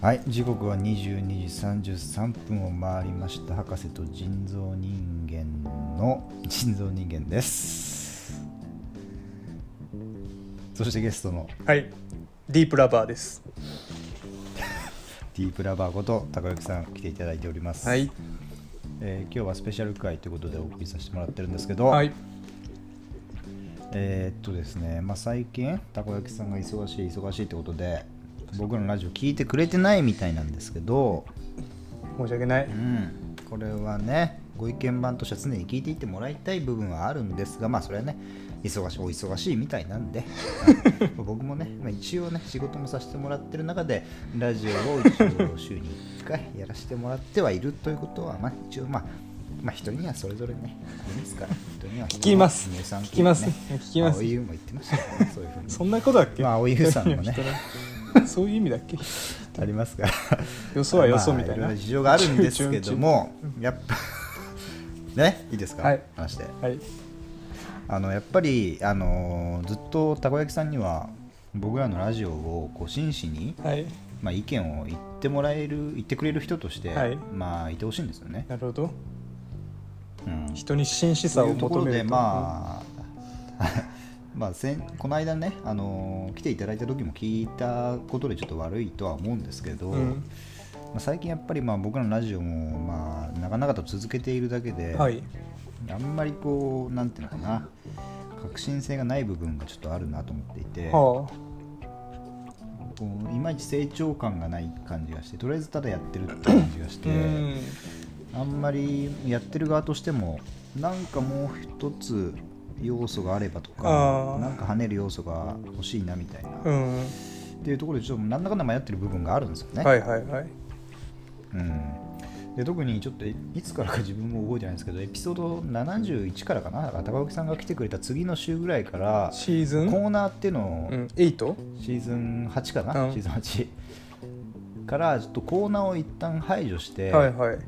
はい。時刻は22時33分を回りました。博士と人造人間の人造人間です。そしてゲストのはい。ディープラバーです。ディープラバーこと高之さん来ていただいております、はい。えー今日はスペシャル回ということでお送りさせてもらってるんですけど、はい。えーっとですね、まあ、最近たこ焼きさんが忙しい忙しいってことで僕らのラジオ聞いてくれてないみたいなんですけど、申し訳ない。うん、これはねご意見番としては常に聞いていってもらいたい部分はあるんですがまあそれはね忙しいお忙しいみたいなんで。ま あ僕もね、まあ、一応ね仕事もさせてもらってる中でラジオを一応週に1回やらせてもらってはいるということはまあ一応まあまあ人にはそれぞれねいいですから。人には聞きます。聞きます。ね聞きます。青い優も言ってましたよねそういうふうに。そんなことだっけ？まあ青い優さんもね そういう意味だっけ？ありますか？ら よそはよそみたいな。まあろろ事情があるんですけども やっぱね？いいですか、はい。話して。はい。あのやっぱりあのずっとたこ焼きさんには僕らのラジオをこう真摯に、はい。まあ、意見を言ってもらえる言ってくれる人として、はい。まあいてほしいんですよね、なるほど。うん、人に真摯さをと。いうところで求めるとまあまあ、先この間ね、あの来ていただいた時も聞いたことでちょっと悪いとは思うんですけど、うん。まあ、最近やっぱりまあ僕らのラジオもまあ長々と続けているだけで、はい。あんまりこうなんていうのかな革新性がない部分がちょっとあるなと思っていて、はこういまいち成長感がない感じがしてとりあえずただやってるって感じがしあてうん。あんまりやってる側としてもなんかもう一つ要素があればとあかー。なんか跳ねる要素が欲しいなみたいな、うっんていうところでちょっとなんだかんだ迷ってる部分があるんですよね。はいはいはい。うん、で特にちょっといいつからか自分も覚えてないんですけどエピソード71からかな。高木さんが来てくれた次の週ぐらいからシーズン？コーナーっていうのを、うん。8シーズン8かな、うん。シーズン8からちょっとコーナーを一旦排除して、はいはい。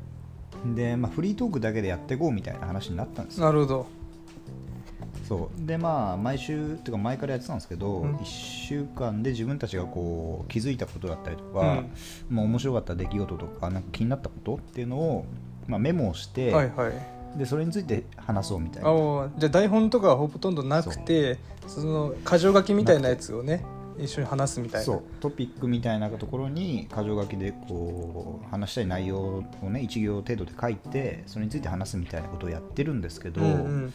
でまあ、フリートークだけでやっていこうみたいな話になったんですよ。なるほどそう。でまあ毎週っていうか前からやってたんですけど、うん。1週間で自分たちがこう気づいたことだったりとか、まあ、面白かった出来事とかなんか気になったことっていうのを、まあ、メモをして、はいはい。でそれについて話そうみたいな。じゃあ台本とかはほとんどなくてその箇条書きみたいなやつをね一緒に話すみたいな。そう。トピックみたいなところに箇条書きでこう話したい内容をね1行程度で書いてそれについて話すみたいなことをやってるんですけど、うんうん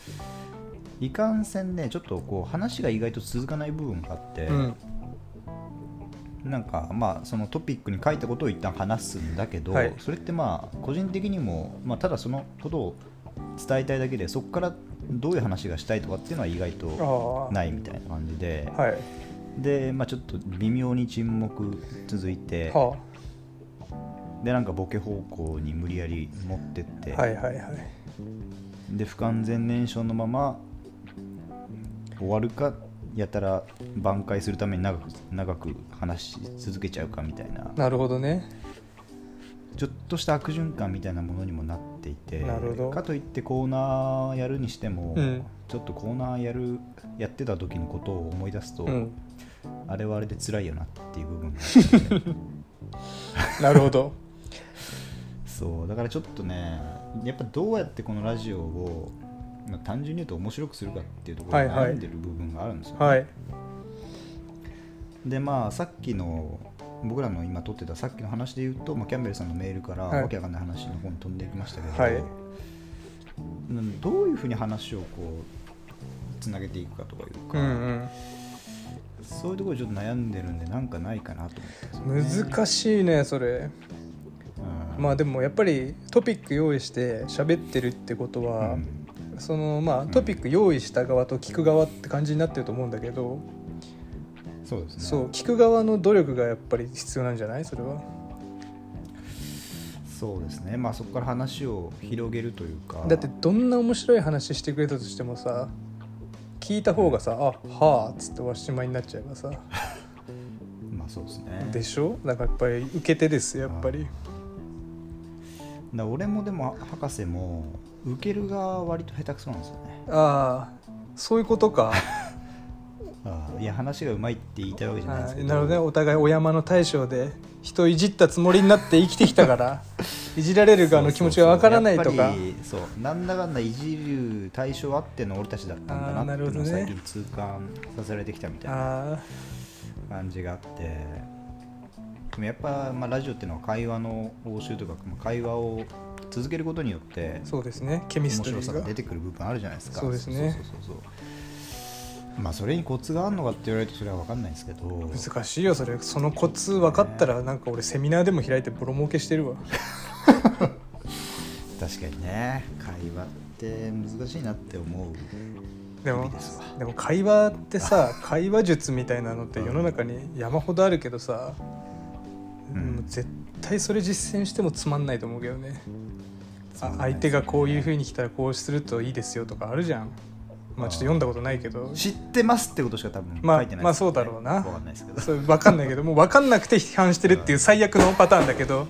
いかんせんねちょっとこう話が意外と続かない部分があって、うん。なんかまあそのトピックに書いたことを一旦話すんだけど、はい。それってまあ個人的にも、まあ、ただそのことを伝えたいだけでそこからどういう話がしたいとかっていうのは意外とあないみたいな感じで、あはい。で、まあ、ちょっと微妙に沈黙続いて、はでなんかボケ方向に無理やり持ってって、あはいはいはい。で不完全燃焼のまま終わるかやたら挽回するために長く長く話し続けちゃうかみたいな。なるほどね。ちょっとした悪循環みたいなものにもなっていてなるほど。かといってコーナーやるにしても、うん。ちょっとコーナーやるやってた時のことを思い出すと、うん。あれはあれで辛いよなっていう部分がなるほど。そうだからちょっとねやっぱどうやってこのラジオを、まあ、単純に言うと面白くするかっていうところにはいはい。悩んでる部分があるんですよ、ね。はい。でまあさっきの僕らの今撮ってたさっきの話で言うと、まあ、キャンベルさんのメールからはい。わけわかんない話の方に飛んでいきましたけど、はい。うんどういうふうに話をこうつなげていくかとかいううか、んうん。そういうところでちょっと悩んでるんでなんかないかなと思ってね。難しいねそれ。うん。まあでもやっぱりトピック用意して喋ってるってことは、うんそのまあトピック用意した側と聞く側って感じになってると思うんだけど、そうですね。そう聞く側の努力がやっぱり必要なんじゃない？それは。そうですね。まあそこから話を広げるというか。だってどんな面白い話してくれたとしてもさ聞いた方がさ「あはあ」っつっておしまいになっちゃえばさ。まあそうですね。でしょ？だからやっぱり受け手ですよやっぱり。だ俺もでも博士も受ける側は割と下手くそなんですよね。ああそういうことか。ああいや話がうまいって言いたいわけじゃないですけど。なるほどね。お互いお山の大将で人いじったつもりになって生きてきたから いじられる側の気持ちがわからないとか。そうなんだかんだいじる対象あっての俺たちだったんだなっていうのを最近痛感させられてきたみたいな感じがあって。でもやっぱ、まあ、ラジオっていうのは会話の応酬とかまあ会話を続けることによってそうですね。ケミ面ストリーが。白さが出てくる部分あるじゃないですか。そうですね。そうそうそうまあそれにコツがあるのかって言われるとそれは分かんないんですけど。難しいよそれ。そのコツ分かったらなんか俺セミナーでも開いてボロ儲けしてるわ。確かにね。会話って難しいなって思う。でもでも会話ってさ会話術みたいなのって世の中に山ほどあるけどさ、うん。もう絶対それ実践してもつまんないと思うけどね相手がこういう風に来たらこうするといいですよとかあるじゃん。まあちょっと読んだことないけど。知ってますってことしか多分まあ書いてないまあそうだろうな。分かんないですけど。それ分かんないけどもう分かんなくて批判してるっていう最悪のパターンだけど。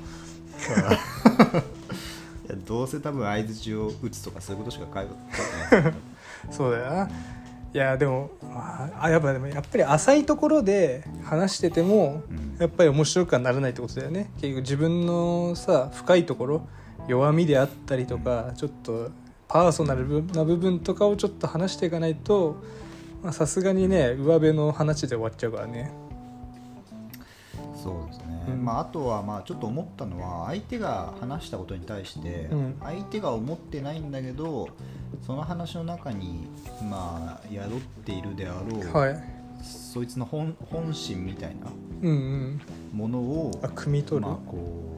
いやどうせ多分相づちを打つとかそういうことしか書いてない そうだよな。いやでもまああやっぱでもやっぱり浅いところで話しててもうん。やっぱり面白くはならないってことだよね。結局自分のさ深いところ弱みであったりとかちょっとパーソナルな部分とかをちょっと話していかないとまあさすがにね上辺の話で終わっちゃうからね。そうですね、うん。まあ、あとはまあちょっと思ったのは相手が話したことに対してうん。相手が思ってないんだけどその話の中にまあ宿っているであろう、はい。そいつの本本心みたいなうんうん。ものをあ汲み取る、まあ、こう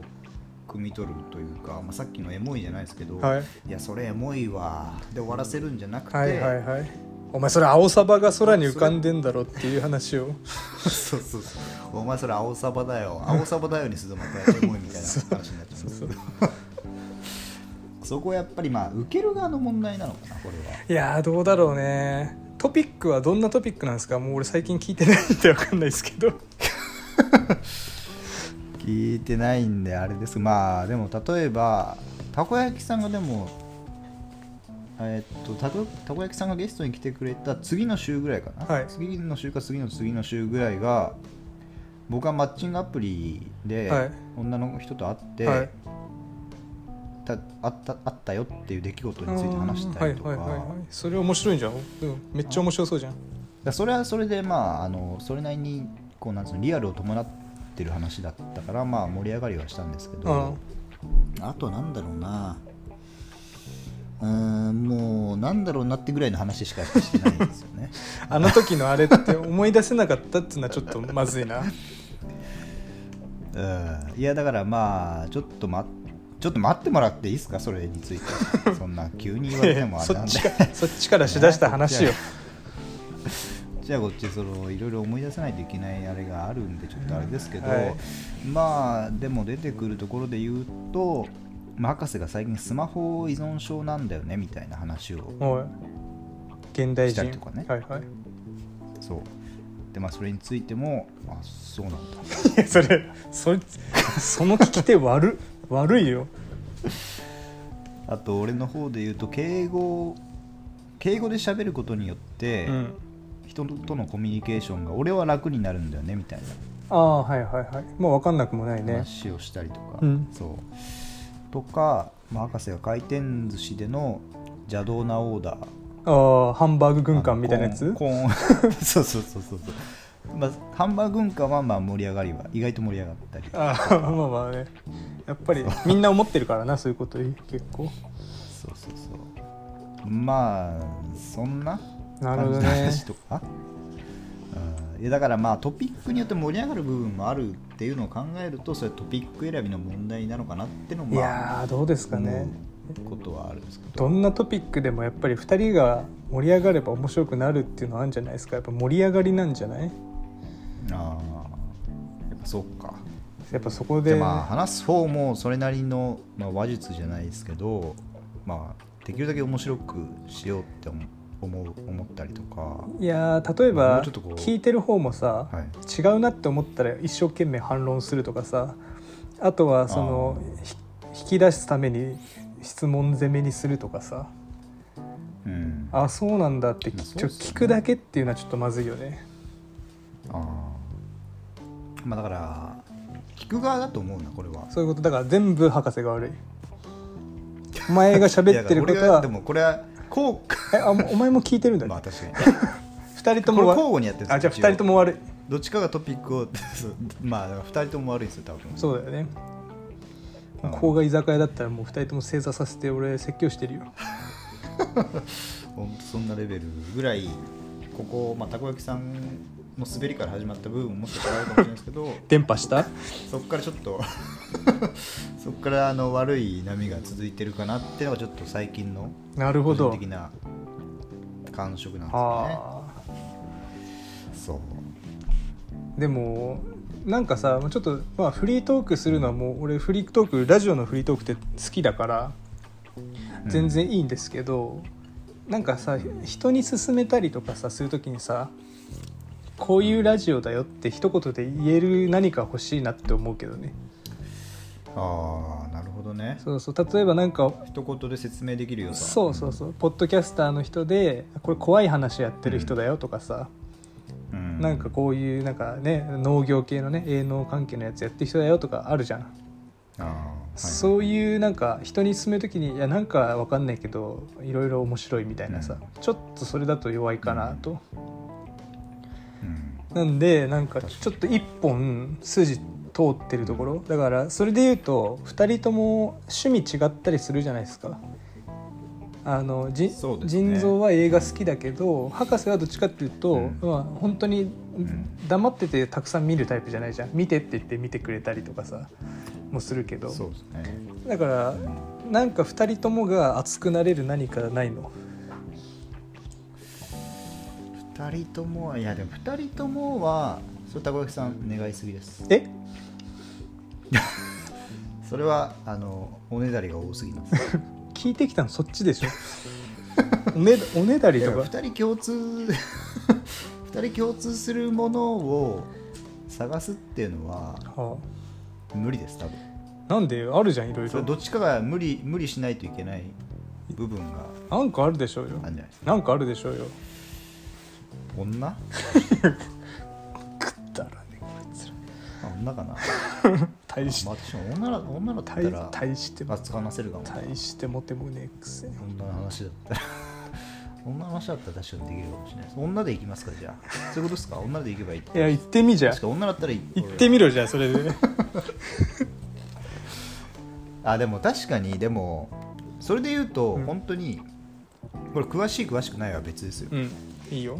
汲み取るというか、まあ、さっきのエモいじゃないですけど、はい。いやそれエモいわで終わらせるんじゃなくて、はいはいはい。お前それ青サバが空に浮かんでんだろっていう話を。そうそうそう。お前それ青サバだよ。青サバだよにするとまたエモいみたいな話になっちゃうんですけど。そこはやっぱりまあ受ける側の問題なのかなこれは。いやーどうだろうね。トピックはどんなトピックなんですか？もう俺最近聞いてないんで分かんないですけど 聞いてないんであれですまあでも例えばたこ焼きさんがでもえっとたこたこ焼きさんがゲストに来てくれた次の週ぐらいかな、はい。次の週か次の次の週ぐらいが僕はマッチングアプリではい。女の人と会って、はい。たあったあったよっていう出来事について話したりとか。はいはいそれ面白いんじゃん、うん、めっちゃ面白そうじゃん。だそれはそれでまああのそれなりにこうなんつうのリアルを伴ってる話だったからまあ盛り上がりはしたんですけど、あとなんだろうな。うーんもうなんだろうなってぐらいの話しかしてないんですよね。あの時のあれって思い出せなかったっていうのはちょっとまずいな。うん。いやだからまあちょっと待っちょっと待ってもらっていいですか？それについて。そんな急に言われてもあれなんで。そっちかそっちからしだした話よじゃあこっちそのいろいろ思い出さないといけないあれがあるんでちょっとあれですけど、はい。まあでも出てくるところで言うと、まあ博士が最近スマホ依存症なんだよねみたいな話を現代人。とかね。はいはい。そう。でまあそれについてもあそうなんだ。いやそれそその聞き手悪 悪いよ。あと俺の方で言うと敬語敬語で喋ることによって、うん人とのコミュニケーションが俺は楽になるんだよねみたいな。ああはいはいはい。まあ分かんなくもないね。話をしたりとか、うん。そう。とか、まあ、博士が回転寿司での邪道なオーダー。ああハンバーグ軍艦みたいなやつ？コーンそう そうそうそうそう、まあ、ハンバーグ軍艦はまあ盛り上がりは意外と盛り上がったりああまあまあね。やっぱりみんな思ってるからなそういうこと結構。そうそうそう。まあそんな感じのね話とか、うだからまあトピックによって盛り上がる部分もあるっていうのを考えるとそれトピック選びの問題なのかなってのもいまあやーどうですかね。ことはあるんですけど。どんなトピックでもやっぱり2人が盛り上がれば面白くなるっていうのはあるんじゃないですか。やっぱ盛り上がりなんじゃない？ああやっぱそうか。やっぱそこででまあ話す方もそれなりの、まあ、話術じゃないですけどまあできるだけ面白くしようって思思う思ったりとか。いやー例えもば聞いてる方もさ、はい。違うなって思ったら一生懸命反論するとかさあとはそのひ引き出すために質問攻めにするとかさ。うん。あそうなんだってちょ聞くだけっていうのはちょっとまずいよね。ああまあだから聞く側だと思うなこれは。そういうこと。だから全部博士が悪い。お前が喋ってることはでもこれはこえあお前も聞いてるんだね、うまあ確かに。二人ともわ交互にやってるあじゃあ一応二人とも悪いどっちかがトピックを まあだから二人とも悪いですよ多分。そうだよね。うん。ここが居酒屋だったらもう二人とも正座させて俺説教してるよ。ほんとそんなレベルぐらいここ、まあ、たこ焼きさんの滑りから始まった部分ももしかしたらあるかもしれないですけど 電波した？そこからちょっと そこからあの悪い波が続いてるかなっていうのがちょっと最近の個なるほど。人的な感触なんですよね。あそう。あでもなんかさちょっと、まあ、フリートークするのはもう俺フリートークラジオのフリートークって好きだから全然いいんですけど、なんかさ人に勧めたりとかさする時にさこういうラジオだよって一言で言える何か欲しいなって思うけどね。ああなるほどね。そうそう例えばなんか一言で説明できるよそうそうそう。ポッドキャスターの人でこれ怖い話やってる人だよとかさ、うん、なんかこういうなんかね農業系のね営農関係のやつやってる人だよとかあるじゃん、あーはいそういうなんか人に勧める時にいやなんかわかんないけどいろいろ面白いみたいなさ、ちょっとそれだと弱いかなと、うんなんでなんかちょっと一本筋通ってるところ。だからそれで言うと2人とも趣味違ったりするじゃないですか。あのじ、ね。腎臓は映画好きだけど博士はどっちかっていうと、うん。まあ、本当にん。黙っててたくさん見るタイプじゃないじゃん。見てって言って見てくれたりとかさもするけど。ね。だからなんか2人ともが熱くなれる何かないの二人ともいやでも二人ともはそれたこ焼きさん願いすぎです。え？それはあのおねだりが多すぎます。聞いてきたのそっちでしょ。おねおねだりとか？二人共通 二人共通するものを探すっていうのはは無理です多分。あ、なんで？あるじゃんいろいろ。どっちかが無理無理しないといけない部分が。なんかあるでしょうよ。なんかあるでしょうよ女？食ったらねこいつら。あ女かな？大しまあ私も女だ女だった大ら大しても熱く話せるかも。大してモテもねえくせに女の話だったら。女の話だったら確かにできるかもしれない。女で行きますかじゃあ。そういうことですか？女で行けばいいっていや行ってみじゃ確か女だったらいい。行ってみろじゃあそれで。あでも確かにでもそれで言うと、うん。本当にこれ詳しい詳しくないは別ですよ、うん。いいよ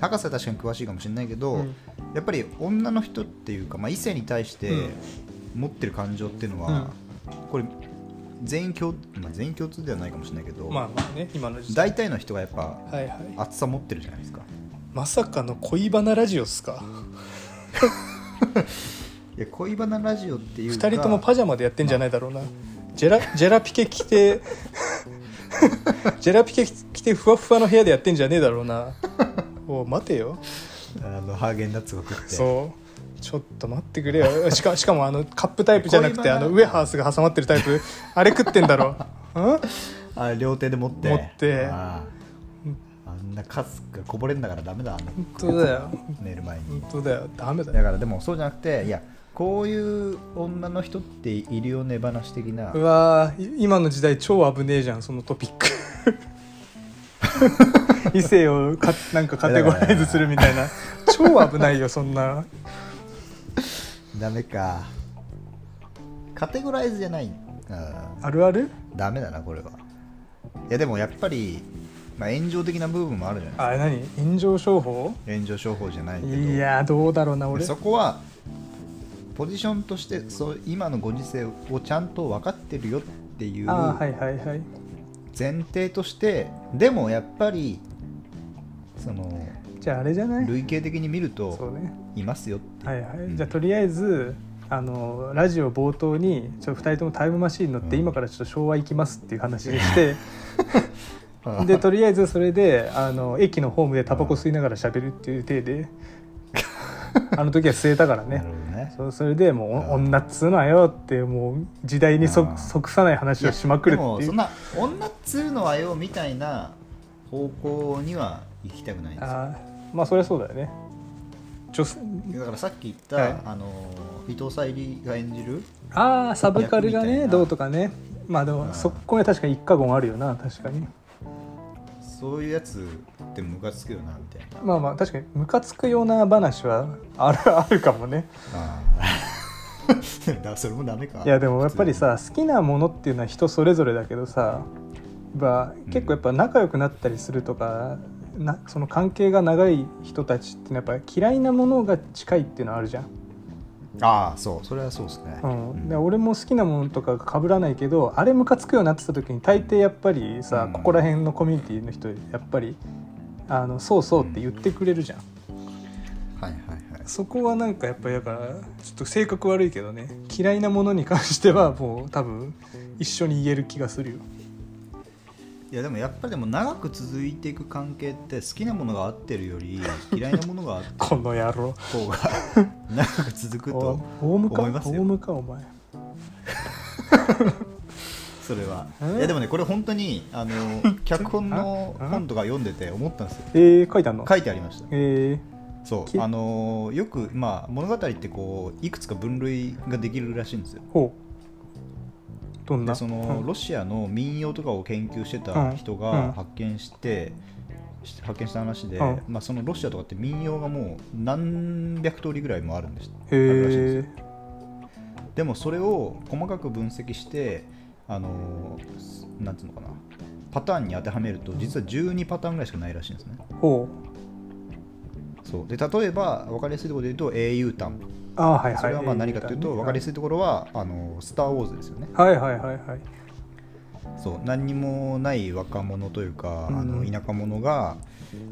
博士は確かに詳しいかもしれないけど、うん。やっぱり女の人っていうか、まあ、異性に対して持ってる感情っていうのは、これ全員共、まあ、全員共通ではないかもしれないけど、まあまあね今の大体の人がやっぱはいはい。熱さ持ってるじゃないですか。まさかの恋バナラジオっすか？いや恋バナラジオっていう二か人ともパジャマでやってんじゃないだろうな。ジェラジェラピケ着て ジェラピケ着てふわふわの部屋でやってんじゃねえだろうなおい待てよ。あのハーゲンダッツを食って。そう。ちょっと待ってくれよ。しかしかもあのカップタイプじゃなくてあのウエハースが挟まってるタイプ。あれ食ってんだろ。うん？あ両手で持って。持って。あんなカスがこぼれんだからダメだ本当だよ。寝る前に。本当だよ。ダメだよ。だからでもそうじゃなくていやこういう女の人っているよね話的な。うわ今の時代超危ねえじゃんそのトピック 異性をかなんかカテゴライズするみたいな。超危ないよそんな。ダメか。カテゴライズじゃない、うん、あるある？ダメだなこれは。いやでもやっぱり、まあ、炎上的な部分もあるじゃないあ何？炎上商法？炎上商法じゃないけど。いやどうだろうな俺。そこはポジションとしてそう今のご時世をちゃんと分かってるよっていうはいはいはい前提としてでもやっぱりそのじゃああれじゃない？類型的に見るそとうね。いますよっていう。はいはい、うん。じゃあとりあえずあのラジオ冒頭にちょ2人ともタイムマシーン乗って、うん。今からちょっと昭和行きますっていう話にしてあでとりあえずそれであの駅のホームでタバコ吸いながら喋るっていう体で あの時は吸えたからねねそうそれでもう女っつうのはよってもう時代にそ即さない話をしまくるっていう。そんな女っつうのはよみたいな方向には行きたくないんですよ。まあそりゃそうだよね。だからさっき言った、はい。あの伊藤沙莉が演じるああサブカルがねどうとかね。まあでもうんそこには確かに一過言あるよな確かにそういうやつってムカつくよなみたいな。まあまあ確かにムカつくような話はあるあるかもね。ああ。だそれもダメか。いやでもやっぱりさ好きなものっていうのは人それぞれだけどさや結構やっぱ仲良くなったりするとか、なその関係が長い人たちってやっぱ嫌いなものが近いっていうのはあるじゃん、ああそう。それはそうですね、うん。で俺も好きなものとか被らないけどあれムカつくようになってた時に大抵やっぱりさ、うん。ここら辺のコミュニティの人やっぱりあのそうそうって言ってくれるじゃん、はいはいはい。そこはなんかやっぱりだからちょっと性格悪いけどね。嫌いなものに関してはもう多分一緒に言える気がするよいやでもやっぱりでも長く続いていく関係って好きなものが合ってるより 嫌いなものがあっこの野郎。た方が長く続くと思いますよ。ムかお前。それは。え？いやでもねこれ本当にあの 脚本のあ本とか読んでて思ったんですよ。えー、書いてあるの？書いてありました。えきそう。あのよくまあ物語ってこういくつか分類ができるらしいんですよ。ー、ほうどんな？でその、うん。ロシアの民謡とかを研究してた人うん。が発見して、し発見した話で、うん。まあ、そのロシアとかって民謡がもう何百通りぐらいもあるんです。へあるらしいんですよ。えでもそれを細かく分析してあのなんつうのかな。パターンに当てはめると実は12パターンぐらいしかないらしいんですね。ほう。そう。で例えば分かりやすいところで言うと英雄譚あーはいはい。それはまあ何かというと分かりやすいいところはあのスター・ウォーズですよね。はいはいはいはい。そう何にもない若者というか、うんあの田舎者が、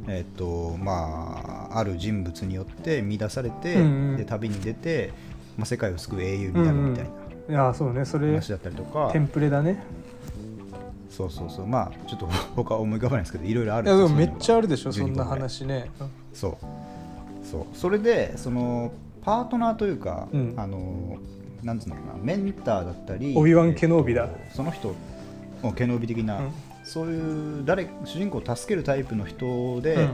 えっとまあ、ある人物によって見出されて、うんうん。で旅に出て、まあ、世界を救う英雄になるみたいいやーそうねそれな話だったりとか、テンプレだね。そうそうそう。まあちょっと 他は思い浮かばないですけどいろいろあるいやでもめっゃちゃあるでしょそ12んな話ね。そう。そう。それでそのパートナーというか、うん。あのなんつうのかなメンターだったりオビワンケノービだ。えっとその人もケノービ的な、うん。そういう誰主人公を助けるタイプの人で、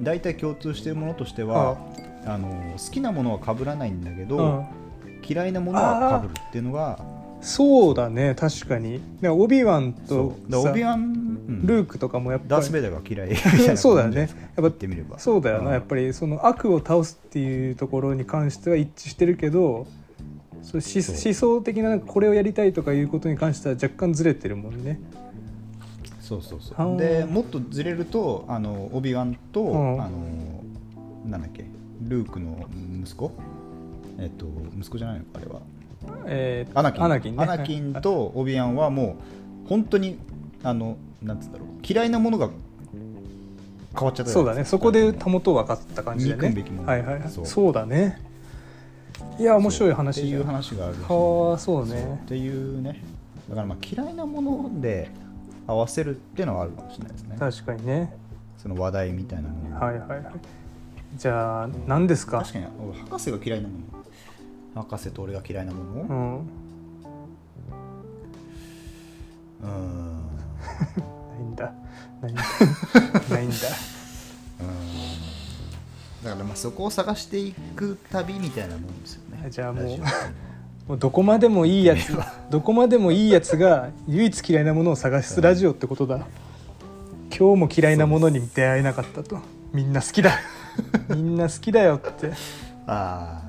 大体共通しているものとしては、あの好きなものは被らないんだけど、うん。嫌いなものは被るっていうのがそうだね確かに。でオビワンそとオビワン、うんルークとかもやっぱりダース・ベイダーが嫌いみたいなそうだよね。やっぱ言ってみれば。そうだよな、ん。やっぱりその悪を倒すっていうところに関しては一致してるけどそう思想的なこれをやりたいとかいうことに関しては若干ずれてるもんね。そうそうそう。でもっとずれるとあのオビワンと、うん。あのなんだっけ？ルークの息子？えっと息子じゃないの？かあれは。えーアナキン。アナキン,、ね、キンとオビワンはもう本当にあのなんつうんだろう。嫌いなものが変わっちゃったそうだね。そこで保とう分かった感じでね。はいはいはい。そそううだね。いや面白い話っていう話があるはあそうね。っていうね。だからまあ嫌いなもので合わせるっていうのはあるかもしれないですね。確かにね。その話題みたいなもの。はいはいはい。じゃあ何ですか？確かに俺博士が嫌いなもの。博士と俺が嫌いなもの？ううん。んーんないんだ。ないんだ。ないん。だだからまあそこを探していく旅みたいなもんですよね。じゃあもうもうどこまでもいいやつどこまでもいいやつが唯一嫌いなものを探すラジオってことだ。今日も嫌いなものに出会えなかったと。みんな好きだ。みんな好きだよって。あ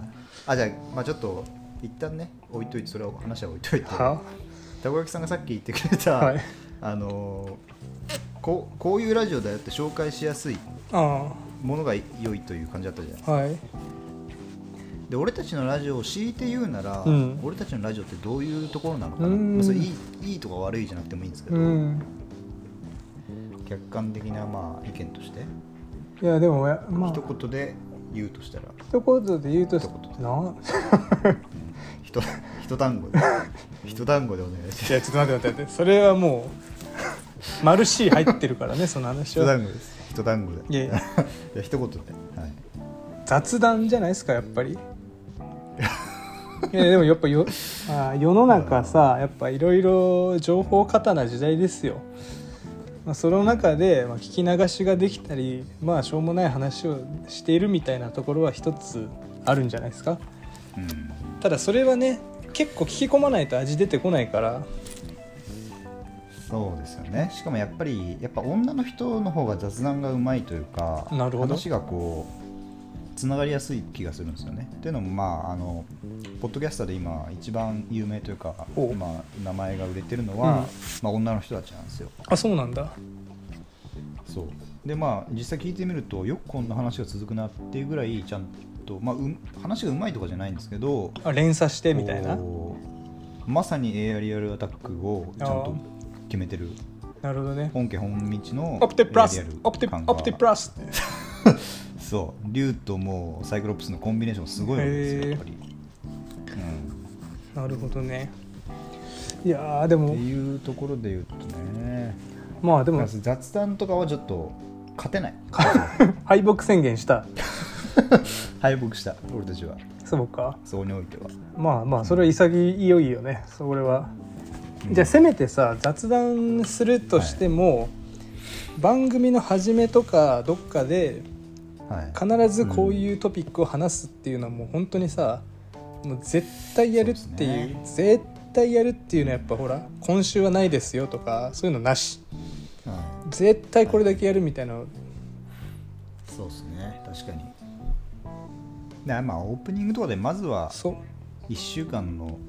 ー。あじゃあまあちょっと一旦ね置いといてそれは話は置いといて。は？たこ焼きさんがさっき言ってくれた、はいあのーこうこういうラジオだよって紹介しやすいあものが良いという感じだったじゃないですか。あはい。で俺たちのラジオを強いて言うなら、うん。俺たちのラジオってどういうところなのかな、うん。まあ、それいいいいとか悪いじゃなくてもいいんですけど、うん客観的なまあ意見として。いやでもやまあ。一言で言うとしたら。一言で言うと一言でな一一単語で。一単語でお願いします。いやちょっと待って待って待って。それはもうマルシー入ってるからねその話一は単語です。一単語で。いやいや。いや一言で、はい、雑談じゃないですかやっぱり。いやでもやっぱよあー世の中さやっぱいろいろ情報過多な時代ですよ。まあ、その中で、まあ、聞き流しができたりまあしょうもない話をしているみたいなところは一つあるんじゃないですか。うん。ただそれはね結構聞き込まないと味出てこないからそうですよね。しかもやっぱりやっぱ女の人の方が雑談がうまいというかなるほど。話がこうつながりやすい気がするんですよね。っていうのもまああのポッドキャスターで今一番有名というかお。今名前が売れてるのは、うん。まあ、女の人たちなんですよ。あそうなんだ。そう。でまあ実際聞いてみるとよくこんな話が続くなっていうぐらいちゃんと、まあ、うん話がうまいとかじゃないんですけどあ連鎖してみたいな。こうまさにエアリアルアタックをちゃんと決めてる。なるほどね。本家本道のオプティプラスオプティプティプラスそう。竜ともうサイクロプスのコンビネーションすごいわけですよやっぱり、うん、なるほどね。いやーでってもいうところで言うとね。まあでも。雑談とかはちょっと勝てない。敗北宣言した。敗北した俺たちは。そうか。そうにおいては。まあまあそれは潔いよね。それは、うんじゃあせめてさ雑談するとしても、番組の始めとかどっかではい。必ずこういうトピックを話すっていうのはもう本当にさもう絶対やるっていうそう絶対やるっていうのはやっぱほら今週はないですよとかそういうのなし。は絶対これだけやるみたいなそうですね。確かに。でまあオープニングとかでまずはそう。1週間の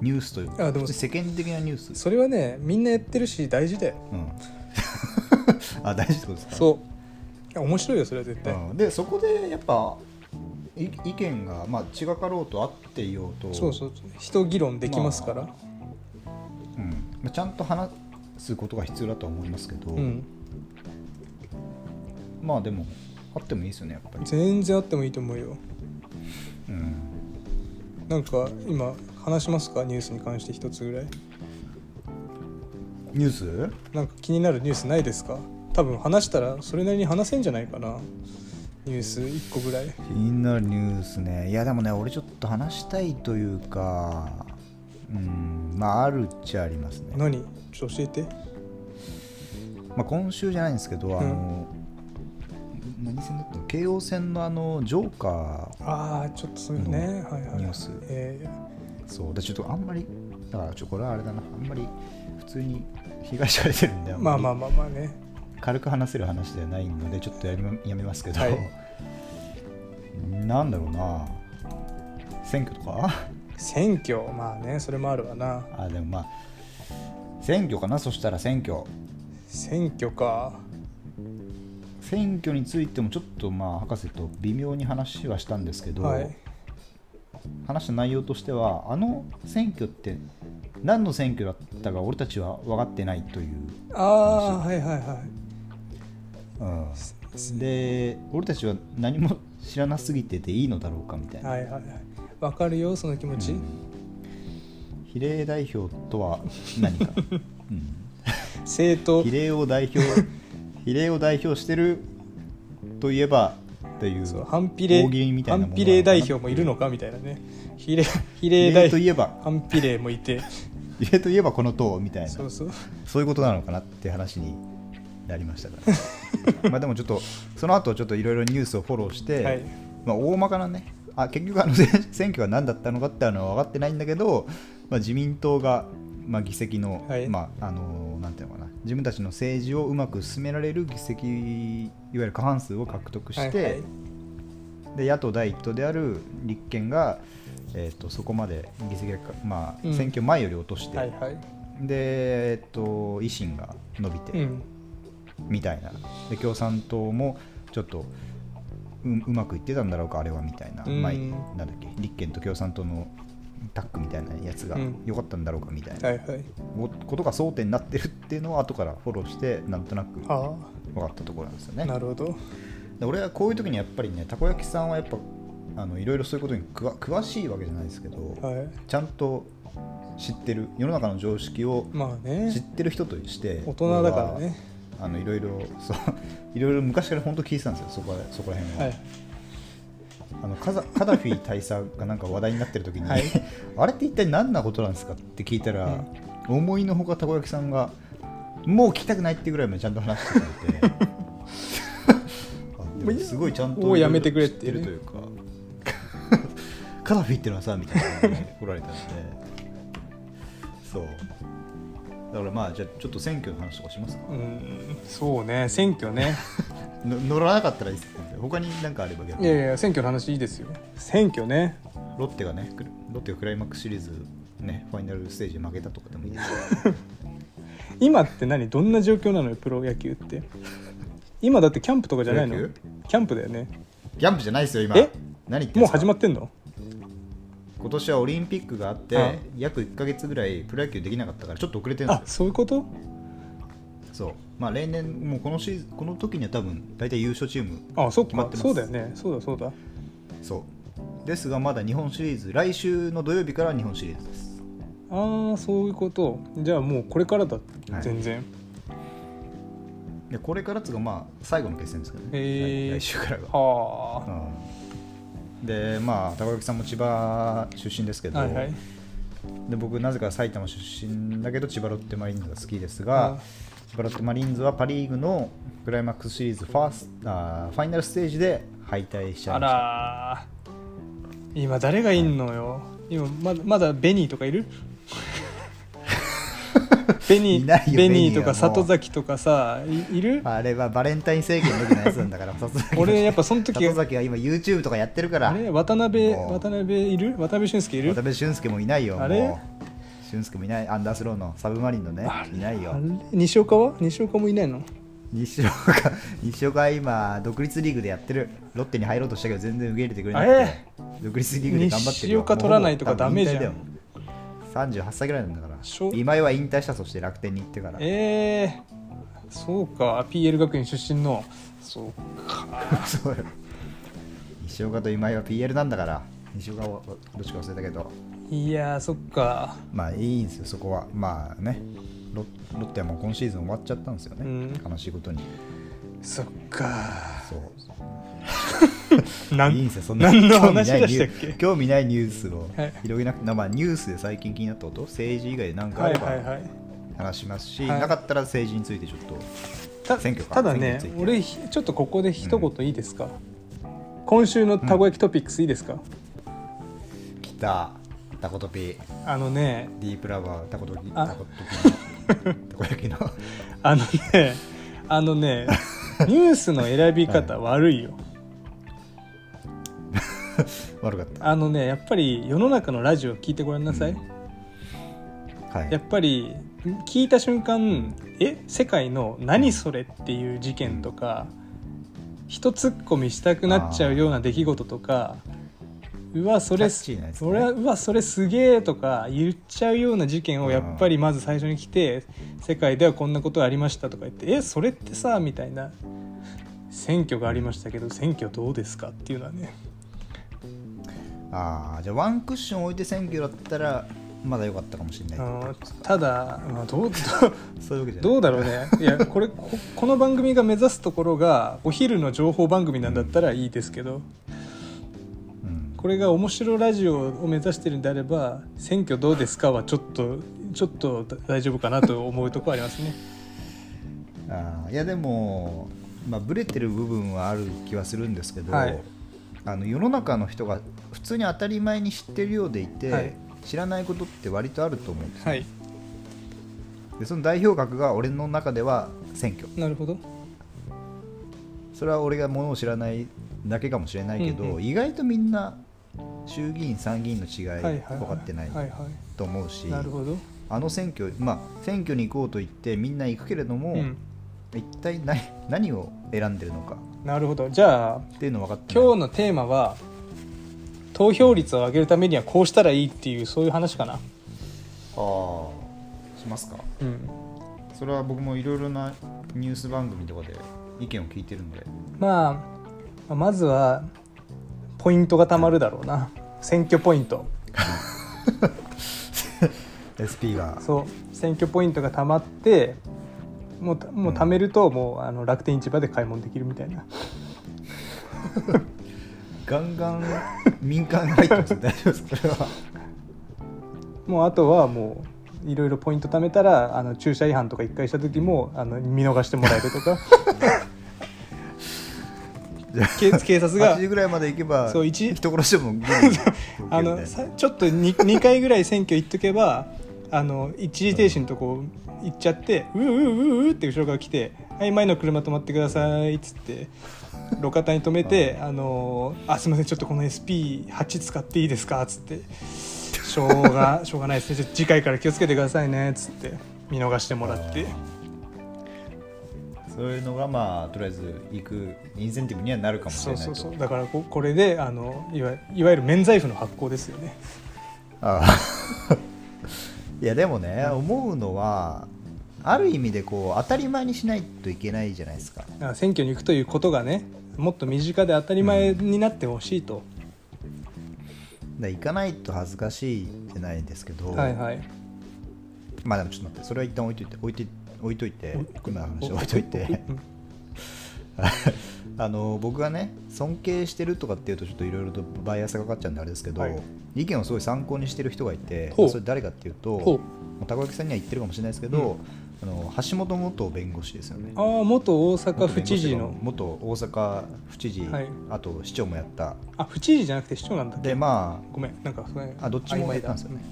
ニュースというあでもか世間的なニュース、それはねみんなやってるし大事だよ。うん、あ大事ってことですか？そう。面白いよそれは絶対、うん、でそこでやっぱい意見が、まあ、違かろうとあっていようと。そうそう人議論できますから、うん。まあ、ちゃんと話すことが必要だとは思いますけど、うん。まあでもあってもいいですよねやっぱり、全然あってもいいと思うよ。うん、なんか今話しますか？ニュースに関して一つぐらい。ニュース？なんか気になるニュースないですか？多分話したらそれなりに話せんじゃないかな。ニュース1個ぐらい。気になるニュースね。いやでもね俺ちょっと話したいというかうんまああるっちゃありますね、何？ちょっと教えて。まあ、今週じゃないんですけど、あの何戦だった？の京王線のあのジョーカー。ああちょっとそういうね、うんはいはい。ニュース。えそう。でちょっとあんまりだからちょこれはあれだな。あんまり普通に被害者が出てるんでーまあまあまあまあね。軽く話せる話ではないのでちょっとやめますけど、はい。なんだろうな。選挙とか？選挙？まあねそれもあるわな。あでもまあ選挙かな？そしたら選挙。選挙か。選挙についてもちょっとまあ博士と微妙に話はしたんですけど、はい話した内容としてはあの選挙って何の選挙だったか俺たちは分かってないというああはいはいはい。うん、で俺たちは何も知らなすぎてていいのだろうかみたいな、はいはいはい。わかるよその気持ち、うん。比例代表とは何か、うん、政党。比例を代表比例を代表してるといえばという反比例反比例代表もいるのかみたいなね。比例比 比例代例といえば。反比例もいて。比例といえばこの党みたいな。そうそう。そういうことなのかなって話になりましたから。まあでもちょっとその後ちょっといろいろニュースをフォローして、はい。まあ、大まかなね。あ結局あの選選挙が何だったのかっていうのは分かってないんだけど、まあ、自民党が、まあ、議席の、はい。まああのなんていうのかな。自分たちの政治をうまく進められる議席いわゆる過半数を獲得して、はいはい。で野党第一党である立憲が、えー、とそこまで議席がか、まあうん。選挙前より落として、はいはい。で、えっと、維新が伸びて、うん。みたいな。で共産党もちょっとううまくいってたんだろうかあれはみたいな、うん。まあ、なんだっけ立憲と共産党のタッグみたいなやつがうん。良かったんだろうかみたいな。はいはい。こことが争点になってるっていうのを後からフォローしてなんとなく分あ。かったところなんですよあね。なるほど。で俺はこういう時にやっぱりねたこ焼きさんはやっぱあのいろいろそういうことに詳しいわけじゃないですけど、はい。ちゃんと知ってる世の中の常識をまあね。知ってる人として大人だからね。あのいろいろそういろいろ昔から本当聞いてたんですよそこらそこら辺は、はいあのカザカダフィ大佐がなんか話題になってる時に、はい。あれって一体何なことなんですかって聞いたら、思いのほかたこ焼きさんがもう聞きたくないってぐらいまでちゃんと話してくれて。すごいちゃんともうやめてくれってるというか。カダフィってのはさみたいな感じで来られたんで。そうだからまあじゃあちょっと選挙の話とかしますか？うんそうね選挙ね。の乗らなかったらいいです他に何かあれば逆に。いやいや選挙の話いいですよ。選挙ね。ロッテがねロッテがクライマックスシリーズねファイナルステージで負けたとかでもいいです。今って何？どんな状況なのよプロ野球って。今だってキャンプとかじゃないの？プロ野キャンプだよね。キャンプじゃないですよ今。え？何言ってんもうすか始まってんの？今年はオリンピックがあって、あ約1か月ぐらいプロ野球できなかったからちょっと遅れてるんあですよ。そういうこと？そう。まあ例年もうこのシーズンこの時には多分大体優勝チームあそっか。決まってます。そうだよね。そうだそうだ。そう。ですがまだ日本シリーズ来週の土曜日から日本シリーズです。ああそういうこと。じゃあもうこれからだ、はい。全然。でこれからっつうかまあ最後の決戦ですけどね、来来週からが、はうん、でまあ高垣さんも千葉出身ですけど、あはいはい。で僕なぜか埼玉出身だけど千葉ロッテマリーンズが好きですあが千葉ロッテマリーンズはパ・リーグのクライマックスシリーズファースあーファイナルステージで敗退しちゃいあました。今誰がいんのよ。今まだまだベニーとかいる？ベニーベニーとか里崎とかさいいる？あれはバレンタイン政権のやつなんだから 俺やっぱその時里崎は今 YouTube とかやってるから。あれ？渡辺渡辺いる？渡辺俊介いる？渡辺俊介もいないよあれ？俊介もいない。アンダースローのサブマリンのねいないよ。西岡は？西岡もいないの？西岡 西岡は今独立リーグでやってる。ロッテに入ろうとしたけど全然受け入れてくれなくて、え独立リーグで頑張ってるよ。西岡取らないとかダメじゃん38歳ぐらいなんだから今井は引退したそして楽天に行ってから。えー、そうか。PL 学院出身の。そうか。そうよ。西岡と今井は PL なんだから。西岡はどっちか忘れたけど。いやーそっか。まあいいんですよそこは。まあね。ロロッテはもう今シーズン終わっちゃったんですよね、うん。悲しいことに。そっか。そう ないいんですよそんな何の話でしたっけ？興味ないニュースをはい。広げなくて、まあニュースで最近気になったこと政治以外で何かあはいればはいはい話しますし、はい。なかったら政治についてちょっとた選挙かただね俺ひちょっとここで一言いいですか、今週のたこ焼きトピックスいいですか、来たタコトピ。あのねディープラバータコトピあ。タコトピたこ焼きの。あのねあのねニュースの選び方悪いよ、悪かった。あのねやっぱり世の中のラジオ聞いてごらんなさい、はい。やっぱり聞いた瞬間え世界の何それっていう事件とか一ツッコミしたくなっちゃうような出来事とかうわそれね。俺はうわそれすげえとか言っちゃうような事件をやっぱりまず最初に来て世界ではこんなことがありましたとか言ってえそれってさみたいな。選挙がありましたけど選挙どうですかっていうのはねああじゃあワンクッション置いて選挙だったらまだ良かったかもしれないただ、まあ、どうどう そういうわけじゃどうだろうね。いやこれここの番組が目指すところがお昼の情報番組なんだったらいいですけどうん。これが面白ラジオを目指してるんであれば選挙どうですかはちょっとちょっと大丈夫かなと思うところありますね。あーいやでも、まあ、ブレてる部分はある気はするんですけど、はいあの世の中の人が普通に当たり前に知ってるようでいて、はい。知らないことって割とあると思うんですよ、はい。でその代表格が俺の中では選挙。なるほど。それは俺がものを知らないだけかもしれないけど、うんうん。意外とみんな衆議院参議院の違い分かってないと思うし、あの選挙まあ選挙に行こうと言ってみんな行くけれども、うん、一体何何を選んでるのかなるほど。じゃあっていうの分かって今日のテーマは投票率を上げるためにはこうしたらいいっていうそういう話かな。ああしますか。うん。それは僕もいろいろなニュース番組とかで意見を聞いてるんで。まあまずはポイントがたまるだろうな。選挙ポイント。SP が。そう。選挙ポイントがたまってもうたもう貯めるともうあの楽天市場で買い物できるみたいな。ガンガン民間が入ってます大丈夫です。かそれは。もうあとはもういろいろポイント貯めたらあの駐車違反とか1回した時もあの見逃してもらえるとか。警警察が8時ぐらいまで行けばそう一人殺してもあのさちょっと 2, 2回ぐらい選挙行っとけばあの一時停止のとこ行っちゃって「ううううう」って後ろから来て「はい前の車止まってください」っつって路肩に止めて「あのあすみませんちょっとこの SP8 使っていいですか」っつって「しょうが しょうがないですね。次回から気をつけてくださいね」っつって見逃してもらって。そういうのがまあとりあえず行くインセンティブにはなるかもしそうれないと。そうそうだからここれであのいわいわゆる免罪符の発行ですよね。ああいやでもね思うのはある意味でこう当たり前にしないといけないじゃないですか。選挙に行くということがねもっと身近で当たり前になってほしいと、だから行かないと恥ずかしいじゃないですけど、はいはい。まあでもちょっと待ってそれは一旦置いといて置いて置いといて今の話置いといて。うん あの僕がね尊敬してるとかっていうとちょっといろいろとバイアスがかかっちゃうんであれですけど、はい。意見をすごい参考にしてる人がいてそれ誰かっていうとほう。もう高木さんには言ってるかもしれないですけど、あの橋本元弁護士ですよね。ああ元大阪府知事の。元大阪府知事、はい。あと市長もやった。あ府知事じゃなくて市長なんだでまごめんなんかああどっちもやったんですよね。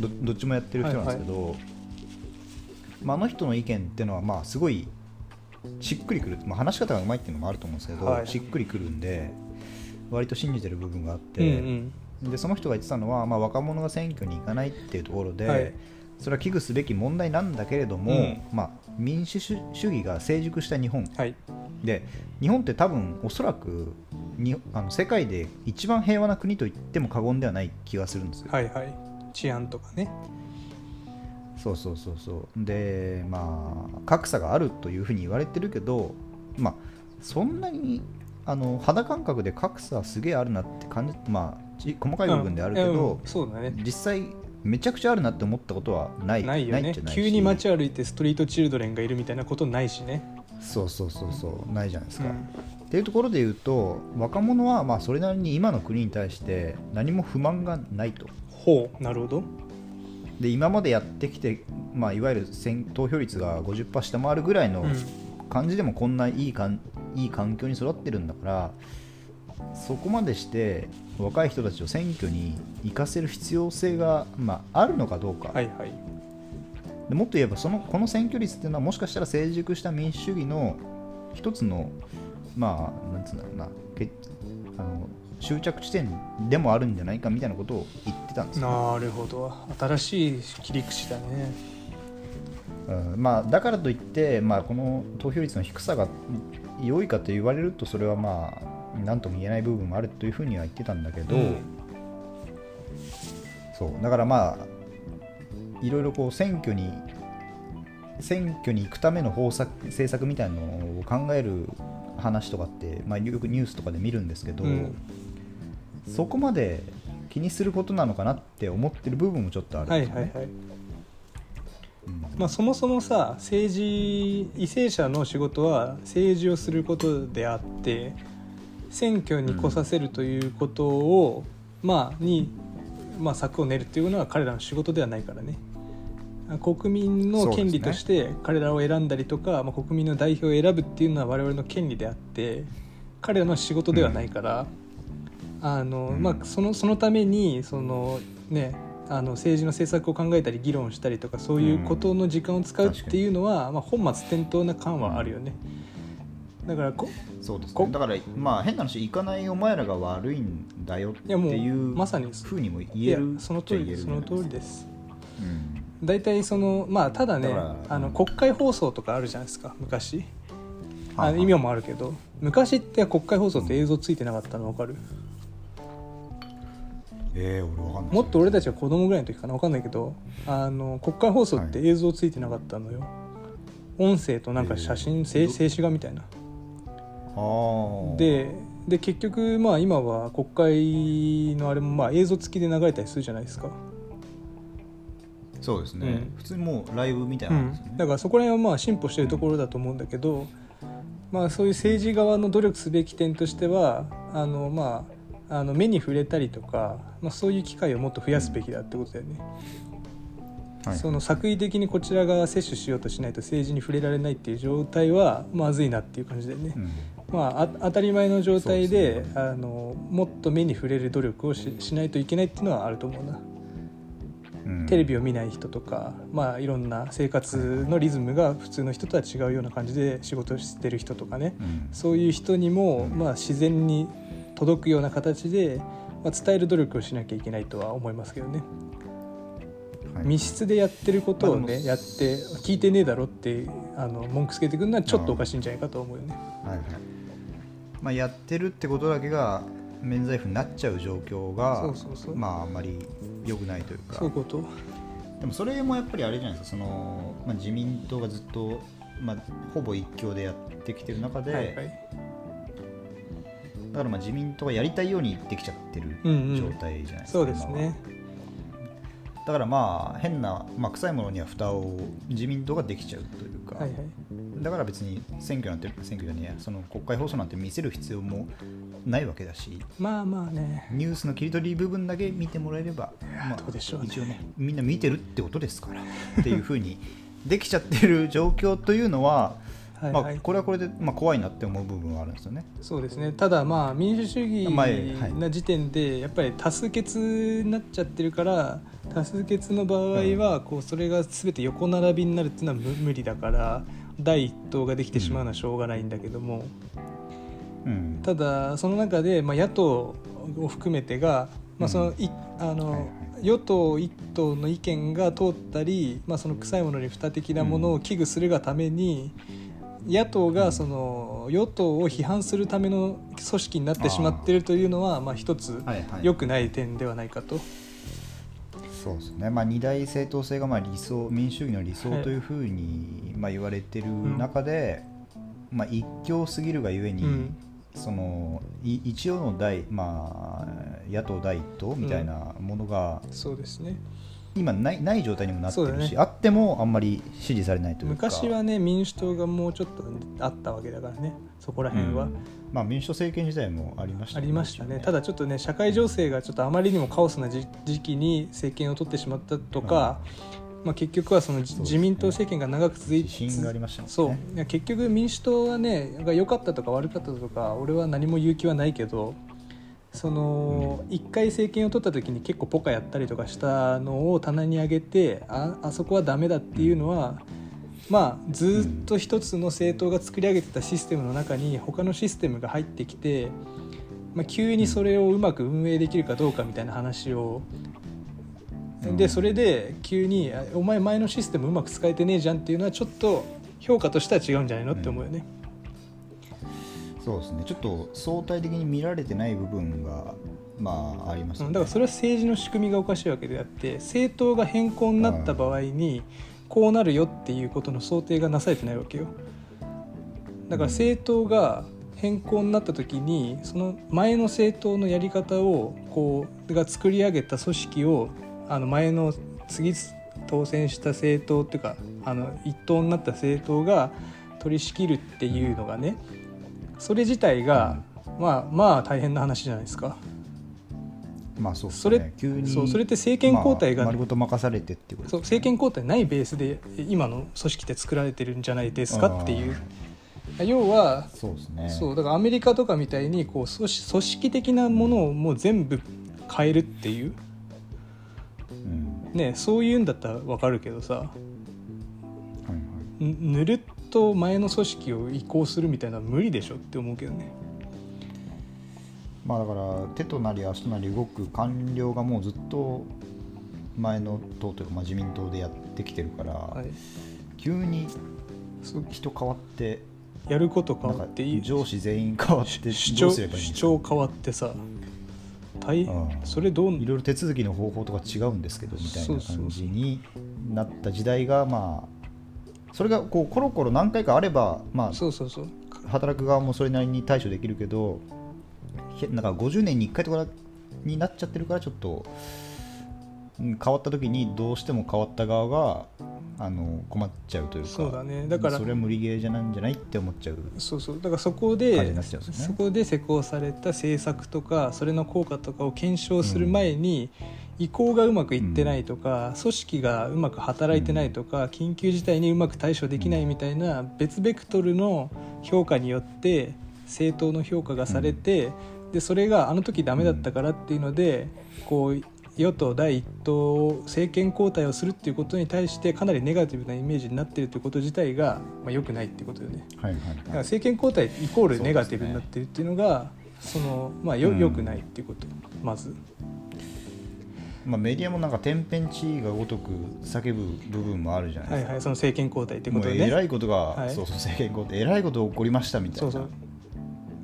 どどっちもやってる人なんですけど、まあ、あの人の意見っていうのはまあすごいしっくりくる、まあ、話し方がうまいっていうのもあると思うんですけど、はい。しっくりくるんで割と信じてる部分があっうんて、でその人が言ってたのは、まあ、若者が選挙に行かないっていうところで、はい。それは危惧すべき問題なんだけれども、うん。まあ、民主主義が成熟した日本。うんはい。で日本って多分おそらくにあの世界で一番平和な国と言っても過言ではない気がするんですよ。はいはい。治安とかねそうそうそうそう。でまあ格差があるというふうに言われてるけどまあそんなにあの肌感覚で格差すげえあるなって感じまあち細かい部分であるけど、そうだね。実際めちゃくちゃあるなって思ったことはないないよね。急に街歩いてストリートチルドレンがいるみたいなことないしね。そうそうそうそう。ないじゃないですか、うん。っていうところで言うと若者はまあそれなりに今の国に対して何も不満がないと。ほうなるほどで今までやってきて、まあ、いわゆる選投票率が50%下回るぐらいのうん。感じでもこんないいかんいい環境に育ってるんだからそこまでして若い人たちを選挙に行かせる必要性が、まあ、あるのかどうか、はいはい。でもっと言えばそのこの選挙率っていうのはもしかしたら成熟した民主主義の一つのまあなんつうんだろうなけあの終着地点でもあるんじゃないかみたいなことを言ってたんですよ、なるほど。新しい切り口だね。うん。まあ、だからといって、まあ、この投票率の低さが良いかと言われるとそれはまあ何とも言えない部分もあるというふうには言ってたんだけど、うん。そう。だからまあいろいろこう選挙に選挙に行くための方策政策みたいなのを考える話とかって、まあ、よくニュースとかで見るんですけど、うんそこまで気にすることなのかなって思ってる部分もちょっとあるんはいですよね。はいはいうん。まあ、そもそもさ政治為政者の仕事は政治をすることであって選挙に来させるということを、まあに、まあ、策を練るっていうのは彼らの仕事ではないからね。国民の権利として彼らを選んだりとか、まあ、国民の代表を選ぶっていうのは我々の権利であって彼らの仕事ではないから、あのうん。まあ、そのそのためにその、ね、あの政治の政策を考えたり議論したりとかそういうことの時間を使うっていうのは、まあ、本末転倒な感はあるよね。だからこそうですこねだからまあ変な話行かないお前らが悪いんだよっていうまさにふうにも言えるその通りです。その通りです。うん。大体そのまあただねあの国会放送とかあるじゃないですか昔。あはいはい。今もあるけど。昔って国会放送って映像ついてなかったの分かる？えー、俺わかんない。もっと俺たちが子供ぐらいの時かな分かんないけどあの国会放送って映像ついてなかったのよ、音声となんか写真、えー静静止画みたいな。あー。でで結局まあ今は国会のあれもまあ映像付きで流れたりするじゃないですか、そうですね、うん。普通にもうライブみたいうんなんですよね、だからそこら辺はまあ進歩してるところだと思うんだけど、まあ、そういう政治側の努力すべき点としてはあの、まあ、あの目に触れたりとか、まあ、そういう機会をもっと増やすべきだってことだよね。はい。その作為的にこちらが摂取しようとしないと政治に触れられないっていう状態はまずいなっていう感じだよね。うん。まあ、あ当たり前の状態でそうですあのもっと目に触れる努力をししないといけないっていうのはあると思うな。うん。テレビを見ない人とか、まあ、いろんな生活のリズムが普通の人とは違うような感じで仕事をしてる人とかね。うん。そういう人にも、うんまあ、自然に届くような形で、まあ、伝える努力をしなきゃいけないとは思いますけどね。はい。密室でやってることをねやって聞いてねえだろってあの文句つけてくるのはちょっとおかしいんじゃないかと思うよね。はいはい。まあ、やってるってことだけが免罪符になっちゃう状況がまああんまり良くないというか。そういうこと。でもそれもやっぱりあれじゃないですか。その、まあ、自民党がずっと、まあ、ほぼ一強でやってきてる中で、はいはいだからまあ自民党がやりたいようにできちゃってるうんうん。状態じゃないですか、そうですね。だからまあ変な、まあ、臭いものには蓋を自民党ができちゃうというか、はいはい。だから別に選挙なんて選挙じゃねえやその国会放送なんて見せる必要もないわけだしまあまあね。ニュースの切り取り部分だけ見てもらえれば、まあどうでしょうね。一応ねみんな見てるってことですからっていうふうにできちゃってる状況というのは、はいはい。まあ、これはこれで、まあ、怖いなって思う部分はあるんですよね。そうですね。ただまあ民主主義な時点でやっぱり多数決になっちゃってるから多数決の場合はこうそれが全て横並びになるっていうのは無無理だから第一党ができてしまうのはしょうがないんだけども。うん。ただその中でまあ野党を含めてがまあそのいあはいはい。の与党一党の意見が通ったりまあその臭いものに蓋的なものを危惧するがために野党がその与党を批判するための組織になってしまっているというのはまあ一つはいはい、良くない点ではないかと。そうですね、まあ、二大政党制がまあ理想民主主義の理想はいというふうに、まあ、言われてる中で、まあ、一強すぎるがゆえに、うん。そのい一応の第、まあ、野党第一党みたいなものが、そうですね今ないない状態にもなってるし、ね。あってもあんまり支持されないというか。昔はね民主党がもうちょっとあったわけだからね。そこら辺は。うん。まあ、民主党政権時代もありましたありましたね、ただちょっとね社会情勢がちょっとあまりにもカオスな時時期に政権を取ってしまったとか、まあ、結局はそのね。自民党政権が長く続いて自信がありましたもんね。そう。結局民主党はねが良かったとか悪かったとか俺は何も言う気はないけどその一回政権を取った時に結構ポカやったりとかしたのを棚に上げてああそこはダメだっていうのは、まあずっと一つの政党が作り上げてたシステムの中に他のシステムが入ってきて、まあ、急にそれをうまく運営できるかどうかみたいな話をでそれで急にあ「お前前のシステムうまく使えてねえじゃん」っていうのはちょっと評価としては違うんじゃないのって思うよね。そうですね。ちょっと相対的に見られてない部分がまあありますね。だからそれは政治の仕組みがおかしいわけであって政党が変更になった場合にこうなるよっていうことの想定がなされてないわけよ。だから政党が変更になった時にその前の政党のやり方をこうが作り上げた組織をあの前の次当選した政党っていうかあの一党になった政党が取り仕切るっていうのがねそれ自体がまあまあ大変な話じゃないですか。まあそうですそれね急にそうそれって政権交代がまあ丸ごと任されてってことそう政権交代ないベースで今の組織って作られてるんじゃないですかっていう。要はそうですね。そうだからアメリカとかみたいにこう組織組織的なものをもう全部変えるっていう、うん。ね、そういうんだったら分かるけどさぬぬるっと前の組織を移行するみたいなのは無理でしょって思うけどね。まあだから手となり足となり動く官僚がもうずっと前の党というか、まあ、自民党でやってきてるから、はい、急に人変わってやること変わっていい上司全員変わって主張主張変わってさ大うん。それどういろいろ手続きの方法とか違うんですけどみたいな感じになった時代がまあそれがこうコロコロ何回かあればまそうそうそう。あ働く側もそれなりに対処できるけどへなんか50年に1回とかになっちゃってるからちょっとうん変わった時にどうしても変わった側があの困っちゃうというかそうだね。だからそれは無理ゲーじゃないんじゃないって思っちゃうそうそう。だからそこでね。そこで施行された政策とかそれの効果とかを検証する前に、移行がうまくいってないとか、組織がうまく働いてないとか、緊急事態にうまく対処できないみたいな別ベクトルの評価によって正当の評価がされて、でそれがあの時ダメだったからっていうのでこう与党第一党政権交代をするっていうことに対してかなりネガティブなイメージになっているということ自体が、まあ、良くないっていうことよね。はいはいだからはい政権交代イコールネガティブになってるっていうのがそのまあようん。良くないっていうこと。まずまあ、メディアもなんか天変地異がごとく叫ぶ部分もあるじゃないですか、はいはいその政権交代ってことでねえらいことが、はい。そうそう政権交代。えらいこと起こりましたみたいな。そうそう。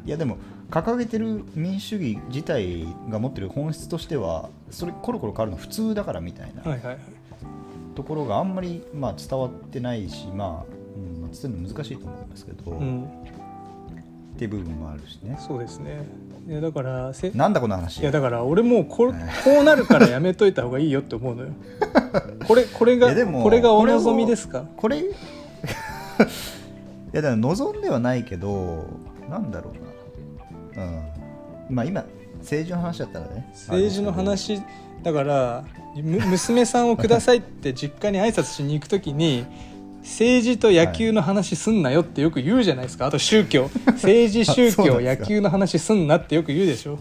いやでも掲げてる民主主義自体が持ってる本質としてはそれコロコロ変わるの普通だからみたいなはいはいはい。ところがあんまり、まあ、伝わってないしまあ、うんまあ、伝えるの難しいと思いますけど、っうん。ていう部分もあるしね。そうですねいやだからせなんだこの話。いやだから俺もうこはいこうなるからやめといた方がいいよって思うのよ。これこれがこれがお望みですか？これ いやだから望んではないけどなんだろうな。うん。まあ今政治の話だったらね。政治の話だからむ娘さんをくださいって実家に挨拶しに行く時に政治と野球の話すんなよってよく言うじゃないですか。あと宗教。政治宗教 野球の話すんなってよく言うでしょ。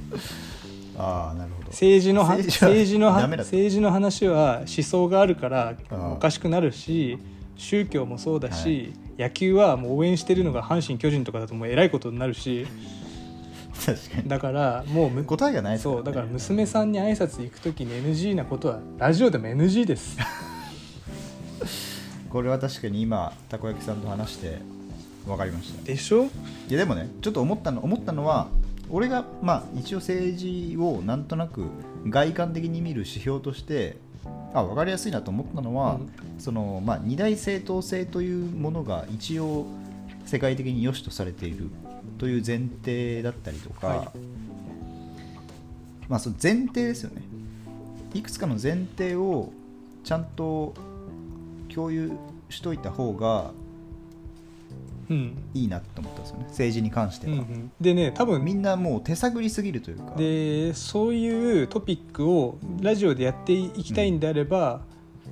ああなるほど。政治のは政政治の話は思想があるからおかしくなるし宗教もそうだし、野球はもう応援してるのが阪神・巨人とかだともうえらいことになるし。確かに。だからもうむ答えがないですそうだから娘さんに挨拶行く時に NG なことはラジオでも NG です これは確かに今たこ焼きさんと話して分かりました。でしょ？いやでもねちょっと思ったの思ったのは俺がまあ一応政治をなんとなく外観的に見る指標としてあ分かりやすいなと思ったのは、そのまあ、二大正当性というものが一応世界的に良しとされているという前提だったりとか、はい。まあその前提ですよね。いくつかの前提をちゃんと共有しといた方がうん。いいなと思ったんですよね。政治に関しては、うんうん、でね多分みんなもう手探りすぎるというか。でそういうトピックをラジオでやっていきたいんであれば、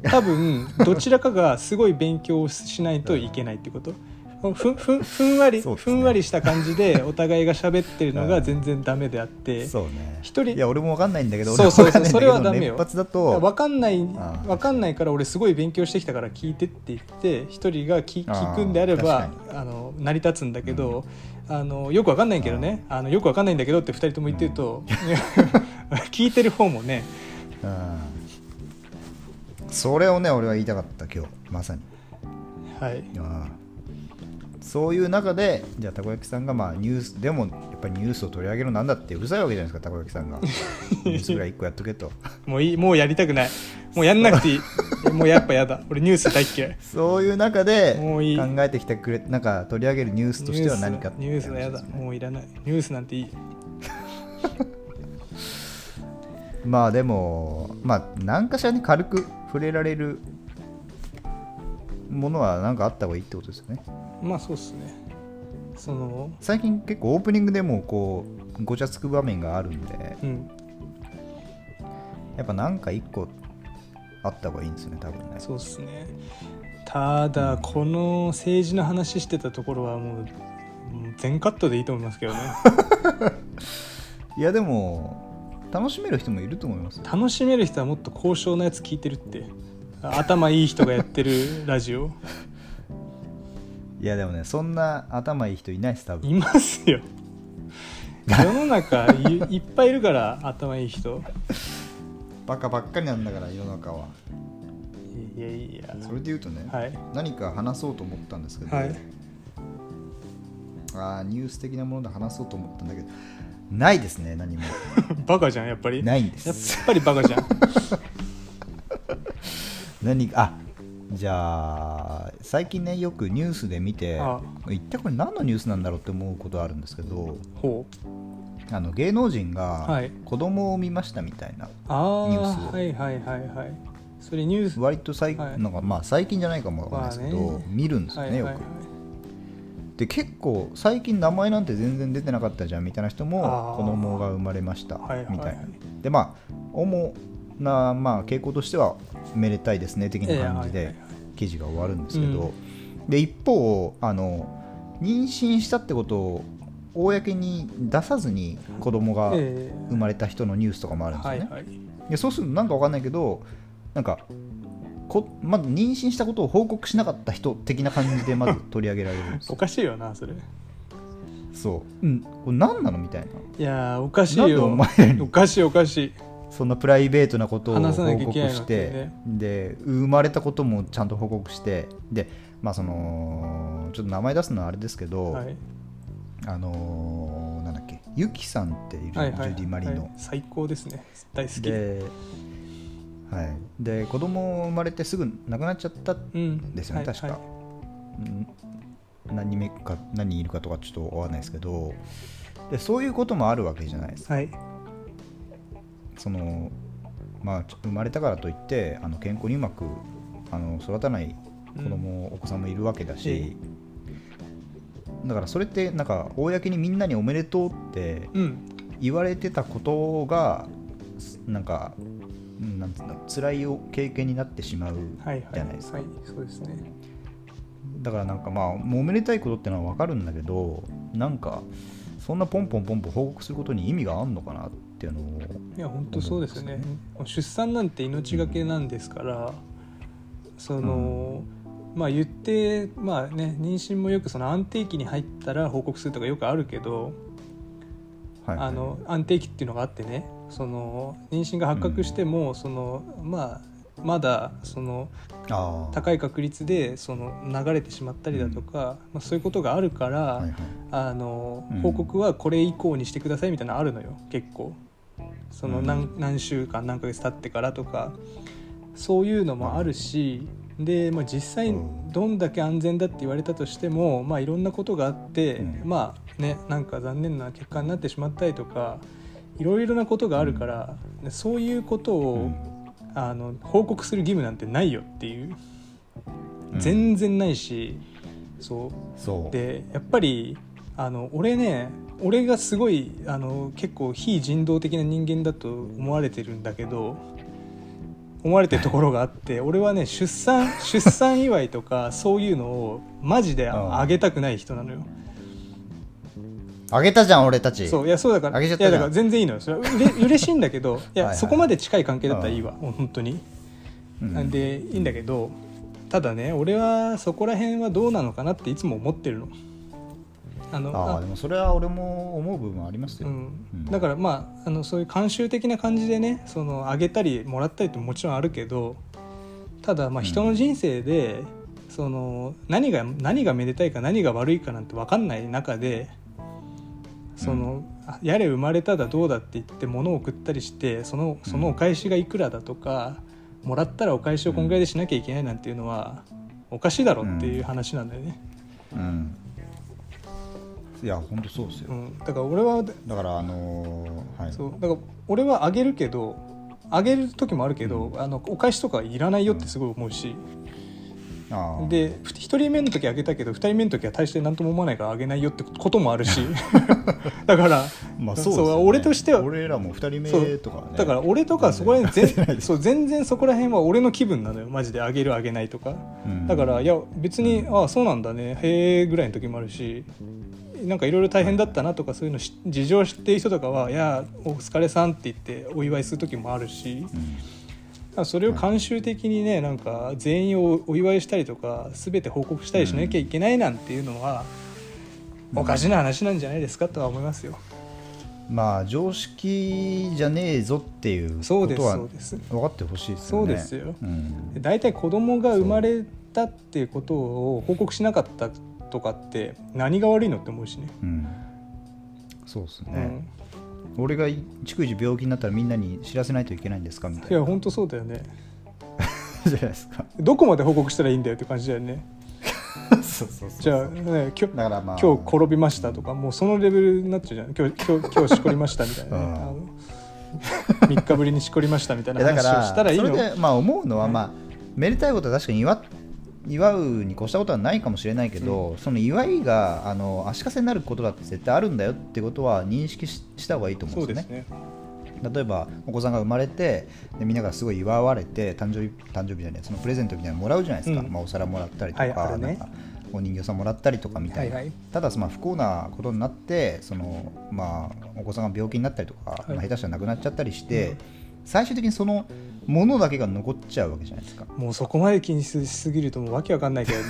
多分どちらかがすごい勉強をしないといけないってことふふんふんわり、ね。ふんわりした感じでお互いが喋ってるのが全然ダメであって、そうね。一人いや俺も分かんないんだけどそうそうそうそれはダメよ。熱発だいやと分かんない分かんないから俺すごい勉強してきたから聞いてって言って一人が聞聞くんであれば確あの成り立つんだけど、あのよく分かんないけどね。あのよく分かんないんだけどって二人とも言ってると、聞いてる方もね。うん。それをね俺は言いたかった今日。まさに。はい。ああそういう中でじゃあたこ焼きさんがまあニュースでもやっぱりニュースを取り上げるなんだってうるさいわけじゃないですかたこ焼きさんが。ニュースぐらい一個やっとけと。もういいもうやりたくない。もうやんなくていい。もうやっぱやだ。俺ニュース大っ嫌い。そういう中で考えてきてくれなんか取り上げるニュースとしては何かってニュースニュースはやだ。もういらない。ニュースなんていい。まあでもまあ何かしらね軽く触れられるものは何かあった方がいいってことですよね。まあそうっすね。その最近結構オープニングでもこうごちゃつく場面があるんでうん。やっぱなんか一個あった方がいいんですよね多分ね。そうっすね。ただこの政治の話してたところはもう全カットでいいと思いますけどね。いやでも楽しめる人もいると思いますよ。楽しめる人はもっと高尚なやつ聞いてるって頭いい人がやってるラジオ。いやでもねそんな頭いい人いないです多分。いますよ。世の中いいっぱいいるから頭いい人。バカばっかりなんだから世の中は。いやいや。それで言うとね、はい。何か話そうと思ったんですけど、はい。あーニュース的なもので話そうと思ったんだけどないですね何も。バカじゃんやっぱり。ないんでやっすぱりバカじゃん 何かあじゃあ最近ねよくニュースで見てあ。一体これ何のニュースなんだろうって思うことあるんですけどあの芸能人はがい。子供を産みましたみたいな、ニュースを。はいはいはいはい。それニュース。割と最,、はい。なんかまあ最近じゃないかもわかんないですけど、まあね。見るんですよね、はいはいはい。よく。で結構最近名前なんて全然出てなかったじゃんみたいな人も子供が生まれましたはいはいはい。みたいなでまあ主な、まあ、傾向としてはめでたいですね的な感じではい記事が終わるんですけど、うん。で一方あの妊娠したってことを公に出さずに子供がえ生まれた人のニュースとかもあるんですよね。はいはい。でそうするとなんかわかんないけどなんかこまず妊娠したことを報告しなかった人的な感じでまず 取り上げられるんですよ。おかしいよなそれ。そう、うん、これ何なのみたいな。いやーおかしいよ。お前おかしいおかしいそんなプライベートなことを報告して、ねで生まれたこともちゃんと報告してでまあそのちょっと名前出すのはあれですけど、はい。あのーなんだっけユキさんっているじゃん、はいはい。ジュディ・マリの、はい最高ですね。大好き。で,、はい、で子供生まれてすぐ亡くなっちゃったうんですよね、はい確か、はい。うん。何人目か何人いるかとかちょっとわかんないですけどでそういうこともあるわけじゃないですか。はいそのまあ生まれたからといってあの健康にうまくあの育たない子供、お子さんもいるわけだし、だからそれってなんか公にみんなにおめでとうってうん。言われてたことがなんかうんなんつうんだ辛い経験になってしまうはいはい。じゃないですか、はいそうですね。だからなんかまあもうおめでたいことってのは分かるんだけどなんかそんなポンポンポンポン報告することに意味があるのかなっていうのをいや本当そうですよね。出産なんて命がけなんですから、その、まあ言ってまあね妊娠もよくその安定期に入ったら報告するとかよくあるけど、はいはい。あの安定期っていうのがあってねその妊娠が発覚しても、そのまあまだその高い確率でその流れてしまったりだとか、まあ、そういうことがあるから、あのうん。報告はこれ以降にしてくださいみたいなのあるのよ結構その何,、何週間何ヶ月経ってからとかそういうのもあるし、で、まあ、実際うん。どんだけ安全だって言われたとしても、まあ、いろんなことがあって、うん。まあねなんか残念な結果になってしまったりとかいろいろなことがあるから、そういうことを、うん。あの報告する義務なんてないよっていう、うん。全然ないしそう。そう。でやっぱりあの俺ね俺がすごいあの結構非人道的な人間だと思われてるんだけど思われてるところがあって 俺はね出産出産祝いとかそういうのをマジでうん。あげたくない人なのよ。あげたじゃん俺たち。そういやそうだからあげちゃったいやだから全然いいのよ。それはうれ嬉しいんだけど いやはいはい。そこまで近い関係だったらいいわもう本当に。うん。なんでいいんだけどただね俺はそこら辺はどうなのかなっていつも思ってるの。あのああでもそれは俺も思う部分ありますよ、うん。うん。だからまああのそういう慣習的な感じでねそのあげたりもらったりってもちろんあるけどただまあ人の人生で、その何が何がめでたいか何が悪いかなんて分かんない中でその、あやれ生まれただどうだって言って物を送ったりしてそのそのお返しがいくらだとか、もらったらお返しをこんぐらいでしなきゃいけないなんていうのはおかしいだろっていう話なんだよね。うんいや本当そうですよ、うん、だから俺はだからあのーはい。そう。だから俺はあげるけどあげる時もあるけど、あのお返しとかいらないよってすごい思うし、ああで1人目の時あげたけど2人目の時は大して何とも思わないからあげないよってこともあるし。だから、まあそうですよ、ね、俺としては俺らも2人そう目とかはね。だから俺とかそこら辺 全然全そう全然そこら辺は俺の気分なのよ。マジであげるあげないとか、うん。だからいや別に、ああそうなんだね。へえぐらいの時もあるしなんかいろいろ大変だったなとかそういうのし事情を知ってる人とかはいやお疲れさんって言ってお祝いする時もあるし、うん。それを慣習的にねなんか全員をお祝いしたりとか全て報告したりしなきゃいけないなんていうのは、おかしな話なんじゃないですかとは思いますよ。まあ常識じゃねえぞっていうそうですことは分かってほしいですそよね。うですよ。うん。で大体子供が生まれたっていうことを報告しなかったとかって何が悪いのって思うしね。うん。そうですね、うん。俺が逐一病気になったらみんなに知らせないといけないんですかみたいな。いや本当そうだよね。じゃないですか。どこまで報告したらいいんだよって感じだよね。そうそうそうじゃあ、ね、今日だからまあ。今日転びましたとかもうそのレベルになっちゃうじゃん。今日今日今日しこりましたみたいな。ね、うん。あの3日ぶりにしこりましたみたいいな話をやだからしたらいいの。それでまあ思うのはまあめでたいことは確かに祝っ祝うに越したことはないかもしれないけど、その祝いがあの足かせになることだって絶対あるんだよってことは認識しした方がいいと思うんですすね。例えばお子さんが生まれてでみんながすごい祝われて誕生日誕生日じゃないそのプレゼントみたいなのもらうじゃないですか、うん。まあ、お皿もらったりとか,、はいね。なんかお人形さんもらったりとかみたいな、はいはい。ただまあ不幸なことになってその、まあ、お子さんが病気になったりとか、い。まあ、下手したら亡くなっちゃったりして、うん。最終的にそのものだけが残っちゃうわけじゃないですか。もうそこまで気にしすぎるともうわけわかんないけどね。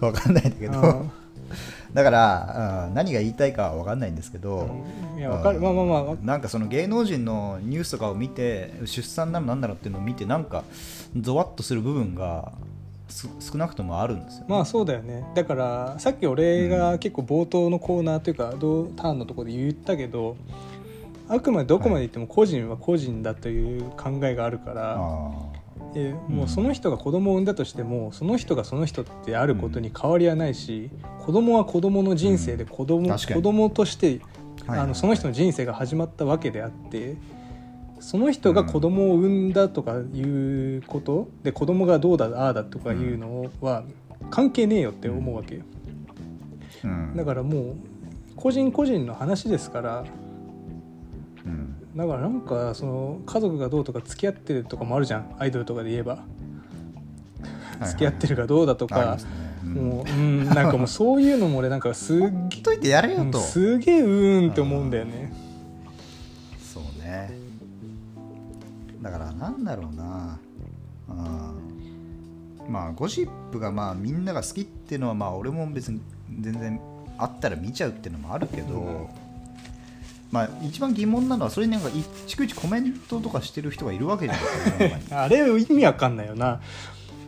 わかんないんだけど。うん。だから、うん何が言いたいかは分かんないんですけど、いやわかる。うん。まあまあまあわなんかその芸能人のニュースとかを見て出産なのなんだろうっていうのを見てなんかゾワッとする部分がす少なくともあるんですよ、ね、まあそうだよね。だからさっき俺が結構冒頭のコーナーというか同ターンのところで言ったけどあくまでどこまで言っても個人は個人だという考えがあるから、あえもうその人が子供を産んだとしてもその人がその人ってあることに変わりはないし、子供は子供の人生で子供,、確かに。子供として、はい。はいはいあのその人の人生が始まったわけであってその人が子供を産んだとかいうこと、で子供がどうだああだとかいうのは関係ねえよって思うわけよ、だからもう個人個人の話ですからうんだからなんかその家族がどうとか付き合ってるとかもあるじゃん。アイドルとかで言えば。付き合ってるかどうだとか。ね。うん。もううんなんかもうそういうのも俺なんかすっげといてやれよと、すげえうーんって思うんだよね。そうね。だからなんだろうな。うん。まあゴシップがまあみんなが好きっていうのはまあ俺も別に全然あったら見ちゃうっていうのもあるけど、うんまあ一番疑問なのはそれになんかい逐一コメントとかしてる人がいるわけじゃないですか あれ意味わかんないよな。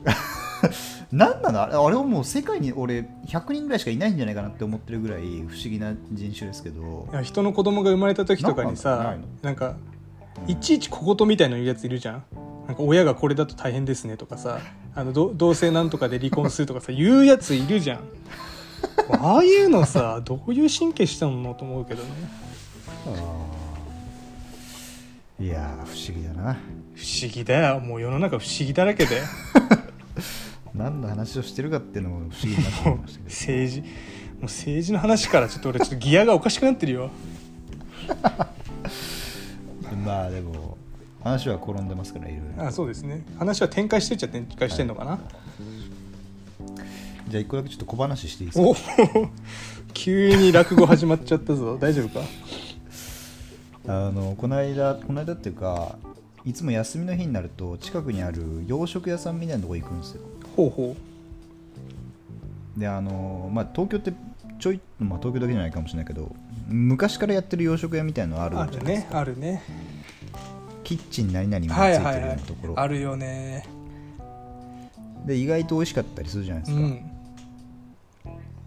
何なの？あれあれはもう世界に俺100人ぐらいしかいないんじゃないかなって思ってるぐらい不思議な人種ですけど。人の子供が生まれた時とかにさかなんかいちいち小言みたいの言うやついるじゃん。なんか親がこれだと大変ですねとかさあのど同性なんとかで離婚するとかさ言うやついるじゃん。ああいうのさどういう神経したのと思うけどねいやー不思議だな。不思議だよ。もう世の中不思議だらけで。何の話をしてるかっていうのも不思議になましたけど。政治もう政治の話からちょっと俺ちょっとギアがおかしくなってるよ。まあでも話は転んでますからいろいろ。あそうですね。話は展開してっちゃ展開してんのかな、じゃあ一個だけちょっと小話していいですか？お。急に落語始まっちゃったぞ。大丈夫か？あのこの間この間っていうかいつも休みの日になると近くにある洋食屋さんみたいなとこ行くんですよ。ほうほであのまあ東京ってちょい、まあ、東京だけじゃないかもしれないけど昔からやってる洋食屋みたいなのあるうあるねあるね。キッチン何々みはたいなついてるいはいはいようなところ、あるよね。で意外と美味しかったりするじゃないですか、うん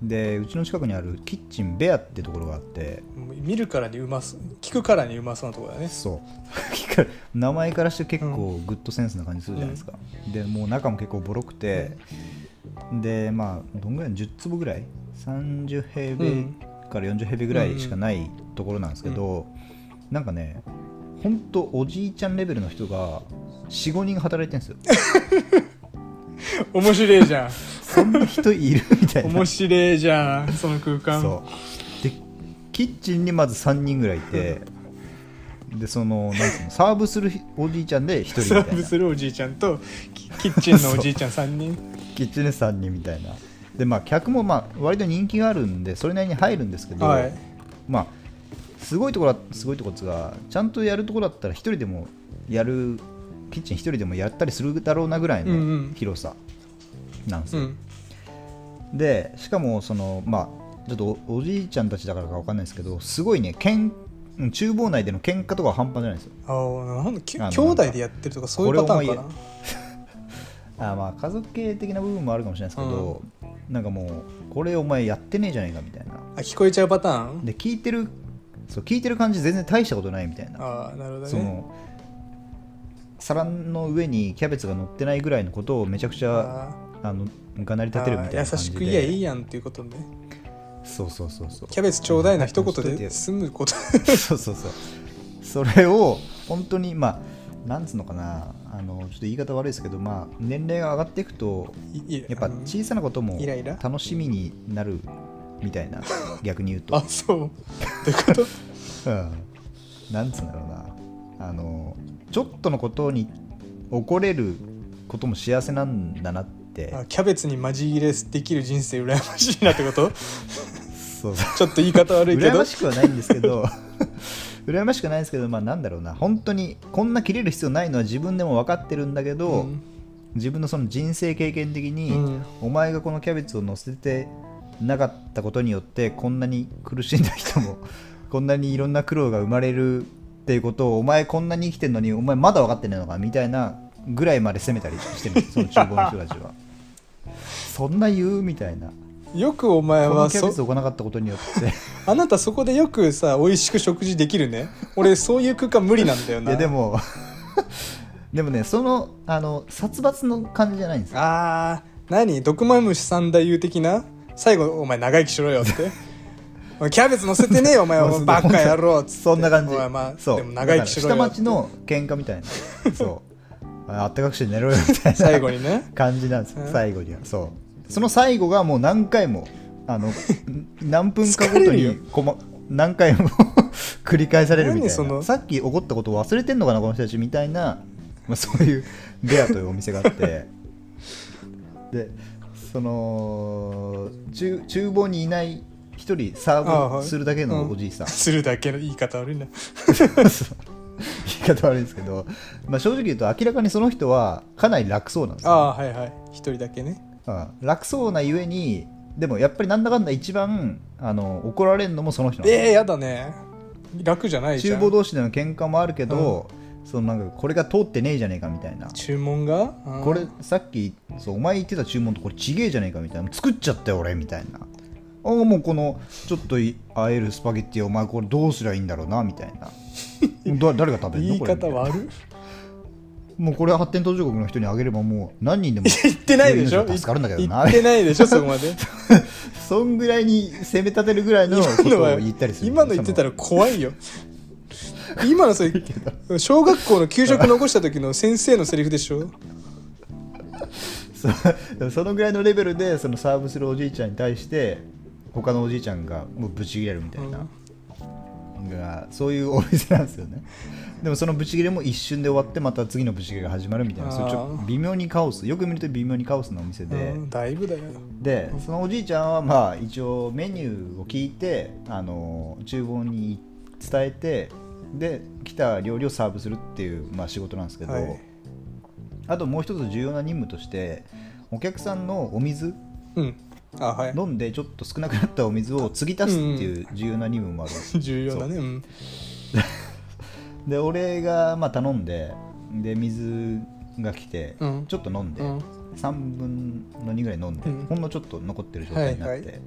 でうちの近くにあるキッチンベアってところがあって見るからにうます聞くからにうまそうなところだね。そう。名前からして結構グッドセンスな感じするじゃないですか、でもう中も結構ボロくて、でまあどんぐらい？10坪ぐらい？30平米から40平米ぐらいしかないところなんですけど、なんかねほんとおじいちゃんレベルの人が45人働いてるんですよ 面白いじゃん。そんな人いるみたいな。面白いじゃんその空間。そう。でキッチンにまず3人ぐらいいてでそのなんつうのサーブするおじいちゃんで1人みサたいな。ーブするおじいちゃんとキキッチンのおじいちゃん 3人。キッチンで3人みたいな。でまあ客もまあ割と人気があるんでそれなりに入るんですけど、はい。まあすごいところはすごいところがちゃんとやるところだったら1人でもやるキッチン1人でもやったりするだろうなぐらいうんうのん。広さなんですよ、うん。でしかもそのまあちょっとおおじいちゃんたちだからかわかんないですけどすごいねけんうん厨房内での喧嘩とかは半端じゃないですよ。ああな兄弟でやってるとかそういうパターンかな？こ あまあ家族系的な部分もあるかもしれないですけど、なんかもうこれお前やってねえじゃねえかみたいな。あ聞こえちゃうパターン？で聞いてるそう聞いてる感じ全然大したことないみたいな、ああなるほどね。その皿の上にキャベツが乗ってないぐらいのことをめちゃくちゃああのがなり立てるみたいな感じで。しく言えばいいやんっていうことね。そうそうそうそう。キャベツちょうだいな一言で済むこと。そうそうそう。それを本当にまあなんつうのかな。あのちょっと言い方悪いですけど、まあ、年齢が上がっていくとやっぱ小さなことも楽しみになるみたいな 逆に言うと。あ、そう。どういうこと？うん。なんつうんだろうな。あのちょっとのことに怒れることも幸せなんだなって。あキャベツにマジ切れできる人生羨ましいなってこと？そうちょっと言い方悪いけ羨どましくはないんですけど。羨ましくはないんですけどまあなんだろうな。本当にこんな切れる必要ないのは自分でも分かってるんだけど、うん。自分のその人生経験的に、うん。お前がこのキャベツを乗せてなかったことによってこんなに苦しんだ人もこんなにいろんな苦労が生まれるっていうことをお前こんなに生きてるのにお前まだ分かってないのかみたいなぐらいまで責めたりしてるんですその厨房の人たちは。そんな言うみたいな。よくお前こはキャベツを置かなかったことによって。あなたそこでよくさ美味しく食事できるね。俺そういう空間無理なんだよいなやでも でもねそのあの殺伐の感じじゃないんですよ。あー何？毒マムシ三太夫的な？最後お前長生きしろよってキャベツ乗せてねえよお前そうお前バカ野郎っつって。そんな感じ。まあそう。でも長生きしろよ下町の喧嘩みたいな。そう。ああったかくして寝ろよみたいな。最後にね。感じなんです最後には。そう。その最後がもう何回もあのん何分かごとにこま何回も 繰り返されるみたい何その？なさっき起こったことを忘れてんのかなこの人たちみたいな、まあ、そういうベアというお店があって。でその厨厨房にいない一人サーブするだけのおじいさん、するだけの言い方悪いな。言い方悪いですけど、まあ、正直言うと明らかにその人はかなり楽そうなんですよ、ああはいはい。一人だけね。うん楽そうなゆえにでもやっぱりなんだかんだ一番あの怒られるのもその人ええやだね。楽じゃないじゃん。厨房同士での喧嘩もあるけど、そのなんかこれが通ってねえじゃねえかみたいな。注文が？うん。これさっきそうお前言ってた注文とこれちげえじゃねえかみたいな。作っちゃったよ俺みたいなあもうこのちょっといあえるスパゲッティお前これどうすりゃいいんだろうなみたいな。だ誰が食べるの？言い方悪いもうこれは発展途上国の人にあげればもう何人でも 言ってないでしょ？助かるんだけど言なってないでしょ？そこまで。そんぐらいに攻め立てるぐらいのことを今のは言ったりする今の言ってたら怖いよ。今のそれ小学校の給食残した時の先生のセリフでしょ？そのぐらいのレベルでそのサーブするおじいちゃんに対して他のおじいちゃんがもうブチ切れるみたいな、がそういうお店なんですよね。でもそのブチ切れも一瞬で終わってまた次のブチ切れが始まるみたいな。そういうちょっと微妙にカオス。よく見ると微妙にカオスなお店で、うん。だいぶだよ。でそのおじいちゃんはまあ一応メニューを聞いてあの厨房に伝えてで来た料理をサーブするっていう、まあ、仕事なんですけど、はい。あともう一つ重要な任務としてお客さんのお水うんあはい。飲んでちょっと少なくなったお水を継ぎ足すっていう重要な任務もあるんですよ重要だね。う。ん。で俺がまあ頼んでで水が来て、うん。ちょっと飲んで、うん。3分の2ぐらい飲んで、うん。ほんのちょっと残ってる状態になって、はいはい。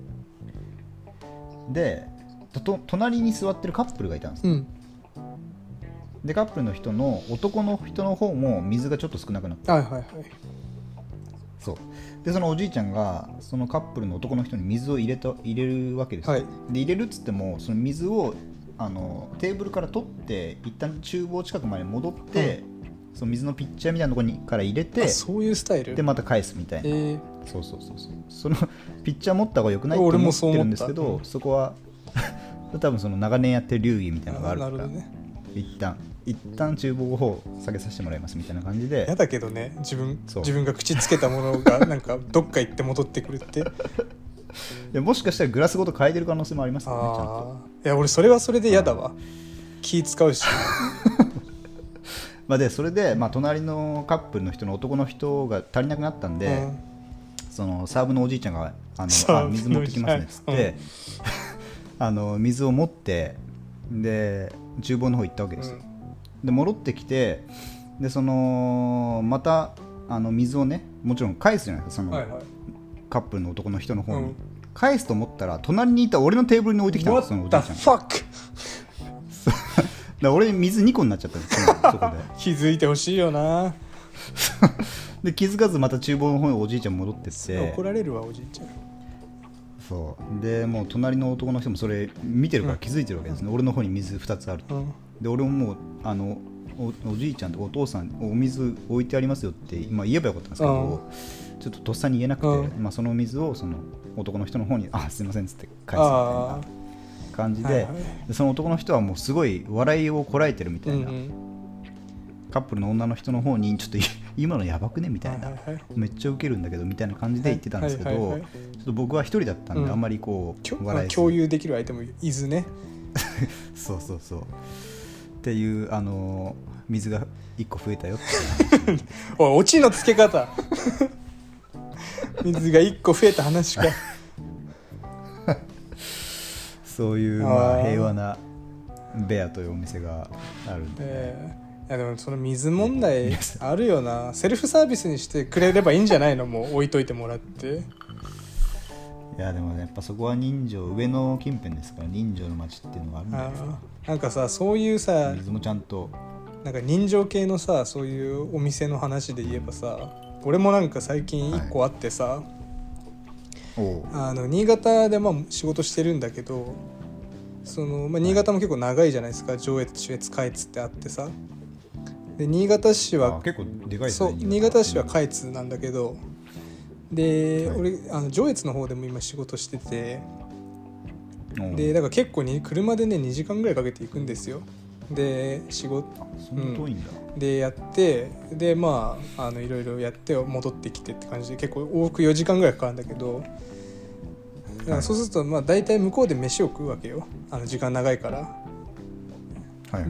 でとと隣に座ってるカップルがいたんです、うん。でカップルの人の男の人の方も水がちょっと少なくなってはいはいはい。そうでそのおじいちゃんがそのカップルの男の人に水を入れた入れるわけですよ、はい。で入れるっつってもその水をあのテーブルから取って一旦厨房近くまで戻って、その水のピッチャーみたいなところにから入れてあそういうスタイル。でまた返すみたいな、え。ーそうそうそうそう。そのピッチャー持った方がよくないって思ってるんですけどうんそこは 多分その長年やってる流儀みたいなのがあるから。ね。一旦一旦厨房の方下げさせてもらいますみたいな感じで。やだけどね自分自分が口つけたものがなんかどっか行って戻ってくるって。でもしかしたらグラスごと変えてる可能性もありますよねちゃんと。いや俺それはそれで嫌だわ。気使うし。まあ、でそれで、まあ、隣のカップルの人の男の人が足りなくなったんで、うん。そのサーブのおじいちゃんがあのあ水持ってきますねっつって、はい あの水を持ってで厨房の方行ったわけですよ、で戻ってきてでそのまたあの水をねもちろん返すじゃないですかその、はいはい。カップルの男の人の方に、うん。返すと思ったら隣にいた俺のテーブルに置いてきたんですそのおじいちゃんだ俺水2個になっちゃったんですよそこで。気づいてほしいよな。で気づかずまた厨房の方におじいちゃん戻ってって。怒られるわおじいちゃん。そう。でもう隣の男の人もそれ見てるから気づいてるわけですね、俺の方に水2つあると、うんで俺ももうあのおおじいちゃんとお父さんお水置いてありますよって今言えばよかったんですけど、ちょっととっさに言えなくて、うん。まあ、その水をその男の人の方にあすいませんっつって返すみたいあな感じで,、はいはい。でその男の人はもうすごい笑いをこらえてるみたいな、うんうん。カップルの女の人の方にちょっとい 今のやばくねみたいな、はいはいはい。めっちゃウケるんだけどみたいな感じで言ってたんですけど、はいはいはい。ちょっと僕は一人だったんで、うん。あんまりこう笑えず共有できる相手もいずね。そうそうそうっていうあのー水が1個増えたよ おいオチのつけ方。水が1個増えた話か。そういうまあ平和なベアというお店があるんで、えー。いやでもその水問題あるよな。セルフサービスにしてくれればいいんじゃないの？もう置いといてもらって。いやでもねやっぱそこは人情上野近辺ですから人情の街っていうのがあるんだよあーなんかさそういうさ水もちゃんと。なんか人情系のさそういうお店の話で言えばさ俺もなんか最近1個あってさ、あの新潟でまあ仕事してるんだけどその、まあ、新潟も結構長いじゃないですか上越中越下越ってあってさ。で新潟市はあ結構でかいですねそう新潟市は下越なんだけどで、はい。俺あの上越の方でも今仕事しててでだから結構に車でね2時間ぐらいかけて行くんですよ。で仕事そんでやってでまああのいろいろやって戻ってきてって感じで結構多く4時間ぐらいかかるんだけどそうするとまあ大体向こうで飯を食うわけよ。あの時間長いから。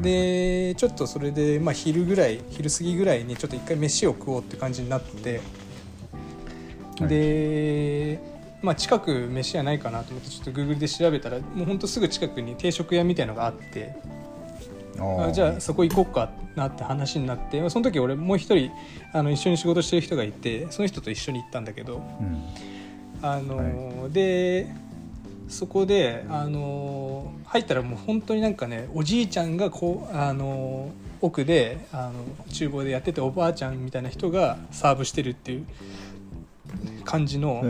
でちょっとそれで、まあ、昼ぐらい昼過ぎぐらいにちょっと一回飯を食おうって感じになって、はい。で、まあ、近く飯屋ないかなと思ってちょっと Google で調べたらもうほんとすぐ近くに定食屋みたいのがあってああじゃあそこ行こうかなって話になってその時俺もう一人あの一緒に仕事してる人がいてその人と一緒に行ったんだけどうん。あの、でそこであの入ったらもう本当になんかねおじいちゃんがこうあの奥であの厨房でやってておばあちゃんみたいな人がサーブしてるっていう感じの。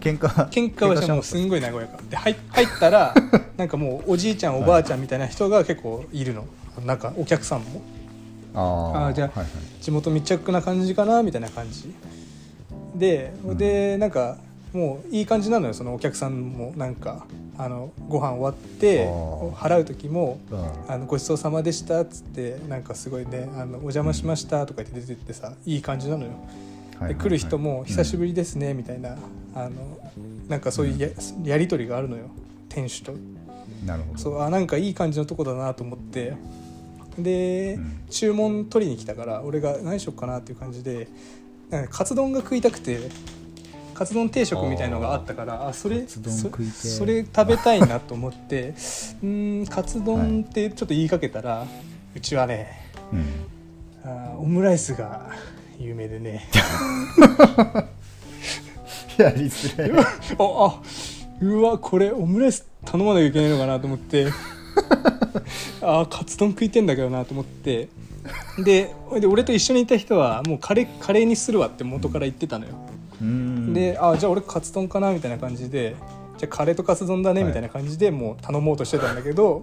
えー喧嘩喧嘩はじゃあもうすんごい和やか。で入入ったら なんかもうおじいちゃんおばあちゃんみたいな人が結構いるの。なんかお客さんも。ああーじゃあはいはい。地元密着な感じかなみたいな感じ。ででなんかもういい感じなのよそのお客さんもなんか。あのご飯終わって払う時もうん「あのごちそうさまでした」っつってなんかすごいね「あのお邪魔しました」とか言って出てってさいい感じなのよ。で来る人も「久しぶりですね」みたいなあのなんかそういうややり取りがあるのよ。店主と。なるほど。そうあなんかいい感じのとこだなと思って。で、うん。注文取りに来たから俺が何しよっかなっていう感じでなんかカツ丼が食いたくてカツ丼定食みたいのがあったからあそれそそれ食べたいなと思って。うーんカツ丼ってちょっと言いかけたら、うちはねうん。あオムライスが有名でね やりづらい。ああうわこれオムライス頼まなきゃいけないのかなと思って。あカツ丼食いてんだけどなと思って。でで俺と一緒にいた人はもうカレーカレーにするわって元から言ってたのよ、うん。であじゃあ俺カツ丼かなみたいな感じでじゃあカレーとカツ丼だねはい。みたいな感じでもう頼もうとしてたんだけど、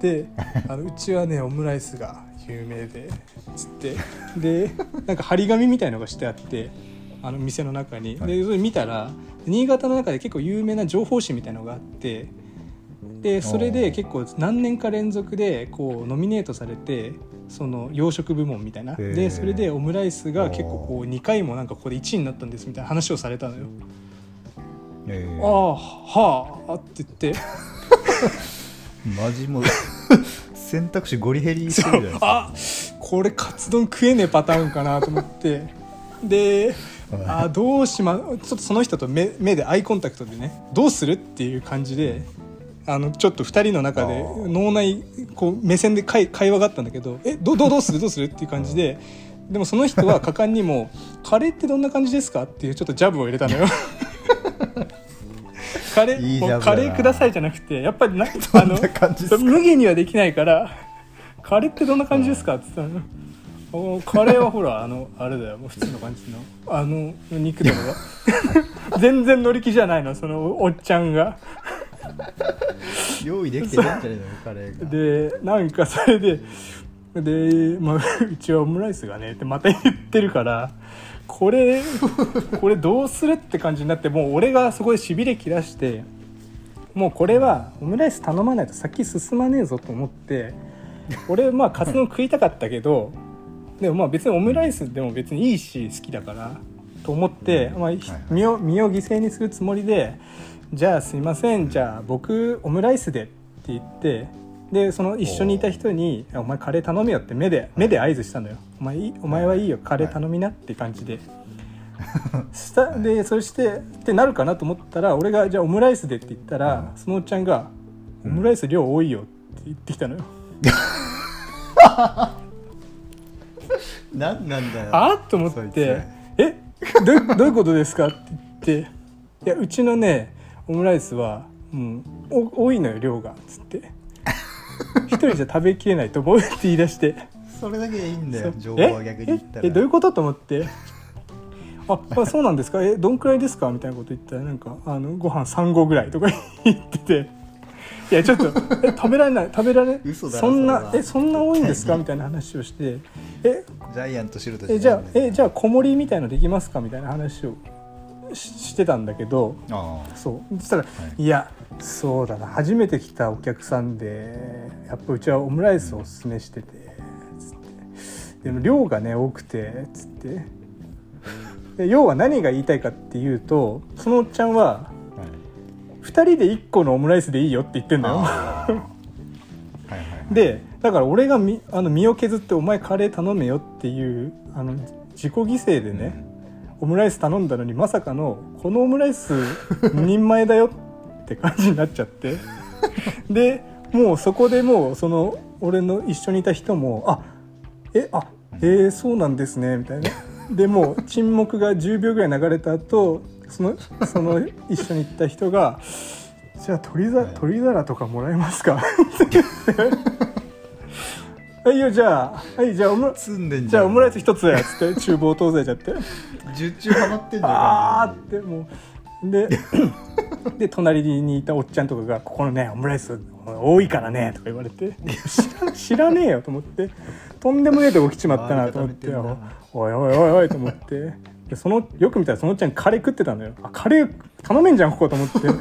であのうちはねオムライスが有名でつって。でなんか張り紙みたいのがしてあってあの店の中に、はい。でそれ見たら新潟の中で結構有名な情報誌みたいのがあってでそれで結構何年か連続でこうノミネートされてその洋食部門みたいな。でそれでオムライスが結構こう2回もなんかここで1位になったんですみたいな話をされたのよ。えああはあって言って。マジもう 選択肢ゴリヘリしるじゃないですか。あこれカツ丼食えねえパターンかなと思って。であどうしまちょっとその人と目目でアイコンタクトでねどうするっていう感じであのちょっと2人の中で脳内こう目線で会会話があったんだけどえどどうどうする？どうするっていう感じででもその人は果敢にも「カレーってどんな感じですか?」っていうちょっとジャブを入れたのよ。カレーいいジャブだなカレーくださいじゃなくてやっぱりな あの無限にはできないから「カレーってどんな感じですか?」って言ったのおカレーはほらあのあれだよ。普通の感じの。あの肉だろ。全然乗り気じゃないの。そのおっちゃんが。用意できてるんじゃないのカレーが。でなんかそれでで、まあ、うちはオムライスがねってまた言ってるからこれこれどうするって感じになってもう俺がそこでしびれ切らしてもうこれはオムライス頼まないと先進まねえぞと思って俺まあカツ丼食いたかったけどでもまあ別にオムライスでも別にいいし好きだからと思って、まあ、はい身を身を犠牲にするつもりで「じゃあすいませんじゃあ僕オムライスで」って言ってでその一緒にいた人に「お前カレー頼めよ」って目で目で合図したのよ「お前いいお前はいいよカレー頼みな」って感じで。したでそしてってなるかなと思ったら俺が「じゃあオムライスで」って言ったら、そのおっちゃんが「オムライス量多いよ」って言ってきたのよ。何なんだよ。あ？っと思って「え？どうどういうことですか?」って言って「いやうちのねオムライスは、うん、お多いのよ量が」っつって「一人じゃ食べきれないと思う」って言い出して。それだけでいいんだよ情報は逆に言ったら。え？え？どういうこと？と思って「ああそうなんですか？えどんくらいですか?」みたいなこと言ったらなんかあのご飯3合ぐらいとか言ってて「いやちょっとえ食べられない。食べられ嘘だろそんなそれはえそんな多いんですか? 」みたいな話をして「えジャイアントシルトえじゃあえじゃあ小盛りみたいのできますか?」みたいな話をししてたんだけど。あそう。そしたら、い、やそうだな。初めて来たお客さんでやっぱうちはオムライスをおすすめしててつって。でも量がね多くてつって。で要は何が言いたいかっていうとそのおっちゃんは2人で1個のオムライスでいいよって言ってんだよ。はいはいはい。でだから俺がみあの身を削って「お前カレー頼めよ」っていうあの自己犠牲でね、オムライス頼んだのにまさかのこのオムライス2人前だよって感じになっちゃって。でもうそこでもうその俺の一緒にいた人も「あえあえー、そうなんですね」みたいな。でもう沈黙が10秒ぐらい流れた後そのその一緒に行った人が「じゃあ鶏ざは皿とかもらえますか?」って言って「はいよじゃあ。はいじゃあオムじゃあオムライス一つや」っつって厨房通されちゃって。十中ハマってんじゃん。あーってもう。で で隣にいたおっちゃんとかが「ここのねオムライス多いからね」とか言われて。知ら知らねえよと思って。とんでもねえとこ来ちまったなと思って。おいおいおいおいと思ってでそのよく見たらそのおっちゃんカレー食ってたのよ。あカレー頼めんじゃんここと思って。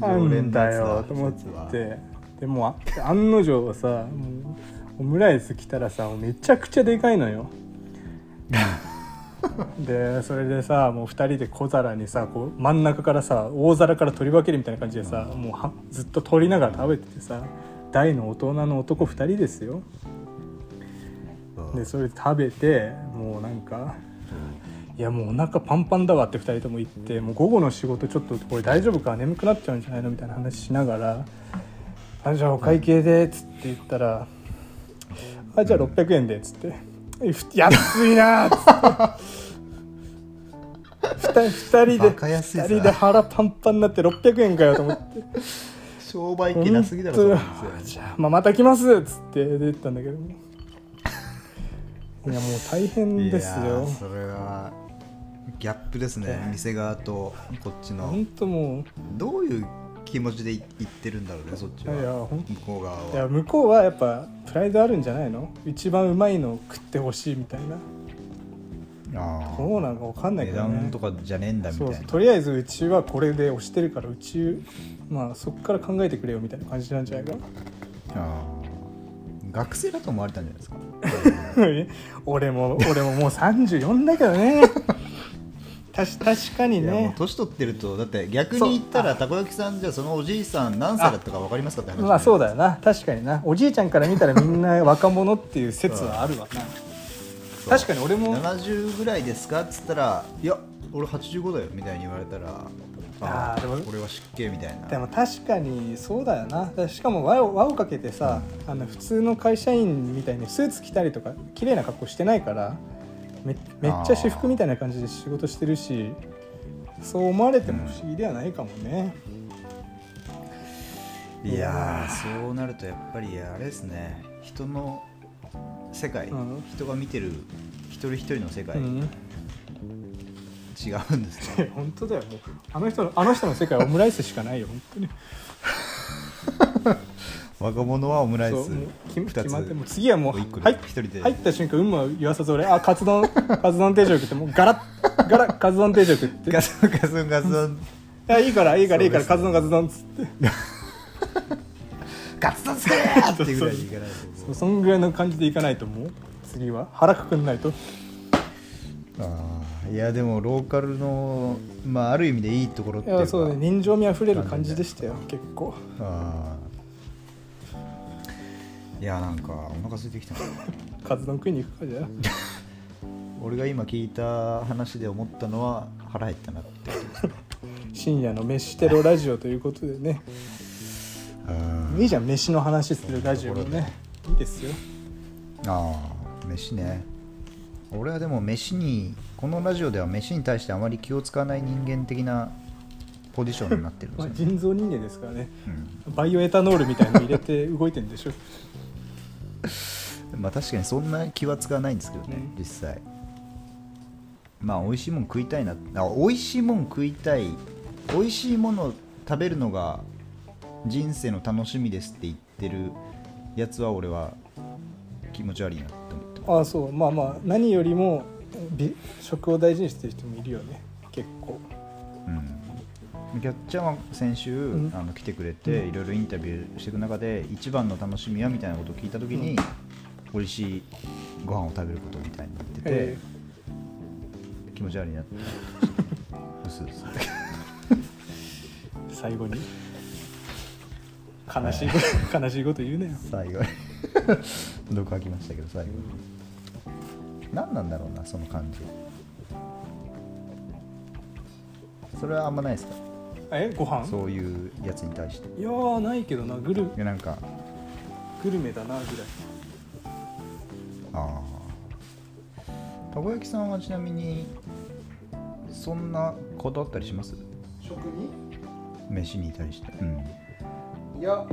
なんだよと思って。でもあ案の定さもうオムライス来たらさめちゃくちゃでかいのよ。でそれでさもう2人で小皿にさこう真ん中からさ大皿から取り分けるみたいな感じでさもうはずっと取りながら食べててさ大の大人の男2人ですよでそれで食べてもうなんかいやもうお腹パンパンだわって2人とも言ってもう午後の仕事ちょっとこれ大丈夫か？眠くなっちゃうんじゃないの？みたいな話しながら「あじゃあお会計で」っつって言ったら「あじゃあ600円で」っつって「えふ安いな」っつって。2人でバカ安いさ。2人で腹パンパンになって600円かよと思って。商売気なすぎだろまあ、また来ますっつって出てったんだけどいやもう大変ですいやよーそれはギャップですね。店側とこっちの。本当もどういう気持ちでい言ってるんだろうねそっちういや向こう側いやは向こうはやっぱプライドあるんじゃないの？一番うまいのを食ってほしいみたいな。あどうなのか分かんない値けどね。段とかじゃねえんだみたそいう。なとりあえずうちはこれで押してるからうちまあそこから考えてくれよみたいな感じなんじゃないかあー学生だと思われたんじゃないですか。俺も俺ももう34だけどね。たし確かにね。年取ってるとだって逆に言ったらたこ焼きさんじゃあそのおじいさん何歳だったか分かりますかって話まあそうだだよな。確かにな。おじいちゃんから見たらみんな若者っていう説はあるわな。確かに俺も。70ぐらいですかっつったらいや俺85だよみたいに言われたらあーでも俺は湿気みたいな。でも確かにそうだよな。だしかも輪を輪をかけてさ、あの普通の会社員みたいにスーツ着たりとか綺麗な格好してないからめめっちゃ私服みたいな感じで仕事してるしそう思われても不思議ではないかもね、いやー。そうなるとやっぱりあれですね。人の世界、うん。人が見てる一人一人の世界、うん違うんですね。本当だよもう。あの人のあの人の世界はオムライスしかないよ本当に。若者はオムライス決まってもう次はもう入っ一人で。入った瞬間有無は言わさず俺あカツ丼 カツ丼定食ってもうガラッガラッカツ丼定食って。ガツンガツンガツン。いやいいからいいからいいからカツ丼カツ丼っつって。ガツン作れーっていうぐらいにいかないとそんぐらいの感じでいかないともう。次は腹くくんないと。あーいやでもローカルのまあある意味でいいところっいていやそうね。人情味あふれる感じでしたよ。結構。あー。いやなんかお腹空いてきたな。カツ丼食いに行くかじゃあ。俺が今聞いた話で思ったのは腹減ったなって。深夜の飯テロラジオということでね。いいじゃん。飯の話するラジオもね。いいですよ。ああ飯ね俺はでも飯にこのラジオでは飯に対してあまり気を使わない人間的なポジションになってるん まあですよ、人造人間ですからね。うん。バイオエタノールみたいの入れて動いてんでしょ。まあ確かにそんな気は使わないんですけどね、うん。実際。まあ美味しいもん食いたいなあ美味しいもん食いたい。美味しいものを食べるのが人生の楽しみですって言ってるやつは俺は気持ち悪いなって思ってまああそう。まあまあ何よりも美食を大事にしてる人もいるよね。結構。す、うん、キャッチャーは先週、ん。あの来てくれて、うん。いろいろインタビューしていく中で一番の楽しみはみたいなことを聞いた時に、美味しいご飯を食べることみたいに言ってて、え気持ち悪いなって。うすうすー最後に。悲しいこと、悲しいこと言うなよ。最後に毒吐きましたけど最後に。何なんだろうなその感じ。それはあんまないですか？えご飯？そういうやつに対して。いいやーないけどな。グルやなんか。グルメだなぐらい。ああたこ焼きさんはちなみにそんなこだわったりします？食に？飯に対して。うん。いや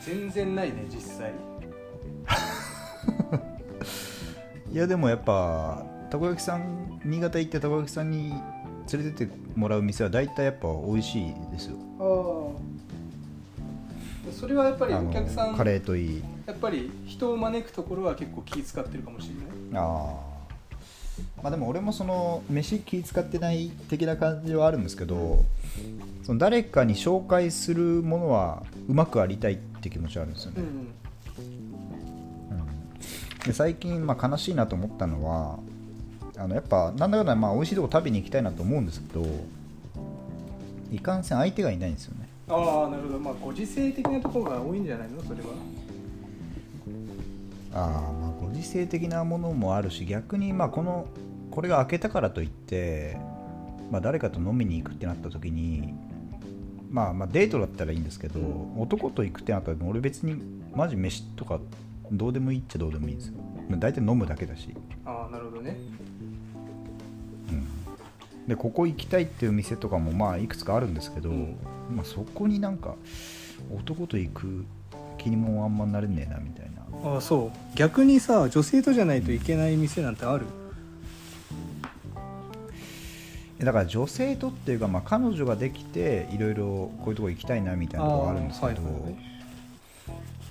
全然ないね実際いやでもやっぱたこ焼きさん新潟行ってたこ焼きさんに連れてってもらう店は大体やっぱ美味しいですよ。ああそれはやっぱりお客さんカレーといい。やっぱり人を招くところは結構気使ってるかもしれない。ああまあでも俺もその飯気使ってない的な感じはあるんですけどその誰かに紹介するものはうまくありたいって気持ちはあるんですよね、んうんで最近、まあ、悲しいなと思ったのはあのやっぱなんだかんだまあ美味しいとこ食べに行きたいなと思うんですけどいかんせん相手がいないんですよね。ああなるほど。まあご時世的なところが多いんじゃないの？それは。ああまあご時世的なものもあるし逆にまあこのこれが開けたからといって、まあ、誰かと飲みに行くってなった時にまあまあデートだったらいいんですけど、男と行くってなった時俺別にマジ飯とかどうでもいいっちゃどうでもいいんですよ。まあ大体飲むだけだし、ああなるほどね。うん、でここ行きたいっていう店とかもまあいくつかあるんですけど、うん。まあ、そこになんか男と行く気にもあんまなれねえなみたいな。ああそう。逆にさ女性とじゃないといけない店なんてある？だから女性とっていうか、まあ、彼女ができていろいろこういうとこ行きたいなみたいなところあるんですけど、あーはいはいはい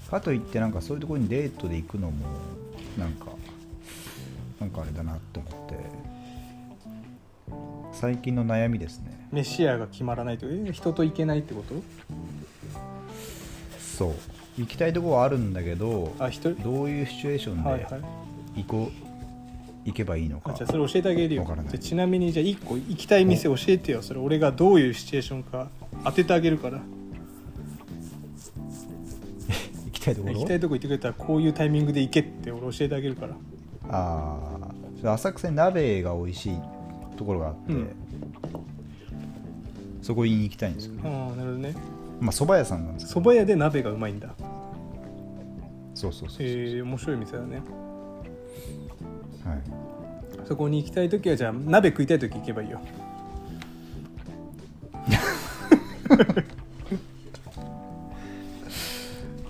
かといってなんかそういうところにデートで行くのもなんかなんかあれだなって思って。最近の悩みですね。飯屋が決まらないとえ人と行けないってこと？そう。行きたいところはあるんだけどあ一人？どういうシチュエーションはいではい。行こう？行けばいいのか、あじゃあそれ教えてあげるよ。わからない。じゃあちなみにじゃあ1個行きたい店教えてよ。それ俺がどういうシチュエーションか当ててあげるからきたいところ？行きたいとこ行ってくれたらこういうタイミングで行けって俺教えてあげるから。ああ浅草に鍋が美味しいところがあって、うん。そこに行きたいんですよね。ああなるほどね。まあ蕎麦屋さんなんですけど蕎麦屋で鍋がうまいんだ。そうそうそうそう、えー、面白い店だね。はい、そこに行きたい時はじゃあ鍋食いたい時行けばいいよ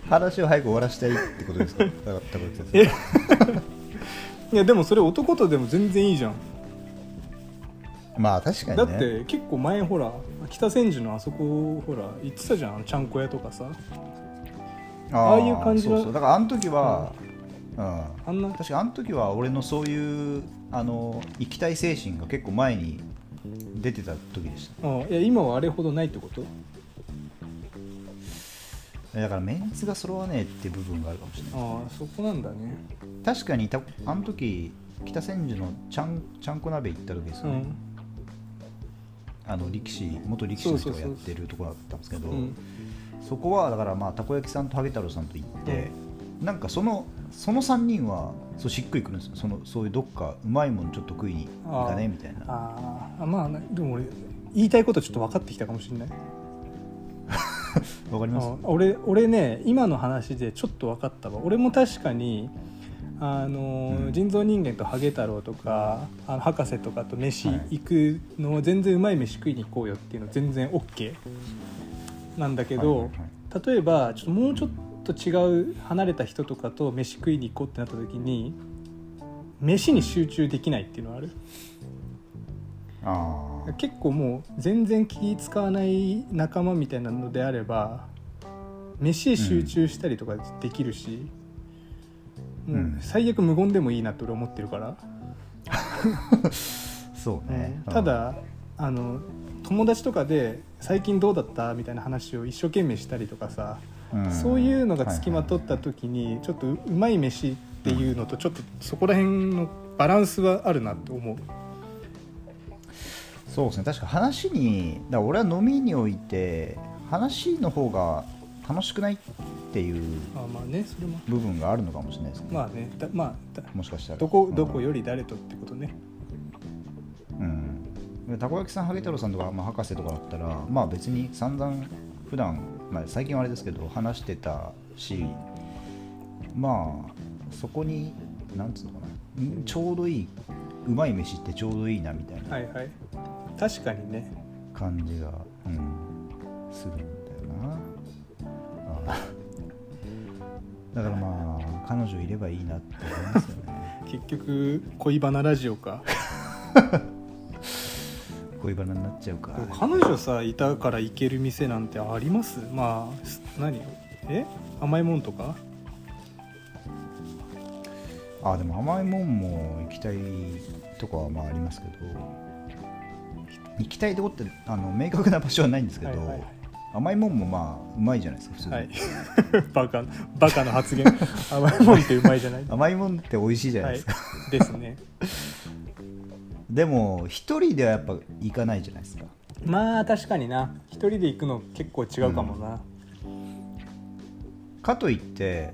話を早く終わらせたいってことですか？高先え？生 いやでもそれ男とでも全然いいじゃん。まあ確かだにね。って結構前ほら北千住のあそこほら行ってたじゃん。ちゃんこ屋とかさ。ああいう感じの。そうそう。だからあの時は、うん。あんな。確かあの時は俺のそういうあの行きたい精神が結構前に出てた時でした。あいや今はあれほどないってこと？だからメンツが揃わねえって部分があるかもしれない。ああそこなんだね。確かにたあの時北千住のちゃんちゃんこ鍋行った時ですよね、うん。あの力士元力士の人がやってるところだったんですけどうんそこはだからまあたこ焼きさんとハゲ太郎さんと行って、なんかそのその3人はそうしっくりくるんですよ。そのそういうどっかうまいもんちょっと食いに行かねみたいな。あーあまあなでも俺言いたいことちょっと分かってきたかもしれない わかります？あ俺俺ね今の話でちょっと分かったわ。俺も確かにあの、うん。人造人間とハゲ太郎とかあの博士とかと飯はい。行くのを全然うまい飯食いに行こうよっていうの全然 OK なんだけど、はい。例えばちょっともうちょっと違う離れた人とかと飯食いに行こうってなった時に飯に集中できないっていうのはある結構もう全然気使わない仲間みたいなのであれば飯へ集中したりとかできるし、うん。もう最悪無言でもいいなって俺思ってるから、そうね、ただあの友達とかで「最近どうだった?」みたいな話を一生懸命したりとかさ、うん。そういうのがつきまとった時にちょっとううまい飯っていうのとちょっとそこら辺のバランスはあるなって思う。そうですね。確か話にだ俺は飲みにおいて話の方が楽しくないっていう部分があるのかもしれないですね、まあねだまあだもしかしたら。どこどこよより誰とってことね。うん。たこ焼きさんハゲ太郎さんとか、まあ、博士とかだったらまあ別に散々普段、まあ最近はあれですけど話してたしまあそこになんつうのかな。んちょうどいいうまい飯ってちょうどいいなみたいな。はいはい確かにね。感じが、うん、するんだよな。あだからまあ彼女いればいいなって思いますよね。結局恋バナラジオか。恋バナになっちゃうか。彼女さいたから行ける店なんてあります？まあす何？え？甘いもんとか？あでも甘いもんも行きたいとかはまあありますけど行きたいとこってあの明確な場所はないんですけど、はいはい。甘いもんもまあうまいじゃないですか普通に、はい。バカバカの発言。甘いもんってうまいじゃない？甘いもんって美味しいじゃないですか、はい、ですね。でも一人ではやっぱ行かないじゃないですか。まあ確かにな。一人で行くの結構違うかもな、かといって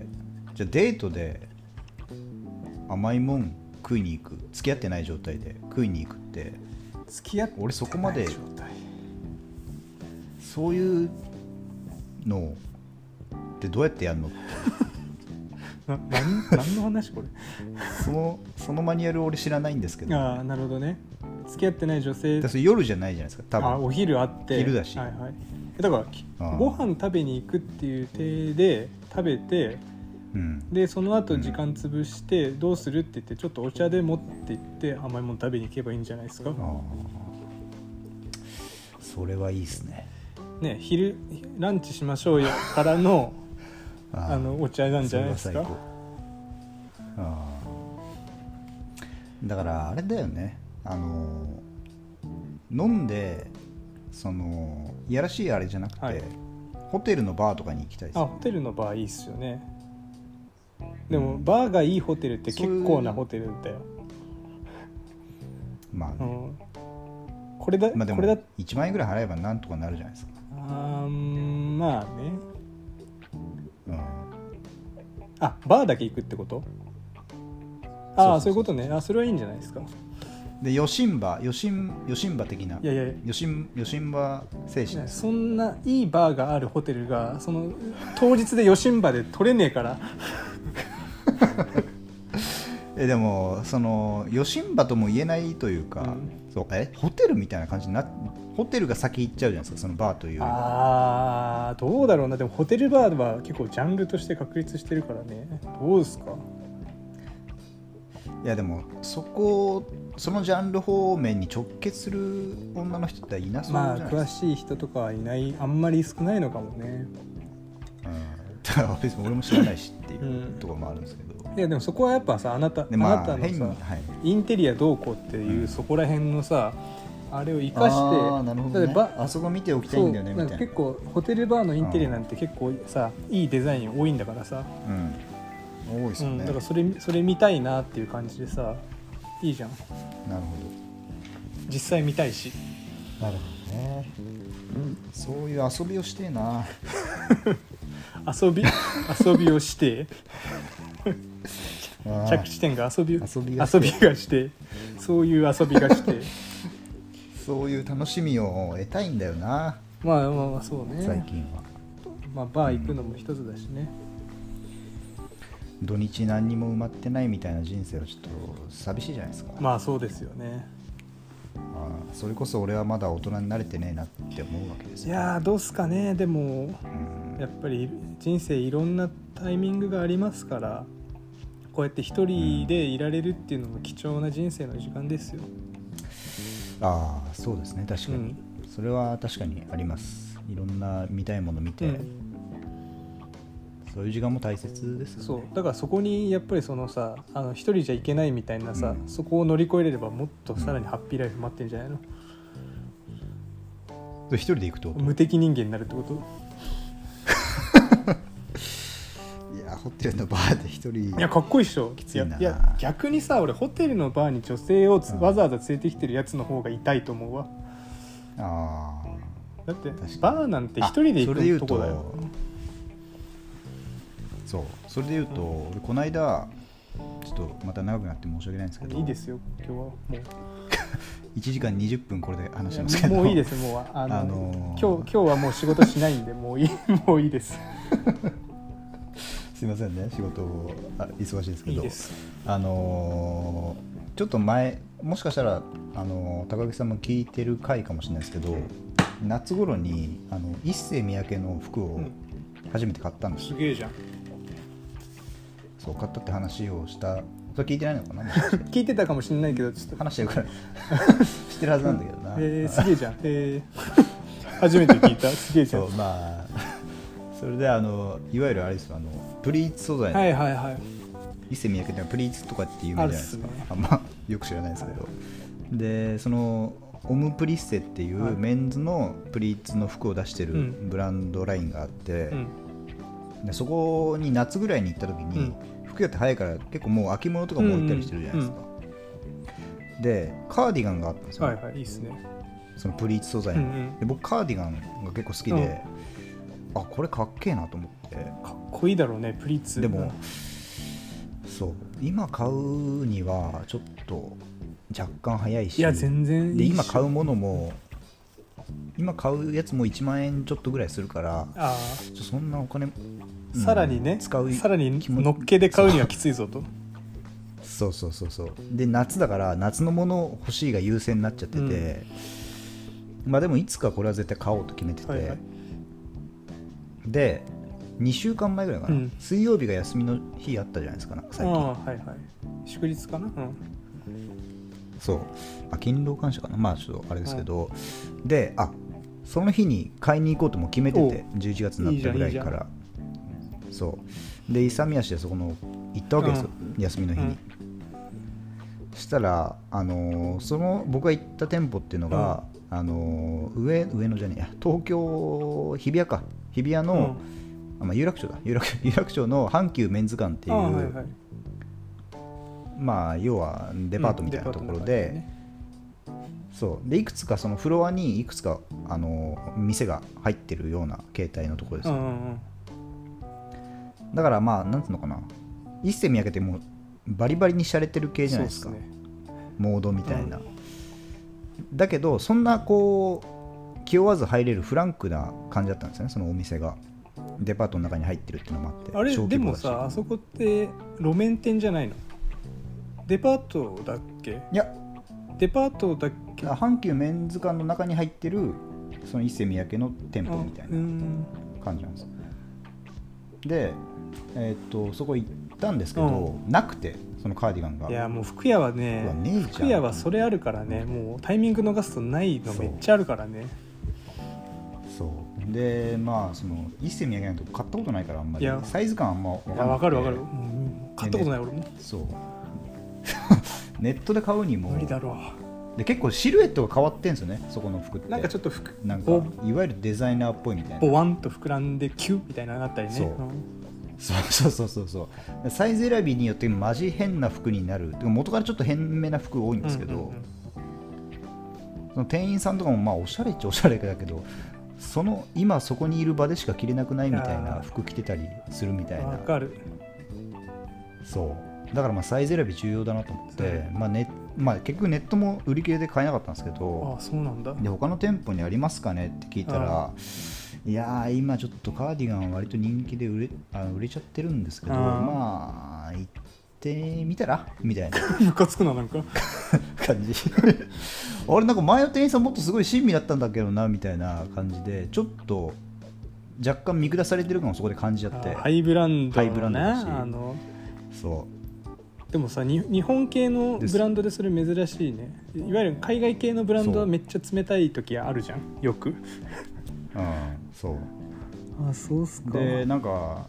じゃあデートで甘いもん食いに行く付き合ってない状態で食いに行くって付き合って俺そこまで。そういうのってどうやってやるの な何何の話これ。そのそのマニュアル俺知らないんですけど。ああなるほどね。付き合ってない女性。夜じゃないじゃないですか多分。あお昼あって。昼だし。はいはい、だからご飯食べに行くっていう体で食べてうん。でその後時間潰してどうするって言ってちょっとお茶で持って行って甘いもの食べに行けばいいんじゃないですか？それはいいですね。ね昼ランチしましょうよからの ああ。のお茶なんじゃないですか？だからあれだよね。あの飲んでそのいやらしいあれじゃなくて、はい。ホテルのバーとかに行きたいですあホテルのバーいいっすよねでもバーがいいホテルって結構なホテルだよ、まあね、うん、これだ、まあでもこれだ1万円ぐらい払えばなんとかなるじゃないですか、あまあね。うん、あバーだけ行くってこと？ああそういうことね。あそれはいいんじゃないですか。でヨシンバヨシンヨシンバ的な。いやいやヨシンヨシンバ精神。そんないいバーがあるホテルがその当日で余震場で取れねえから え でもそのヨシンバとも言えないというか、うん。そうえホテルみたいな感じになホテルが先行っちゃうじゃないですかそのバーというああどうだろうな。でもホテルバーは結構ジャンルとして確立してるからね。どうですか？いやでもそこそのジャンル方面に直結する女の人っていなそうじゃまあないですか、詳しい人とかはいないあんまり少ないのかもね。うん。だから別に俺も知らないしっていううんところもあるんですけど、いやでもそこはやっぱさあなた、ああなたのさはい。インテリアどうこうっていう、うん。そこら辺のさあれを生かしてね、あそこ見ておきたいんだよねみたいな。結構ホテルバーのインテリアなんて結構さいいデザイン多いんだからさ、うん。多いですうん、だからそれそれ見たいなっていう感じでさいいじゃん。なるほ実際見たいし。どなるほどね、そういう遊びをしてえな。遊び？遊びをして？着地点が遊び遊びが遊びがしてそういう遊びがして。そういう楽しみを得たいんだよな。まあまあまあそうね。最近は。まあバー行くのも一つだしね。土日何にも埋まってないみたいな人生はちょっと寂しいじゃないですか、まあそうですよね。まあそれこそ俺はまだ大人になれてねえなって思うわけですよ。いやーどうすかね。でもうん。やっぱり人生いろんなタイミングがありますからこうやって一人でいられるっていうのも貴重な人生の時間ですよ、ああそうですね。確かに、うん。それは確かにあります。いろんな見たいもの見て、うんそういう時間も大切ですよね。そう。だからそこにやっぱりそのさあの一人じゃいけないみたいなさ、うん。そこを乗り越えれればもっとさらにハッピーライフ待ってんじゃないの、で一人で行くと？無敵人間になるってこと？いやホテルのバーで一人。いやかっこいいっしょ。きついな。いや逆にさ俺ホテルのバーに女性をつうん。わざわざ連れてきてるやつの方が痛いと思うわあだってバーなんて一人で行くとこだよあそう。それで言うと、俺この間ちょっとまた長くなって申し訳ないんですけどいいですよ。今日はもう。1時間20分これで話してますけど。もういいです。もうあの、あのー今日今日はもう仕事しないんでもういい もういいです。すいませんね。仕事あ忙しいですけど。あのーちょっと前もしかしたら、あのー高木さんも聞いてる回かもしれないですけど夏頃にあの一世三宅の服をうん。初めて買ったんですよ、すげえじゃんそう買ったって話をした。それ聞いてないのかな？聞いてたかもしれないけどちょっと。話してるから。知ってるはずなんだけどな、えー、すげえじゃん。えー、初めて聞いた。すげえじゃん。そうまあそれであのいわゆるあれですよあのプリーツ素材の、はいはいはい。伊勢三宅ってのはプリーツとかっていう名じゃないですか。あね。あんまよく知らないですけど、でそのオムプリッセっていはい。うメンズのプリーツの服を出してるうん。ブランドラインがあって、うん。でそこに夏ぐらいに行った時に、屋って早いから結構もう秋物とかも置いたりしてるじゃないですか、でカーディガンがあったんですよ、はいはいいいっすね。そのプリーツ素材の、うんうん。で僕カーディガンが結構好きで、あこれかっけえなと思って。かっこいいだろうねプリーツ。でも、そう。今買うにはちょっと若干早いし。いや全然で今買うものも今買うやつも1万円ちょっとぐらいするからそんなお金、さらにね、使うさらにのっけで買うにはきついぞと。そうそうそうそう。で夏だから夏のもの欲しいが優先になっちゃってて、まあでもいつかこれは絶対買おうと決めてて、はいはい。で2週間前ぐらいかな、うん。水曜日が休みの日あったじゃないですかなんか最近、ああはいはい。祝日かな？うん。そう。あ勤労感謝かな。まあちょっとあれですけど、であその日に買いに行こうとも決めてて。11月になったぐらいからそう。で勇み足でそこの行ったわけですよ、休みの日に、うん。したら、あのーその僕が行った店舗っていうのが、あのー上上野じゃねえや東京日比谷か。日比谷の、あまあ、有楽町だ。有楽 有楽町の阪急メンズ館っていう、はいはい。まあ要はデパートみたいなところで、そう。でいくつかそのフロアにいくつかあの店が入ってるような形態のところですよ、うんうんうんだからまあなんつうのかな。一世見上げてもうバリバリに洒落てる系じゃないですか。ね。モードみたいな、だけどそんなこう気負わず入れるフランクな感じだったんですねそのお店が。デパートの中に入ってるっていうのもあってあれでもさあそこって路面店じゃないの？デパートだっけ？いや。デパートだっけ？あ阪急メンズ館の中に入ってるその一世三宅の店舗みたいなうん。感じなんですで、えーっとそこ行ったんですけど、なくてそのカーディガンが。いやもう服屋はね服屋はそれあるからねもうタイミング逃すとないのめっちゃあるからね。そう。でまあその一世三宅なんて買ったことないからあんまり。サイズ感あんま分い。や分かる分かる、買ったことない俺も。そう。ネットで買うにも。無理だろで結構シルエットが変わってんですよねそこの服って。うなんかちょっとふくなんかぼいわゆるデザイナーっぽいみたいな。ボワンと膨らんでキュッみたいなのがあったりね。そうんそうそうそうそうそう。サイズ選びによってマジ変な服になる。元からちょっと変めな服多いんですけど、うんうんうん。その店員さんとかもまあおしゃれっちゃおしゃれだけどその今そこにいる場でしか着れなくないみたいな服着てたりするみたいな。わかる。そう。だからまあサイズ選び重要だなと思って、まあねまあ、結局ネットも売り切れで買えなかったんですけどああそうなんだ。で他の店舗にありますかねって聞いたらいやー今ちょっとカーディガン割と人気で売れあ売れちゃってるんですけどまあ行ってみたら？みたいな。ムカつくななんか。感じ。俺なんか前の店員さんもっとすごい親身だったんだけどなみたいな感じでちょっと若干見下されてるのもそこで感じちゃって。あハイブランドハイブランドだし。あの。そでもさに日本系のブランドでそれ珍しいね。いわゆる海外系のブランドはめっちゃ冷たい時あるじゃんよくそう。あそうっすでなんかは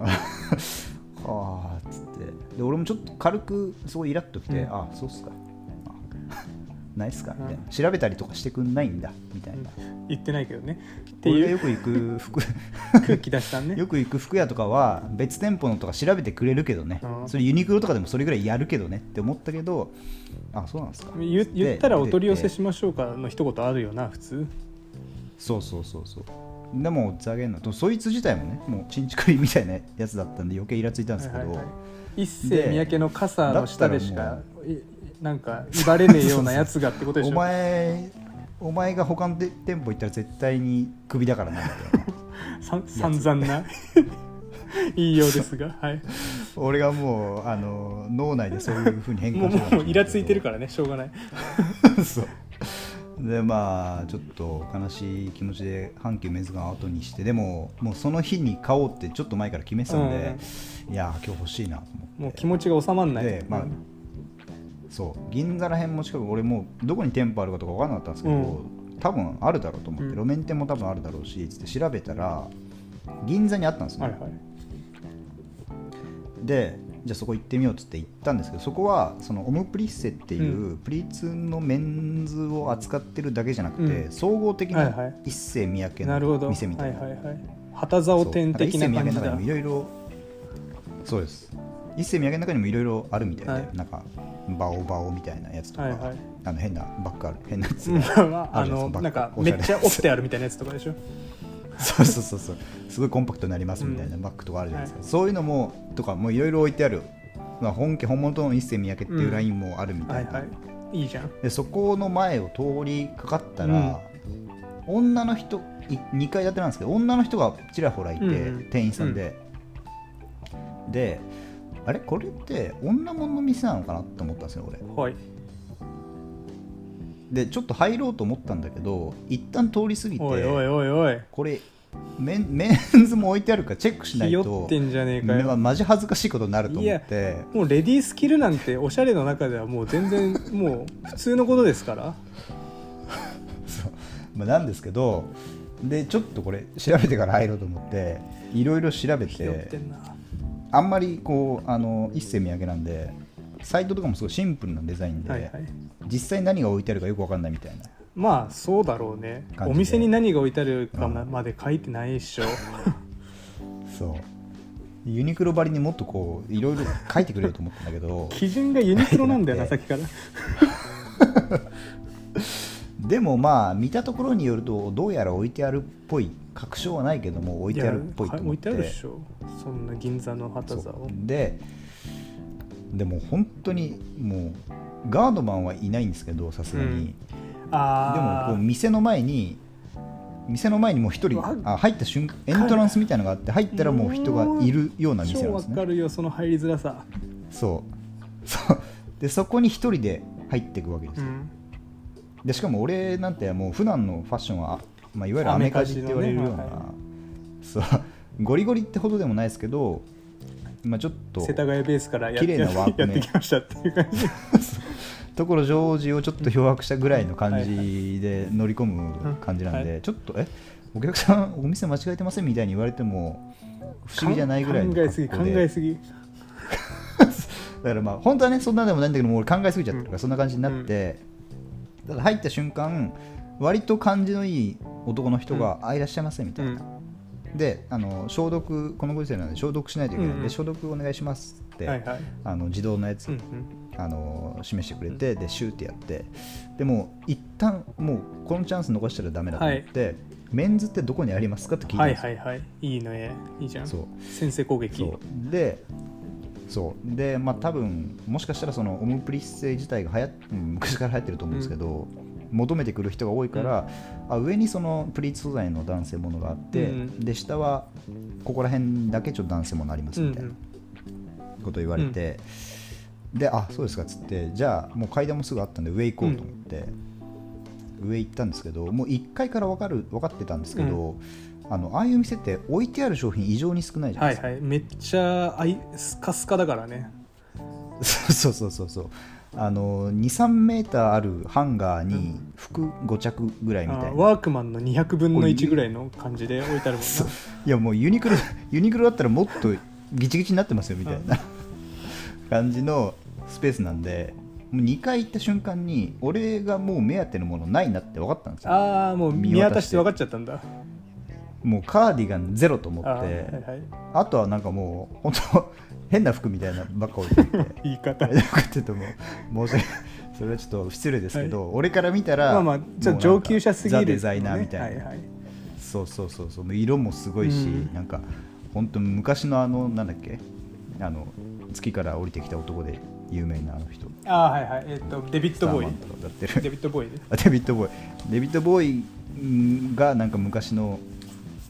あっつって。で俺もちょっと軽くすごいイラッときて、うん。あそうっすか。あ ないっすか。みたいな。調べたりとかしてくんないんだ。みたいな。言ってないけどね。っていう。よく行く服。空気出したんね。よく行く服屋とかは別店舗のとか調べてくれるけどね、うん。それユニクロとかでもそれぐらいやるけどねって思ったけどあそうなんですか。言言ったらお取り寄せでしましょうかの一言あるよな普通そうそうそうそう。でもざげんの。とそいつ自体もねもうちんちくりみたいなやつだったんで余計イラついたんですけど、はいはいはい。一世三宅の傘の下でしだかなんか威張れねえようなやつがってことでしょ。お前お前が他の店舗行ったら絶対にクビだからなみたいな。さ散々な。言いようですがはい。俺がもうあの脳内でそういうふうに変換してもうイラついてるからねしょうがない。そうでまあちょっと悲しい気持ちで阪急メンズが後にしてでももうその日に買おうってちょっと前から決めてたんで、いやー今日欲しいなと思って。もう気持ちが収まんない。でまあうんそう。銀座ら辺も近く俺もうどこに店舗あるかとか分からなかったんですけど、う多分あるだろうと思って、うん。路面店も多分あるだろうしつって調べたら銀座にあったんですよ、はいはい。でじゃあそこ行ってみようっつって行ったんですけどそこはそのオムプリッセっていう、プリーツのメンズを扱ってるだけじゃなくて、うん。総合的ない一世三宅の店みたいな、はいはいはい。旗竿店的な感じだ。いろいろそうです。一世三宅の中にもいろいろあるみたいで、はい。なんかバオバオみたいなやつとか、はいはい。あの変なバッグある。変なやつあのなんかめっちゃ折ってあるみたいなやつとかでしょそうそうそうそう。すごいコンパクトになりますみたいなバッグとかあるじゃないですか、そういうのもとかもいろいろ置いてある、まあ、本家本物の一世三宅っていうラインもあるみたな、はいいはい。いいじゃん。でそこの前を通りかかったら、女の人い2階建てなんですけど女の人がちらほらいて、うん。うん店員さんで、であれ？これって女物の店なのかなって思ったんですよ俺。はいでちょっと入ろうと思ったんだけど一旦通り過ぎておいおいおいおい。これメンメンズも置いてあるからチェックしないとってんじゃねえかまよマジ恥ずかしいことになると思って。もうレディースキルなんておしゃれの中ではもう全然 もう普通のことですから。そう。まあ、なんですけどでちょっとこれ調べてから入ろうと思っていろいろ調べてあんまりこうあの一世三宅なんでサイトとかもすごいシンプルなデザインで、はいはい。実際何が置いてあるかよく分かんないみたいな。まあそうだろうね。お店に何が置いてあるかまで書いてないっしょ。そう。ユニクロばりにもっとこういろいろ書いてくれると思ったんだけど。基準がユニクロなんだよなさっきから。でもまあ見たところによるとどうやら置いてあるっぽい。確証はないけども置いてあるっぽいとや置い思っててあるでしょ。そんな銀座の旗座そをう。ででも本当にもうガードマンはいないんですけどさすがに、でああもこう店の前に店の前にもう一人わあ入った瞬間エントランスみたいなのがあって入ったらもう人がいるような店なんですね。るよその入りづらさ。そう。そう。でそこに一人で入っていくわけですよ、うん。でしかも俺なんてもう普段のファッションは、まあ、いわゆるアメカジって言われるような、ねそう。ゴリゴリってほどでもないですけど、まあ、ちょっと世田谷ベースからや綺麗な ワークね。やってきましたっていう感じ。所ジョージをちょっと漂白したぐらいの感じで乗り込む感じなんで、はい。ちょっとえお客さんお店間違えてませんみたいに言われても不思議じゃないぐらいの考えすぎ考えすぎ。だからまあ本当はねそんなでもないんだけどもう俺考えすぎちゃってるからそんな感じになって、ただ入った瞬間割と感じのいい男の人が「あいらっしゃいませ」みたいな、うんであの消毒このご時世なので消毒しないといけない。んで、うんうん。消毒お願いしますって、はいはい。あの自動のやつ、うんうん。あの示してくれて、でシューってやって。でも一旦もうこのチャンス逃したらダメだと思って、メンズってどこにありますかって聞いたんですよ、はいはいはい。いいねいいじゃん。そう。先制攻撃。でそう。でまあ多分もしかしたらそのオムプリッセ自体が流行っうん昔から流行ってると思うんですけど、求めてくる人が多いから、あ上にそのプリーツ素材の男性ものがあって、うん。で下はここら辺だけちょっと男性ものありますみたいなこと言われて、であそうですかっつってじゃあもう階段もすぐあったんで上行こうと思って、上行ったんですけどもう1階から分かる分かってたんですけど、あのああいう店って置いてある商品異常に少ないじゃないですか、はいはい。めっちゃあいスカスカだからね。そうそうそうそうあの23メーターあるハンガーに服5着ぐらいみたいな、あワークマンの200分の1ぐらいの感じで置いてあるもんな。いやもうユニクロ ユニクロだったらもっとギチギチになってますよみたいな。感じのスペースなんでもう2回行った瞬間に俺がもう目当てのものないなって分かったんですよ。ああもう見渡して。分かっちゃったんだ。もうカーディガンゼロと思って。あはいはい。とはなんかもう本当変な服みたいなばっか置いてて。言い方。変な服っともう申し訳 それはちょっと失礼ですけど、俺から見たらまあまあちょっと上級者すぎるザ・デザイナーみたいな、はいはい。そうそうそうそう。色もすごいし、うん。なんか本当昔のあのなんだっけ？あの月から降りてきた男で有名なあの人。ああはいはい。えっ、とデビッド・ボーイ。とか歌ってる。デビッド・ボーイで あデビッド・ボーイ。デビッド・ボーイうんがなんか昔の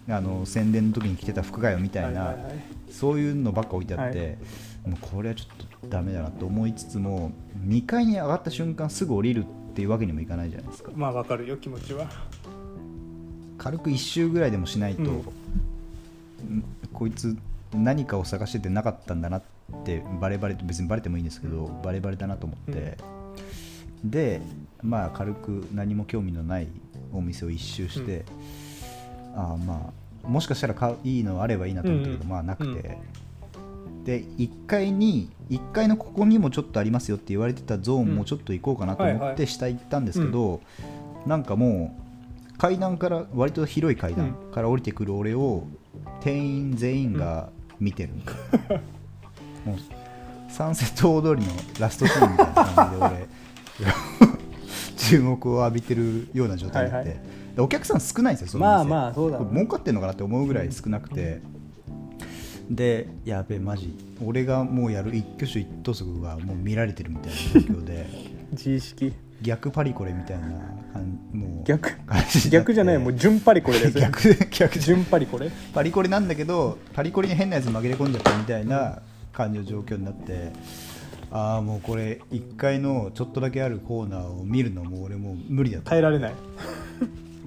あの宣伝の時に着てた服かよみたいな、はいはいはいそういうのばっか置いてあって、もうこれはちょっとダメだなと思いつつも2階に上がった瞬間すぐ降りるっていうわけにもいかないじゃないですか。まあわかるよ気持ちは。軽く1周ぐらいでもしないと、うん。んこいつ何かを探しててなかったんだなってバレバレ別にバレてもいいんですけどバレバレだなと思って、でまあ軽く何も興味のないお店を一周して、ああまあもしかしたら買ういいのあればいいなと思ったけど、うん。うんまあなくて、で1階に1階のここにもちょっとありますよって言われてたゾーンもちょっと行こうかなと思って下行ったんですけど、なんかもう階段から割と広い階段から降りてくる俺を店員全員が見てる、もうサンセット大通りのラストシーンみたいな感じで俺 注目を浴びてるような状態になって、はいはでお客さん少ないんですよその店まあまあそうだ儲かってんのかなって思うぐらい少なくて、でやべえマジ。俺がもうやる一挙手一投足がもう見られてるみたいな状況で。自意識。逆パリコレみたいな感もう。逆？逆じゃないもう順パリコレですよ逆逆順パリコレ？パリコレなんだけどパリコレに変なやつ紛れ込んじゃったみたいな感じの状況になって。ああもうこれ1階のちょっとだけあるコーナーを見るのも俺もう無理だと耐えられない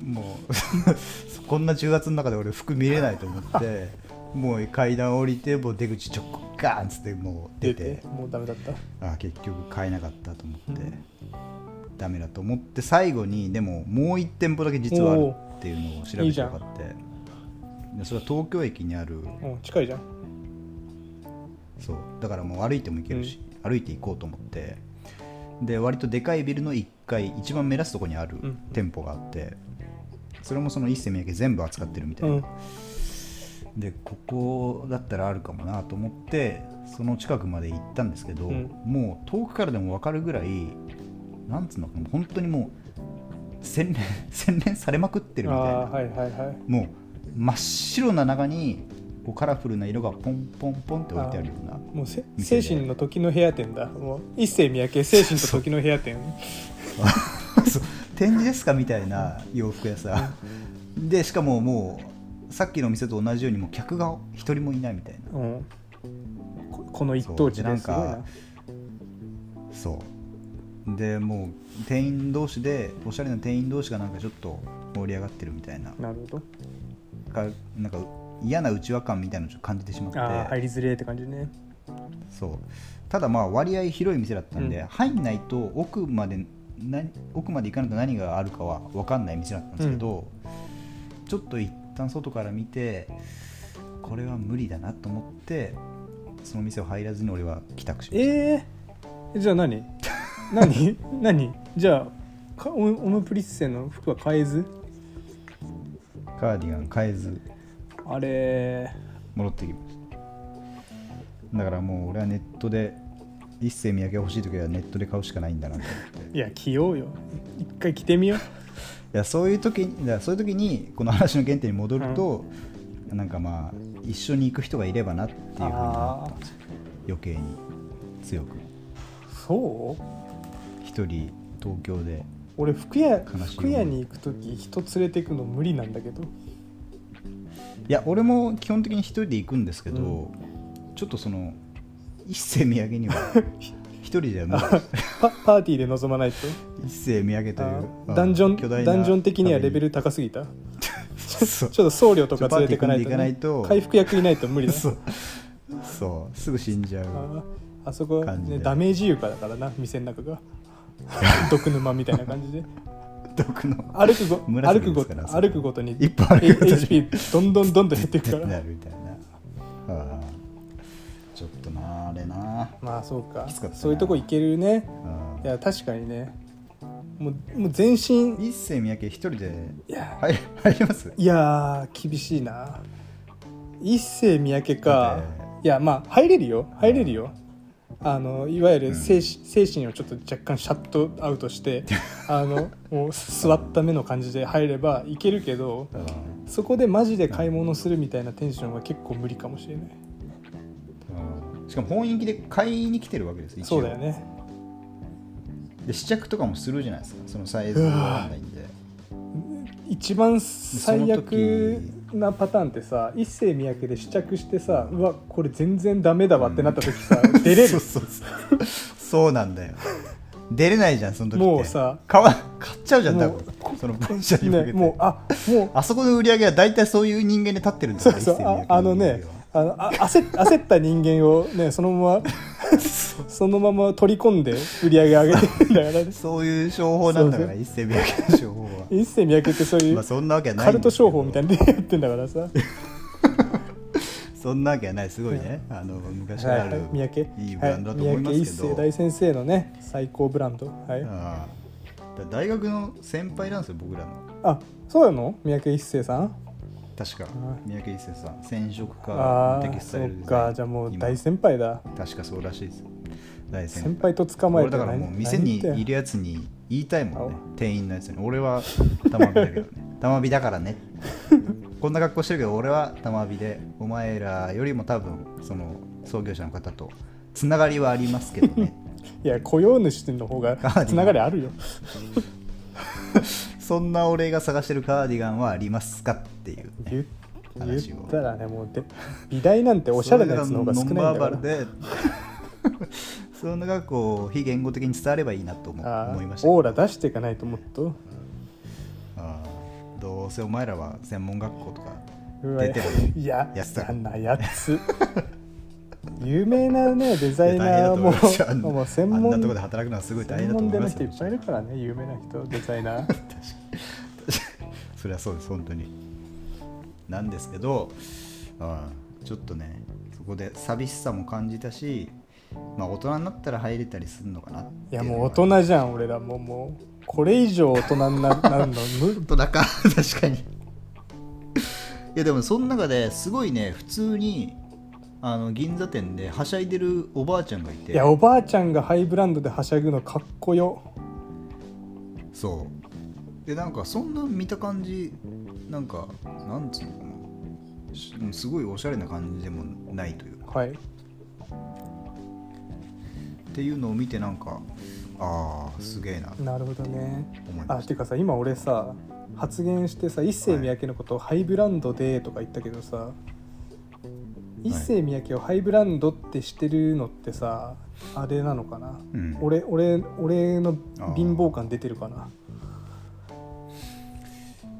もう こんな10月の中で俺服見れないと思ってもう階段降りてもう出口直ガーンっつってもう出てもうダメだった？あー結局買えなかったと思って、ダメだと思って。最後にでももう1店舗だけ実はあるっていうのを調べて分かって。でそれは東京駅にある。うん近いじゃん。そう。だからもう歩いても行けるし、歩いて行こうと思って。で割とでかいビルの1階一番目立つところにあるうん。店舗があって、それもその一世三宅全部扱ってるみたいな、うん。でここだったらあるかもなと思ってその近くまで行ったんですけど、うん。もう遠くからでも分かるぐらいなんつうのかな本当にもう洗練 洗練されまくってるみたいな、はいはいはい。もう真っ白な中にこうカラフルな色がポンポンポンって置いてあるようなもう精神の時の部屋店だ。もう一世三宅精神と時の部屋店。そう展示ですかみたいな洋服屋さでしかももうさっきの店と同じようにもう客が一人もいないみたいな。うん。ここの一等地でな。んですかそう。でもう店員同士でおしゃれな店員同士がなんかちょっと盛り上がってるみたいな。なるほど。かなんか嫌な内輪感みたいなのを感じてしまって。ああ入りづれえって感じね。そう。ただまあ割合広い店だったんで、うん。入んないと奥まで何奥まで行かないと何があるかは分かんない店だったんですけど、ちょっと一旦外から見てこれは無理だなと思ってその店を入らずに俺は帰宅しました。えー、じゃあ何？何？何？じゃあかオオムプリッセの服は買えず？カーディガン買えずあれ戻ってきました。だからもう俺はネットで一世三宅欲しい時はネットで買うしかないんだなと。思っていや着ようよ。一回着てみよう。いやそういう時にそういう時にこの話の原点に戻ると、なんかまあ一緒に行く人がいればなっていうふうにった余計に強く。そう？一人東京で。俺服屋服屋に行く時人連れて行くの無理なんだけど。いや俺も基本的に一人で行くんですけど、うちょっとその一世三宅には。一人では無理パパーティーで臨まないと？一世三宅という。ダンジョン巨大なダンジョン的にはレベル高すぎた？そう。ちょっと僧侶とか連れていかないと,、ちょパーティー組んでいかないと。回復役いないと無理だそう。そう。すぐ死んじゃうああそこ、ね、感じで。ダメージ床だからな店の中が。毒沼みたいな感じで。毒の歩くご歩くご紫ですから歩くごとに一歩歩くごとに。HP どんどんどんどん減っていくかならるみたいな、あなあれな。まあそうか。きつかったなそういうとこ行けるね。あいや確かにね。もうもう全身。一世三宅一人でいや。入入ります？いやー厳しいな。一世三宅だかいやまあ入れるよ。入れるよ。あのいわゆうん。る精,、精神をちょっと若干シャットアウトして あのもう座った目の感じで入ればいけるけどうん。そこでマジで買い物するみたいなテンションは結構無理かもしれない。うんしかも本気で買いに来てるわけですそうだよね。で試着とかもするじゃないですかそのサイズがわ。かんないんで。一番最悪時。なパターンってさ一世三宅で試着してさうわこれ全然ダメだわってなった時さ、出れる。そうなんだよ。出れないじゃんその時って。もうさ買わ買っちゃうじゃん多分。その電車に向けて、ねもうあもう。あそこの売り上げは大体そういう人間で立ってるんだよそうそうああのねあのあ焦焦った人間をねそのままそのまま取り込んで売り上げ上げてるんだからね。そういう商法なんだから一世三宅の商法は。一世三宅ってそういうまあそんなわけはないカルト商法みたいなやってんだからさ。そんなわけはない。すごいね、あの昔からある、三宅。いいブランドだと思いますけど。はい、三宅一世大先生のね最高ブランド。はい。あ大学の先輩なんですよ僕らの。あそうなの？三宅一生さん？確か。あ三宅一生さん染色あ家あテキスタイルデそっザインか。じゃあもう今大先輩だ。確かそうらしいです。よ大先先輩と捕まえて俺だからもう店にいるやつに言いたいもんね。店員のやつに。俺は玉火だけどね。玉火だからね。こんな格好してるけど俺は玉火で。お前らよりも多分その創業者の方とつながりはありますけどね。いや雇用主の方が つながりあるよそんな俺が探してるカーディガンはありますかっていう、ね、言ったらねもうで美大なんておしゃれなやつの方が少ないんだそれがノンバーバルからでそのがこう非言語的に伝わればいいなと思あ思いましたーオーラ出していかないともっと。どうせお前らは専門学校とか出てるいややつだ嫌なやつ有名なねデザイナーももう専あんなとこ門ろで働くのはすごい大変専門でのだと思います人いっぱいいるからね有名な人デザイナー。それはそうです本当に。なんですけどあーちょっとねそこで寂しさも感じたしまあ大人になったら入れたりするのかなっていやもう大人じゃん俺らもうもうこれ以上大人にななるの無 本当だか確かに。いやでもその中ですごいね普通にあの銀座店ではしゃいでるおばあちゃんがいて。いやおばあちゃんがハイブランドではしゃぐのかっこよ。そう。でなんかそんな見た感じなんかなんつうのかな。しすごいおしゃれな感じでもないというか。はい。っていうのを見てなんかああすげえな。となるほどね。あ思いましていうかさ今俺さ発言してさ一世三宅のことをハイブランドでとか言ったけどさ、一世三宅をハイブランドってしてるのってさあれなのかな、うん。俺俺俺の貧乏感出てるかな？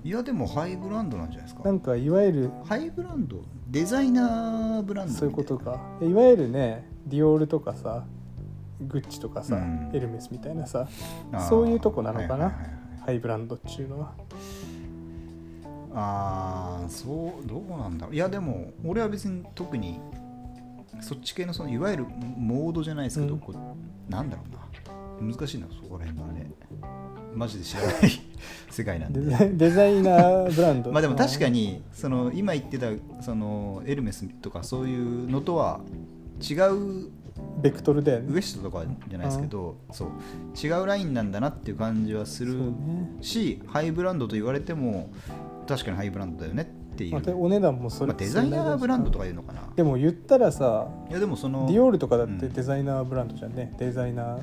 いやでもハイブランドなんじゃないですか。なんかいわゆるハイブランドデザイナーブランドそういうことか。いわゆるねディオールとかさグッチとかさ、うん。エルメスみたいなさそういうとこなのかな、はいはいはいはい。ハイブランドっていうのはああそうどうなんだろう。いやでも俺は別に特にそっち系のそのいわゆるモードじゃないですけど、うん。こうなんだろうな。難しいなそこら辺のあれマジで知らない 世界なんで。デザイデザイナーブランド。まあでも確かにその今言ってたそのエルメスとかそういうのとは違うベクトルだよね。ウエストとかじゃないですけどそう。違うラインなんだなっていう感じはするね。しハイブランドと言われても確かにハイブランドだよねっていう、またお値段もそれ、まあ、デザイナーブランドとかかいうのかな。でも言ったらさいやでもそのディオールとかだってうん。デザイナーブランドじゃんね、デザイナー。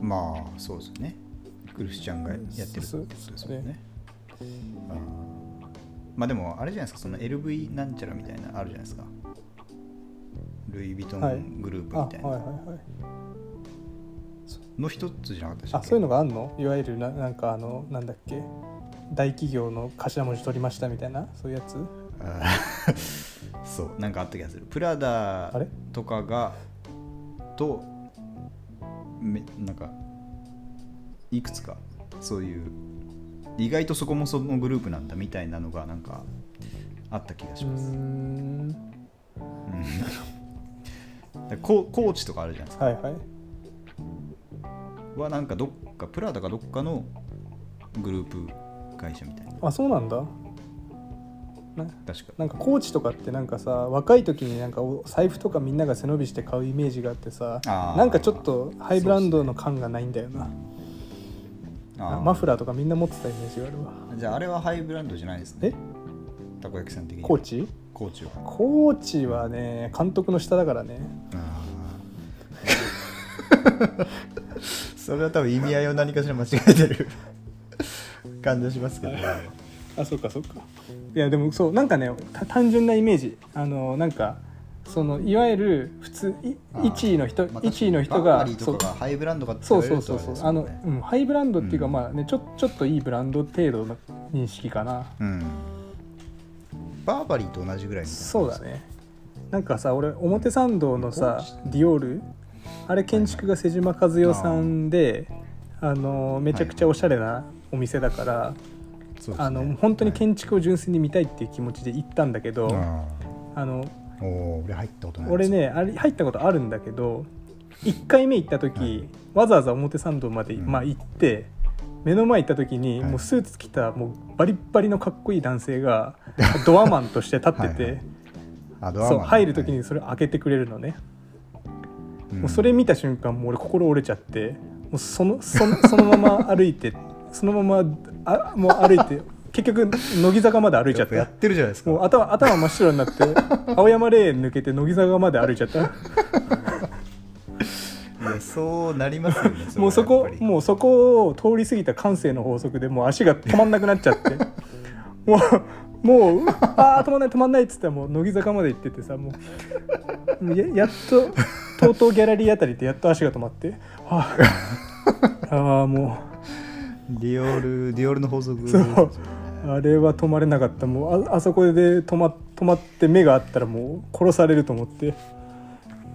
まあそうですね。クリスチャンがやってるってことですよね。まあでもあれじゃないですか。その LV なんちゃらみたいなのあるじゃないですか。ルイ・ヴィトはい。ングループみたいな。いはいはい。の一つじゃなかったっけ？あそういうのがあんの？いわゆるななんかあのなんだっけ？大企業の頭文字取りましたみたいなそういうやつ？そうなんかあった気がする。プラダとかがとめなんかいくつかそういう意外とそこもそのグループなんだみたいなのがなんかあった気がうします、うん。ココーチとかあるじゃないですか。はいはい。はなんかどっかプラダかどっかのグループ会社みたいな。あそうなんだ。な確かなんかコーチとかってなんかさ若い時になんかお財布とかみんなが背伸びして買うイメージがあってさあーなんかちょっとハイブランドの感がないんだよな、あー。マフラーとかみんな持ってたイメージがあるわ。じゃああれはハイブランドじゃないですね。え？たこ焼きさん的にコーチ？コーチは。コーチはね監督の下だからね。それは多分意味合いを何かしら間違えてる感じがしますけど あそうかそうか。いやでもそうなんかねた単純なイメージ。あのなんかそのいわゆる普通いあー1位の人、まあ1位の人がハイブランドかってそうそうそうそう。あの、うん、ハイブランドっていうか、うん。まあねちょちょっといいブランド程度の認識かな。うん。バーバリーと同じぐらいそうだね。なんかさ俺表参道のさディオールあれ建築が瀬島和代さんであのめちゃくちゃおしゃれなお店だから、ね。あの本当に建築を純粋に見たいっていう気持ちで行ったんだけど、ああ。の俺入ったこと俺ねあれ入ったことあるんだけど1回目行った時、はい。わざわざ表参道まで、うん。まあ、行って目の前行った時に、はい。もうスーツ着たもうバリッバリのかっこいい男性がドアマンとして立ってて はい。そう入る時にそれ開けてくれるのね、うん。もうそれ見た瞬間もう俺心折れちゃってもうそのそのそのまま歩いてそのままあもう歩いて 結局乃木坂まで歩いちゃっやっぱやたってるじゃないですか。もう頭頭真っ白になって 青山霊園抜けて乃木坂まで歩いちゃった。いやそうなりますよねもうそこうもうそこを通り過ぎた感性の法則でもう足が止まんなくなっちゃって。もうもうああ止まんない止まんないっつったらもう乃木坂まで行っててさもうややっと TOTO ギャラリーあたりでやっと足が止まって。あ。あもディオールディオールの法則ですそうあれは止まれなかった。もうああそこで止ま止まって目があったらもう殺されると思って。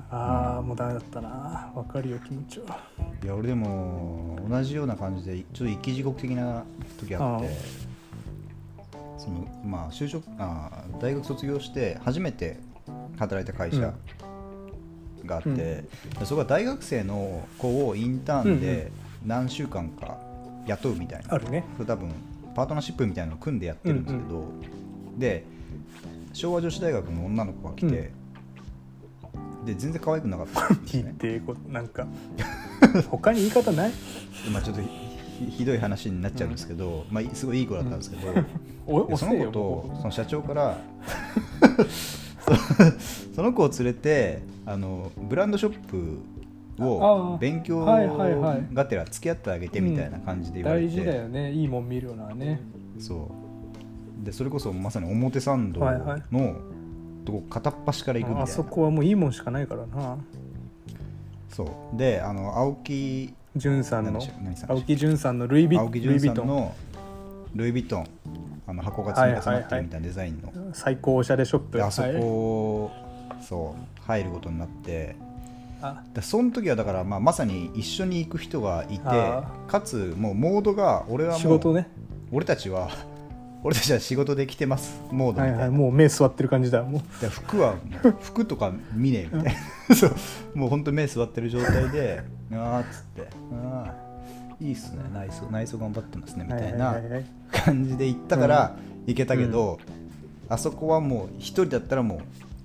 ああもうダメだったな。わかるよ気持ちは。いや俺でも同じような感じでちょっと生き地獄的な時あってそのまあ就職あ大学卒業して初めて働いた会社があって、うん。でそこは大学生の子をインターンで何週間か雇うみたいな、あるね。多分パートナーシップみたいなのを組んでやってるんですけど、で昭和女子大学の女の子が来て、で全然可愛くなかったんです聞いねてこなんか 他に言い方ない？でまあ、ちょっとひどい話になっちゃうんですけど、まあ、すごいいい子だったんですけど、おでその子とその社長から そ その子を連れてあのブランドショップあをあ勉強がてら付き合ってあげてみたいな感じで言われて、大事だよね。いいもん見るのはね。そう。でそれこそまさに表参道はいはいのとこ片っ端から行くみたいな、あそこはもういいもんしかないからな。そう。であの青木潤さんの？青木潤さんのルイ・ヴィトンのルイ・ヴィトン。あの箱が積み重なってるみたいなデザインの、最高おしゃれショップ。であそはいこ、そう入ることになってあ。でその時はだから、まあ、まさに一緒に行く人がいてあかつもうモードが俺はもう仕事ね。俺たちは 俺たちは仕事で来てますモードみたいな、はいはいもう目座ってる感じだ。もう。で服は服とか見ねえみたいな。そう。もうほんと目座ってる状態で あーっつって。あーいいっすね。内装内装頑張ってますねみたいな感じで行ったから行けたけど、あそこはもう一人だったらもう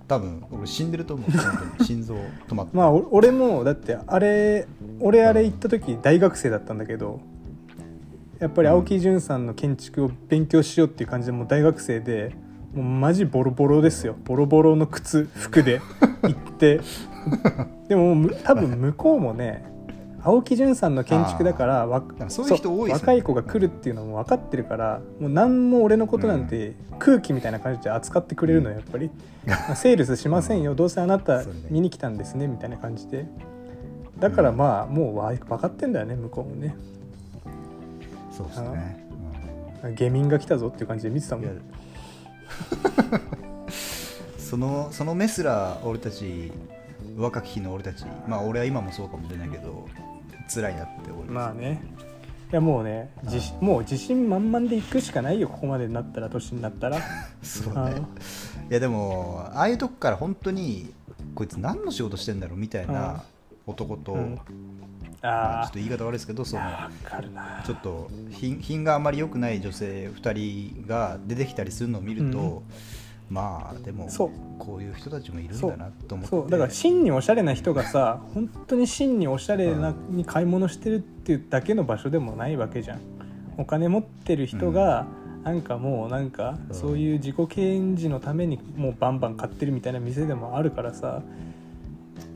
多分俺死んでると思う。本当に心臓止まって。まあお俺もだってあれ俺あれ行った時大学生だったんだけどやっぱり青木淳さんの建築を勉強しようっていう感じでもう大学生でもうマジボロボロですよ。ボロボロの靴服で行って。でもむ多分向こうもね青木淳さんの建築だからわなんかそういう人多いですよね。若い子が来るっていうのも分かってるからもう何も俺のことなんて空気みたいな感じで扱ってくれるのよやっぱり、まあセールスしませんよ。どうせあなた見に来たんですねみたいな感じで。だからまあもうわ分かってんだよね向こうもね。そうですね、下民が来たぞっていう感じで見てたもん。そのそのメスら俺たち若き日の俺たちまあ俺は今もそうかもしれないけど辛いなって思います、まあね。いやもうねもう自信満々で行くしかないよここまでになったら年になったら。そうあね。いやでもああいうとこから本当にこいつ何の仕事してんだろうみたいな男と、うん。まあちょあっと言い方悪いですけどそのちょっと品品があまり良くない女性2人が出てきたりするのを見ると、まあでもそう。こういう人たちもいるんだなと思ってそう。だから真におしゃれな人がさ本当に真におしゃれなに買い物してるっていうだけの場所でもないわけじゃん。お金持ってる人が、なんかもうなんかう。んそういう自己顕示のためにもうバンバン買ってるみたいな店でもあるからさ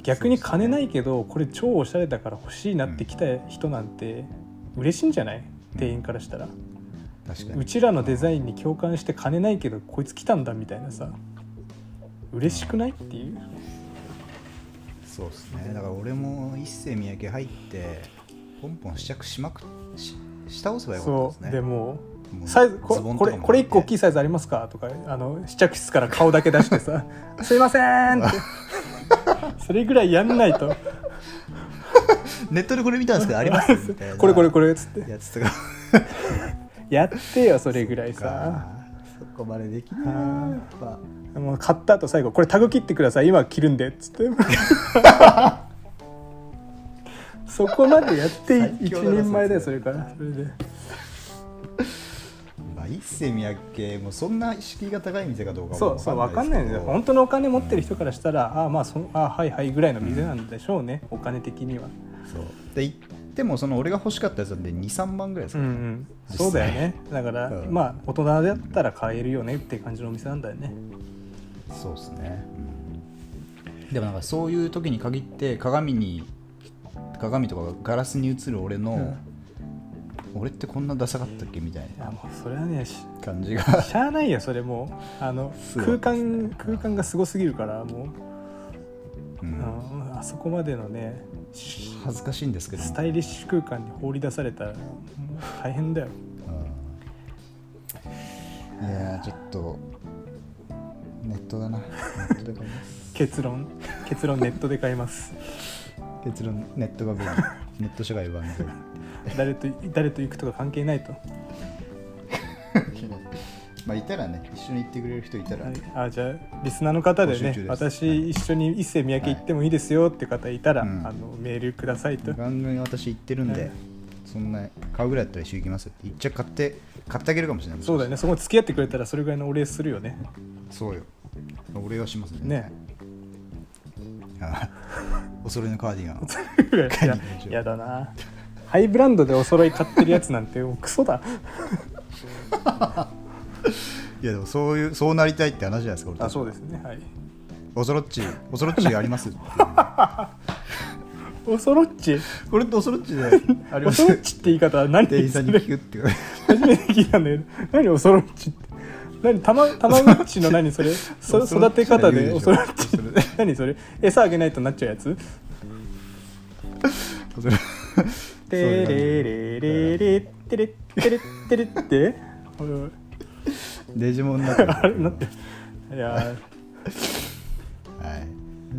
逆に金ないけどこれ超おしゃれだから欲しいなって来た人なんて嬉しいんじゃない？店員からしたら確かに。うちらのデザインに共感して金ないけどこいつ来たんだみたいなさ。嬉しくないっていう。そうですね。だから俺も一世三宅入ってポンポン試着しまくしし倒せばよかったそうですね。でもサイズこれこれ1個大きいサイズありますか？とかあの試着室から顔だけ出してさ「すいません」って。それぐらいやんないと。ネットでこれ見たんですけどあります？みたいな。これこれこれっつって。やつとか やってよそれぐらいさ。そこまでできないなやっぱ。もう買った後最後「これタグ切ってください。今着るんで」っつって。そこまでやって一人前だよそれから。それで。まあ一世三宅もそんな敷居が高い店かどうかもそうそう分かんないんだよ。本当のお金持ってる人からしたら、ああまあそあはいはいぐらいの店なんでしょうね、お金的には。そう。で行ってもその俺が欲しかったやつなんで23万ぐらいですうんうから、んそうだよね。だから、うん。まあ大人だったら買えるよねって感じのお店なんだよね。そうですね、でもなんかそういう時に限って鏡に鏡とかガラスに映る俺の、俺ってこんなダサかったっけみたいな。もうそれはねし感じが。しゃあないよそれも。うあのすごい空間空間がすごすぎるからもう、うん。うんあそこまでのね恥ずかしいんですけど。スタイリッシュ空間に放り出されたら大変だよ。うん。いやーちょっとネットだな。ネットで買います。結論。結論ネットで買います。結論ネットが便利 ネット社会は便誰と誰と行くとか関係ないと、利 まあいたらね一緒に行ってくれる人いたら、はい、あじゃあリスナーの方でね募集中です。私一緒に一世三宅行ってもいいですよって方いたら、うん。あのメールくださいと、ガンガン私行ってるんで、はい。そんな買うぐらいだったら一緒行きます。よって一着買って買ってあげるかもしれない。そうだよね。そこ付き合ってくれたらそれぐらいのお礼するよね。そうよ。お礼はしますね。ね。あお揃いのカーディガン。いやだな。ハイブランドでお揃い買ってるやつなんてもうクソだ いやでもそういうそうなりたいって話じゃないですかあそうですね。はい。おそろっちおそろっちあります？っていうおそろっちこれっておそろっちでありおます。そろっちって言い方は何？店員さんに聞くって初めて聞いたんだけど。何おそろっちって？何たまたまごっちの何それ？そ育て方でおおそろっち何それ？餌あげないとなっちゃうやつ？おそろテレレレレテレテレテレって？デジモンになってるあれなっていや。はい。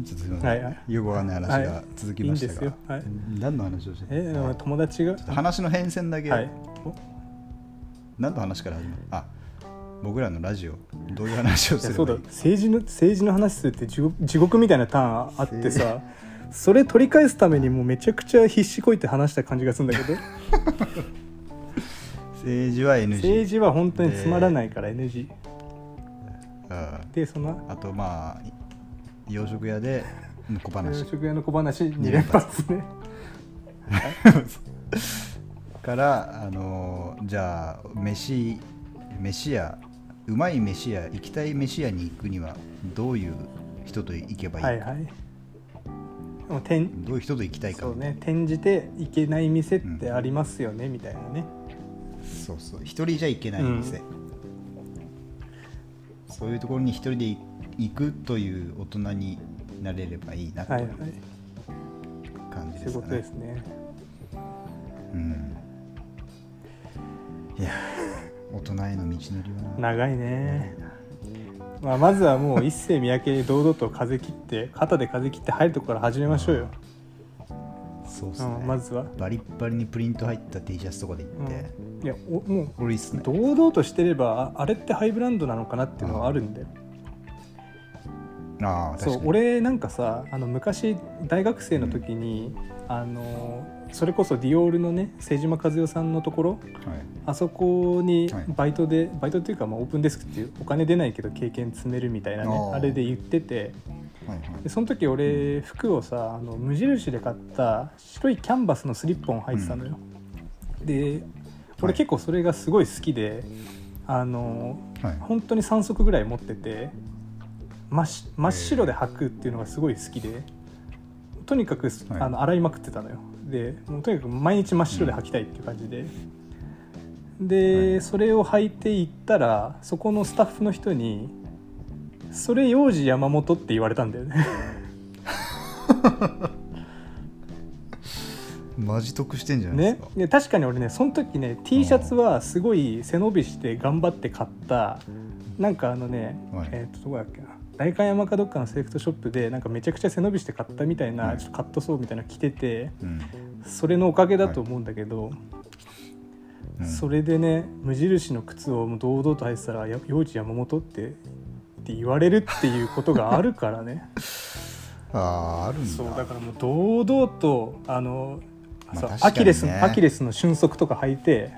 ちょっとすみません、はいはい。よくわかんない話がはい。続きましたが、いいんですよ。はい。何の話をしてえでも友達が？話の変遷だけ、はい。お？何の話から始まる？あ僕らのラジオ。どういう話をいやそうだ。政治の政治の話するって地獄地獄みたいなターンあってさ。それ取り返すためにもうめちゃくちゃ必死こいて話した感じがするんだけど 政治は NG 政治は本当につまらないから NG うん。でそのあとまあ洋食屋で小話。食屋の小話2連発。ね。からあのじゃあ飯飯屋うまい飯屋行きたい飯屋に行くにはどういう人と行けばいい？か、はいはい。どういう人と行きたいかそうね転じていけない店ってありますよね、みたいなねそうそう。一人じゃ行けない店、そういうところに一人で行くという大人になれればいいなとはいいうはい感じですかね、ですね。うん。いや大人への道のりは。な長いね、まあ、まずはもう一世三宅堂々と風切って肩で風切って入るところから始めましょうよ、そうっすね、うん、まずは、バリッバリにプリント入った T シャツとかで行うん。って、いやおもうこれいいっすね。堂々としてればああれってハイブランドなのかなっていうのはあるんだよああ確かに。そう俺なんかさあの昔大学生の時に、あのそれこそディオールのね瀬島和代さんのところはい。あそこにはい。バイトで、バイトっていうかまあオープンデスクっていうお金出ないけど経験積めるみたいなねあれで言っててはいはい。でその時俺服をさあの無印で買った白いキャンバスのスリッポン履いてたのよ、で俺結構それがすごい好きであのはい。本当に3足ぐらい持ってて真真っ白で履くっていうのがすごい好きでとにかく、はい。あの洗いまくってたのよ。でもうとにかく毎日真っ白で履きたいっていう感じで、で、はい。それを履いていったらそこのスタッフの人に「それ幼児山本」って言われたんだよね。マジ得してんじゃないですね。か、で確かに俺ねその時ね T シャツはすごい背伸びして頑張って買ったなんかあのね、はい。えっ、とどこだっけな。代官山かどっかのセレクトショップでなんかめちゃくちゃ背伸びして買ったみたいな、はい。ちょっとカットソーみたいなの着ててうん。それのおかげだと思うんだけど、うん。それでね無印の靴をもう堂々と履いてたら「や幼児山本」ってって言われるっていうことがあるからね。あああるんだ。そうだからもう堂々とあの、まあアキレスアキレスの瞬足とか履いて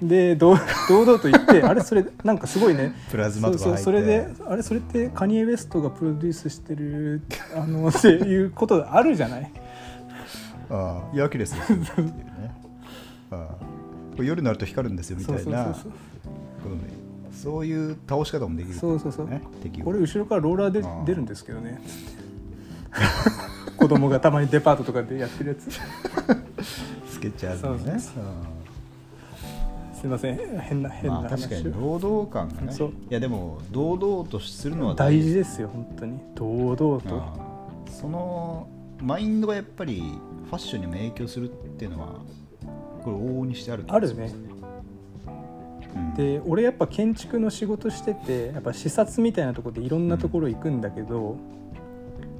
で堂 堂々と言ってあれそれなんかすごいね。プラズマとかそうそうそれであれそれってカニエ・ウエストがプロデュースしてるあのっていうことあるじゃない？ああヤキレスですよね。ああ夜になると光るんですよみたいな。そうそうそうことねそういう倒し方もできるそうそうそう。これ後ろからローラーで出るんですけどね。子供がたまにデパートとかでやってるやつ。スケッチャーズのね。すいません。変な変なまあ確かに堂々感がね。いやでも堂々とするのは大事。ですよ本当に。堂々と。ああ。そのマインドがやっぱりファッションにも影響するっていうのはこれ往々にしてあるあるね。うんで俺やっぱ建築の仕事しててやっぱ視察みたいなところでいろんなところ行くんだけど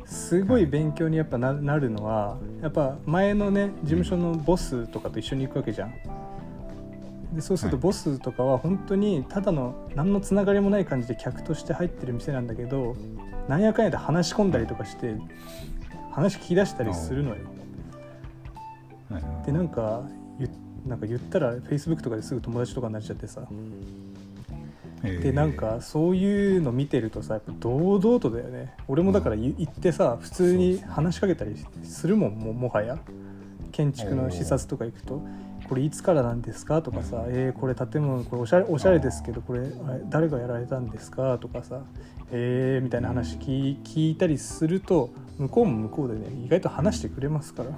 すごい勉強にやっぱななるのはやっぱ前のね事務所のボスとかと一緒に行くわけじゃん。でそうするとはい。ボスとかは本当にただの何のつながりもない感じで客として入ってる店なんだけどなんやかんやで話し込んだりとかして話聞き出したりするのよ。でなんか言なんか言ったら Facebook とかですぐ友達とかになっちゃってさ。へえでなんかそういうの見てるとさやっぱ堂々とだよね。俺もだから言行ってさ普通に話しかけたりするもんももはや。建築の視察とか行くと「これいつからなんですか?」とかさ「えー、これ建物これおしゃれおしゃれですけどこれ誰がやられたんですか?」とかさ「えー」みたいな話聞聞いたりすると向こうも向こうでね意外と話してくれますから、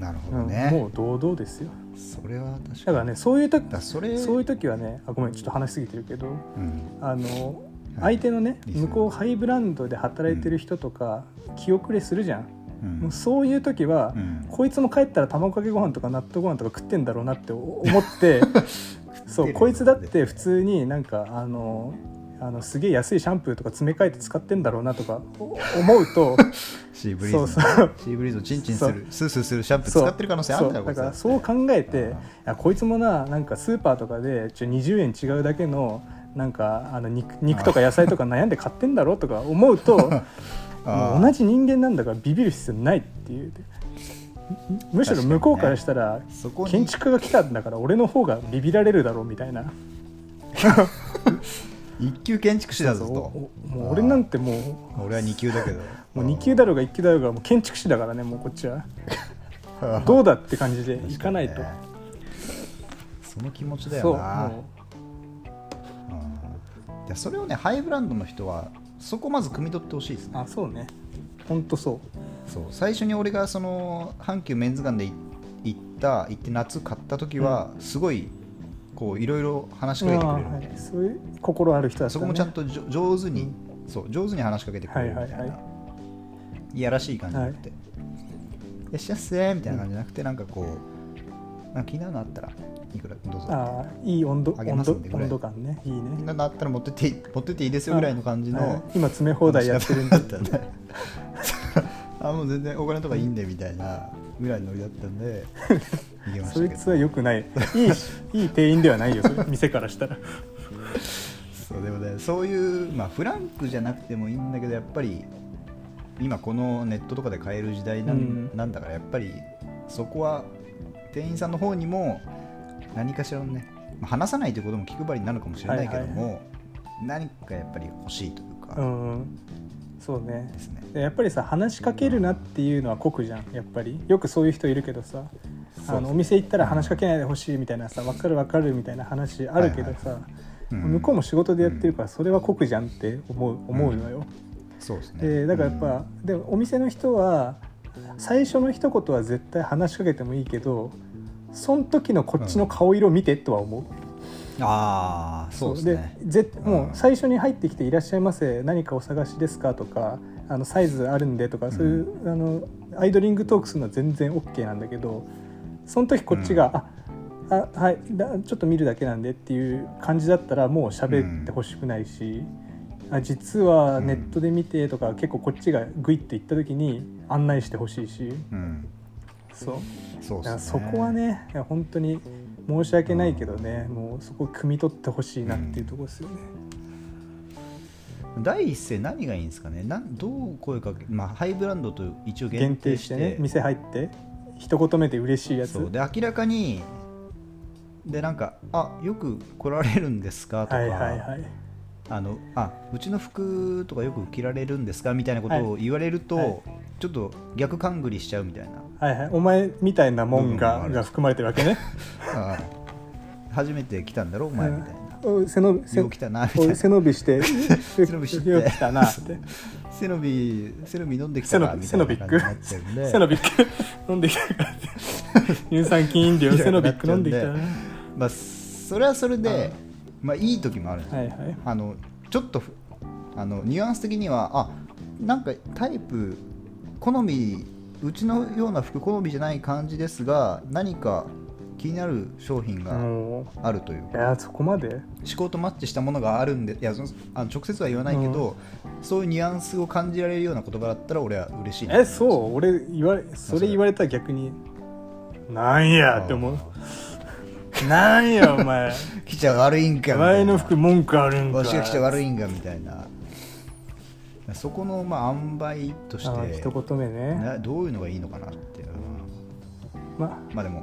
なるほうんどね、もう堂々ですよ。それは確かに。だからねそういう時だそれそういう時はねあごめんちょっと話しすぎてるけどうん。あのはい。相手のねいい向こうハイブランドで働いてる人とか気遅れするじゃん、うん。もうそういう時は、うん。こいつも帰ったら卵かけご飯とか納豆ご飯とか食ってんだろうなって 思ってそうこいつだって普通になんかあのあのすげえ安いシャンプーとか詰め替えて使ってんだろうなとかお 思うとシーブリーズのそうそう。シーブリーズをチンチンするスースーするシャンプー使ってる可能性あるんだだからこそう考えていやこいつもななんかスーパーとかでちょ20円違うだけのなんかあの肉肉とか野菜とか悩んで買ってんだろうとか思うと もう同じ人間なんだからビビる必要ないっていう。むむしろ向こうからしたら、そこに。建築家が来たんだから俺の方がビビられるだろうみたいな。一級建築士だぞと。おもう俺なんてもう俺は二級だけどもう2級だろうが1級だろうがもう建築士だからねもうこっちは。どうだって感じでいかないと、ねその気持ちだそうよなもう。ん。でそれをねハイブランドの人はそこまず汲み取ってほしいですうね。あそうね。ほんとそう。そう。最初に俺がその阪急メンズ館でい行った行って夏買った時はすごいこういろいろ話しかけてくれる、い、そういう心ある人だった、ね、そこもちゃんと上手に、そう上手に話しかけてくれるみたいな、はいはいいやらしい感じじゃなくて、い、らっしゃっせーみたいな感じじゃなくて、なんかこうなんか気になるのあったらいくらどうぞ。ああいい温度あげますんで温度感ね。いい気にねなるのあったら持ってっていい持ってっていいですよぐらいの感じの、はい。今詰め放題やってるんだったんで。あもう全然お金とかいいんでみたいなぐらいのノリだったんで そいつは良くない。いいし いい店員ではないよ店からしたら。そうでもねそういう、まあ、フランクじゃなくてもいいんだけどやっぱり今このネットとかで買える時代なん,、うん。なんだからやっぱりそこは店員さんの方にも何かしらのね、まあ、話さないということも気配りになるかもしれないけども、はいは何かやっぱり欲しいというか、うんそうね。ですね。でやっぱりさ話しかけるなっていうのは酷じゃん。やっぱり。よくそういう人いるけどさ。あのお店行ったら話しかけないでほしいみたいなさ分かる分かるみたいな話あるけどさ、うん。向こうも仕事でやってるからそれは酷じゃんって思う思うのよ、そうですね。でだからやっぱ、でもお店の人は最初の一言は絶対話しかけてもいいけどその時のこっちの顔色見てとは思う、ああそうですね。でぜもううん最初に入ってきて「いらっしゃいませ何かお探しですか?」とかあの「サイズあるんで」とかそういう、あのアイドリングトークするのは全然 OK なんだけどその時こっちが「ああはいだちょっと見るだけなんで」っていう感じだったらもう喋ってほしくないし。あ実はネットで見てとか、結構こっちがグイッと言った時に案内してほしいし。うん。そう。そうだからですねそこはね本当に申し訳ないけどね、もうそこ汲み取ってほしいなっていうところですよね。第一声何がいいんですかね？なんどう声かけまあハイブランドと一応限限定してて店入って一言目で嬉しいやつ。で明らかにでなんか「あよく来られるんですか?」とか、はいはいはいあのあ「うちの服とかよく着られるんですか?」みたいなことを言われると、はい。ちょっと逆勘ぐりしちゃうみたいなはいはい。お前みたいなもんがが含まれてるわけね。あ初めて来たんだろお前みたいな、お背伸び背伸びして。背伸びして。たなって。背伸び背伸び飲んでき背伸びたかみたいっちゃうんで。背伸びック飲んできたから乳酸菌飲料背伸びック飲んできたな。まあそれはそれでまあいい時もあるんですよはいはい。あのちょっとふあのニュアンス的にはあなんかタイプ好みうちのような服好みじゃない感じですが何か気になる商品がもあるという。ういやそこまで。思考とマッチしたものがあるんでいやあの直接は言わないけど、そういうニュアンスを感じられるような言葉だったら俺は嬉しい。なえそう。俺言われそれ言われたら逆になんやって思うなんやお前。来ちゃ悪いんか前の服文句あるんか。わしが来ちゃ悪いんかみたいな。そこのまあ塩梅としあて一言目ね。などういうのがいいのかなって、う。んままあでも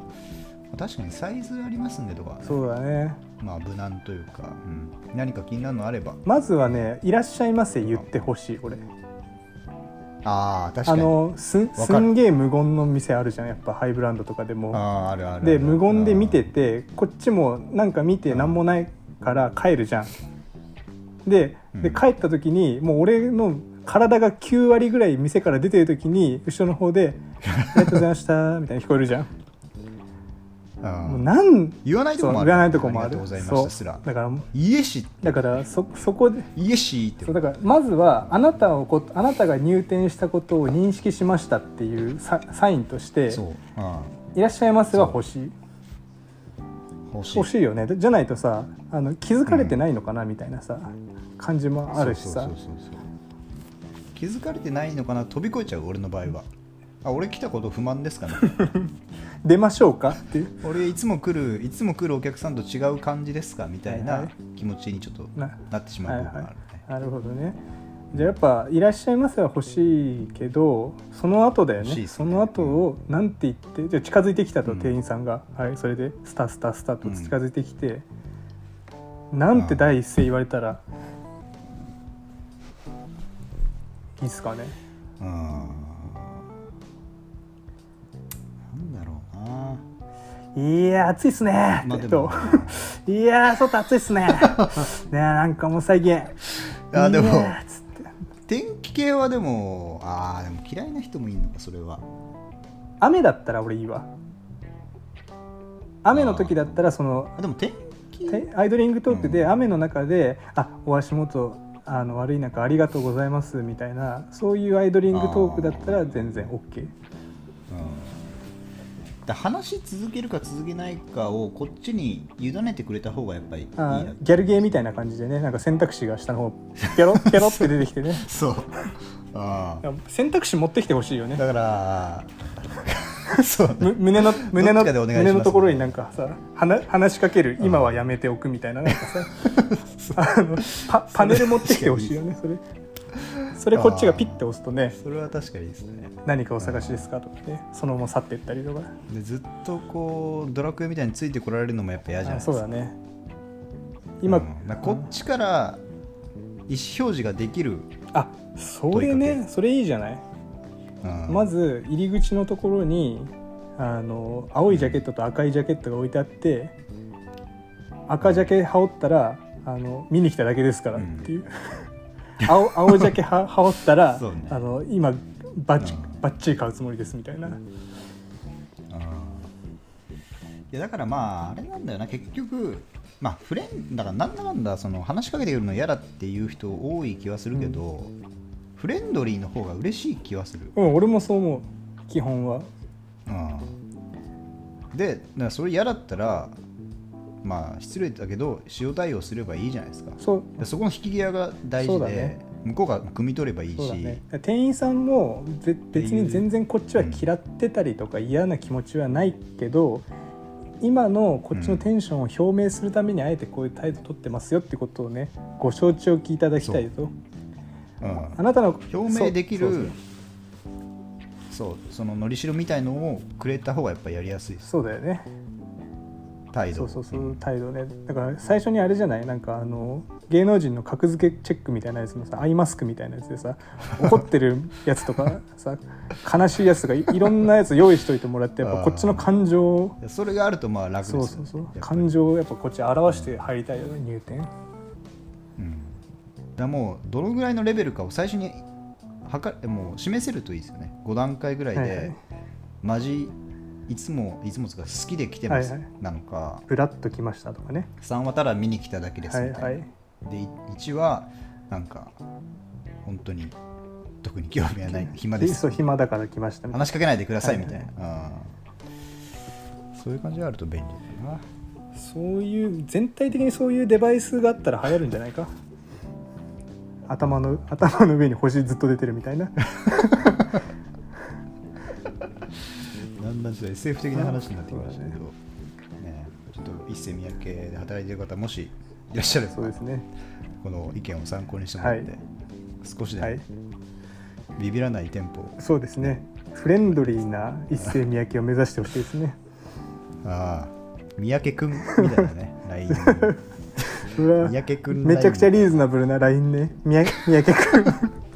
確かにサイズありますんでとか、そうだね。まあ無難というか、うん。何か気になるのあれば。まずはね「いらっしゃいませ」言ってほしい俺ああ確かに。あのすすんげえ無言の店あるじゃん。やっぱハイブランドとかでも。あーあるあるある。で無言で見ててこっちもなんか見て何もないから帰るじゃん。ででうん。帰った時にもう俺の体が9割ぐらい店から出てる時に後ろの方で 「ありがとうございました」みたいな聞こえるじゃんうなん言わないとこもある。言わないとこもある。だからイエシだからそそこでイエシって。そうだからまずはあなたをこあなたが入店したことを認識しましたっていうササインとしてそう。あ「いらっしゃいませ」は欲しい。ー欲しい。欲しいよね。でじゃないとさあの気づかれてないのかなみたいなさ感じもあるしさ。気づかれてないのかな飛び越えちゃう俺の場合は。あ俺来たこと不満ですかね 出ましょうかっていう。俺いつも来るいつも来るお客さんと違う感じですか？みたいはいはない。気持ちにちょっとななってしまう部分があるね、なるほどね。じゃあやっぱ「いらっしゃいませ」は欲しいけどその後だよね。ね。その後をなんて言ってじゃあ近づいてきたと、うん。店員さんが。はいそれでスタスタスタと近づいてきて、なんて第一声言われたらいいっすかね。うんいやー暑いっすね。まあでと。も いやー外暑いっすね。ねえなんかもう最近。あでも天気系はでもああでも嫌いな人もいるのかそれは。雨だったら俺いいわ。雨の時だったらそのあでも天気てアイドリングトークで雨の中で「あお足元あの悪い中ありがとうございます」みたいなそういうアイドリングトークだったら全然 OK うんだ話し続けるか続けないかをこっちに委ねてくれた方がやっぱりいいギャルゲーみたいな感じでねなんか選択肢が下の方ペロッペロって出てきてね。そう。あ選択肢持ってきてほしいよね。あだから そうむ胸の胸のどっちかでお願いします胸のところになんかさ話話しかける今はやめておくみたいななんかさ。あのパパネル持ってきてほしいよねそれそれこっちがピッて押すとねそれは確かにいいですね。何かお探しですか？とかねそのまま去っていったりとか。でずっとこうドラクエみたいについてこられるのもやっぱ嫌じゃないあですか。そうだね。今、うん。こっちから意思表示ができる、あそれねかそれいいじゃない、うん。まず入り口のところにあの青いジャケットと赤いジャケットが置いてあって赤ジャケ羽織ったらあの見に来ただけですからっていう、青青ジャケは 羽織ったら、ね。あの今バッチ,、うん。バッチリ買うつもりですみたいな、いやだからまああれなんだよな。結局まあフレンだからなんだなんだその話しかけてくるの嫌だっていう人多い気はするけど、フレンドリーの方が嬉しい気はする、うん、俺もそう思う。基本は。うん、でだそれ嫌だったらまあ失礼だけど塩対応すればいいじゃないですか。そう。でそこの引き際が大事で、だね。向こうが汲み取ればいいし。ね、店員さんもぜ別に全然こっちは嫌ってたりとか嫌な気持ちはないけど、今のこっちのテンションを表明するためにあえてこういう態度取ってますよってことをねご承知おきいただきたいとうん。あなたの表明できるそうそののりしろみたいのをくれた方がやっぱやりやすいです。そうだよね態度。そうそうそう態度ね。だから最初にあれじゃない？なんかあの芸能人の格付けチェックみたいなやつのさアイマスクみたいなやつでさ怒ってるやつとかさ 悲しいやつとかいいろんなやつ用意しといてもらってやっぱこっちの感情それがあるとまあ楽ですよ。そうそうそう。感情をやっぱこっち表して入りたいよね入店。うん、だもうどのぐらいのレベルかを最初に測るもう示せるといいですよね。5段階ぐらいで、はいはい。マジいつもいつもつか好きで来てます、はいはい。なのかブラッときましたとかね。3はただ見に来ただけですみたいな、はいはい。で1はなんか本当に特に興味はない。暇です。そう暇だから来ました話しかけないでくださいはいみたいな、うんそういう感じがあると便利だな。そういう全体的にそういうデバイスがあったら流行るんじゃないか？頭の頭の上に星ずっと出てるみたいな だんだんちょっと SF 的な話になってきましたけど、ね、ちょっと一世三宅で働いてる方もしいらっしゃればそうですね。この意見を参考にしてもらって、はい。少しでもはい。ビビらない店舗を、そうですね。フレンドリーな一世三宅を目指してほしいですね。ああ三宅くんみたいなね LINE 三宅くんめちゃくちゃリーズナブルな LINE ね。三宅くん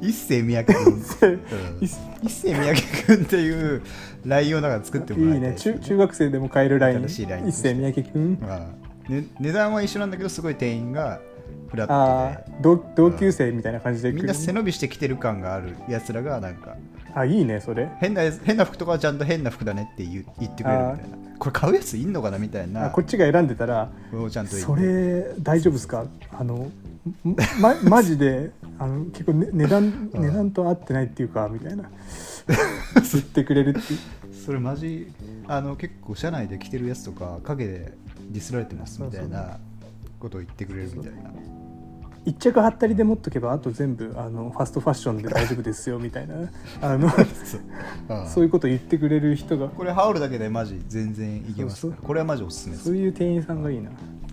一世三宅くん、うん一一世三宅くんっていう LINE をだから作っていもらいたいいね。中中学生でも買える LINE 新しい LINE 一世三宅くんまあね、値段は一緒なんだけどすごい店員がフラッあトあ同同級生みたいな感じででみんな背伸びしてきてる感があるやつらがなんか。あいいねそれ。変な変な服とかはちゃんと変な服だねって言う言ってくれるみたいな。これ買うやついんのかなみたいあなこっちが選んでたらをちゃんとそれ大丈夫ですか？あのまマジであの結構、ね、値段うん。値段と合ってないっていうかみたいな。言ってくれるっていう。それマジあの結構社内で着てるやつとか陰でディスられてますみたいなことを言ってくれるみたいな。一着はったりで持っとけばあと全部あのファストファッションで大丈夫ですよみたいな。あの う。んそういうこと言ってくれる人が。これ羽織るだけでマジ全然いけますこれはマジおすすめです。そういう店員さんがいいな。うん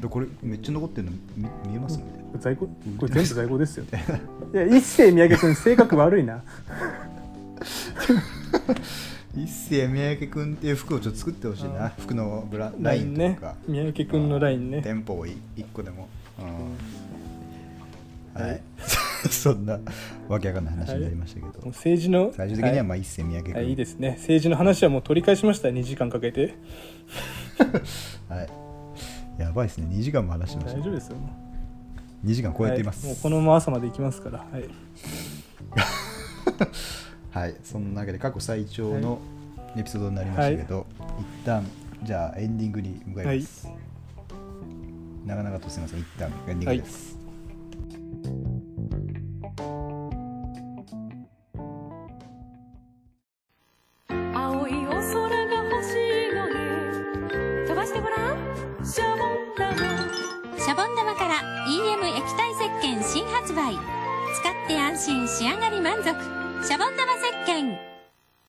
でこれめっちゃ残ってるの見見えますね。在庫これ全部在庫ですよ。いや一世三宅君性格悪いな。一世三宅君っていう服をちょっと作ってほしいな。服のブララインとねか。三宅君のラインね。店舗をい一個でも、うん。ははい。い そんなわけわかんない話になりましたけど、もう政治の最終的にはまはあ一世三宅君、いはいいいですね。政治の話はもう取り返しました2時間かけて。はいやばいですね。2時間も話しました。大丈夫ですよ。も2時間う超えています。はい。もうこのまま朝まで行きますから。はい。はい、そんなわけで過去最長のエピソードになりましたけど、一旦じゃあエンディングに向かいます、長々とすみません。一旦エンディングです、青い。お空シャボン玉から EM 液体石鹸新発売。使って安心仕上がり満足。シャボン玉石鹸。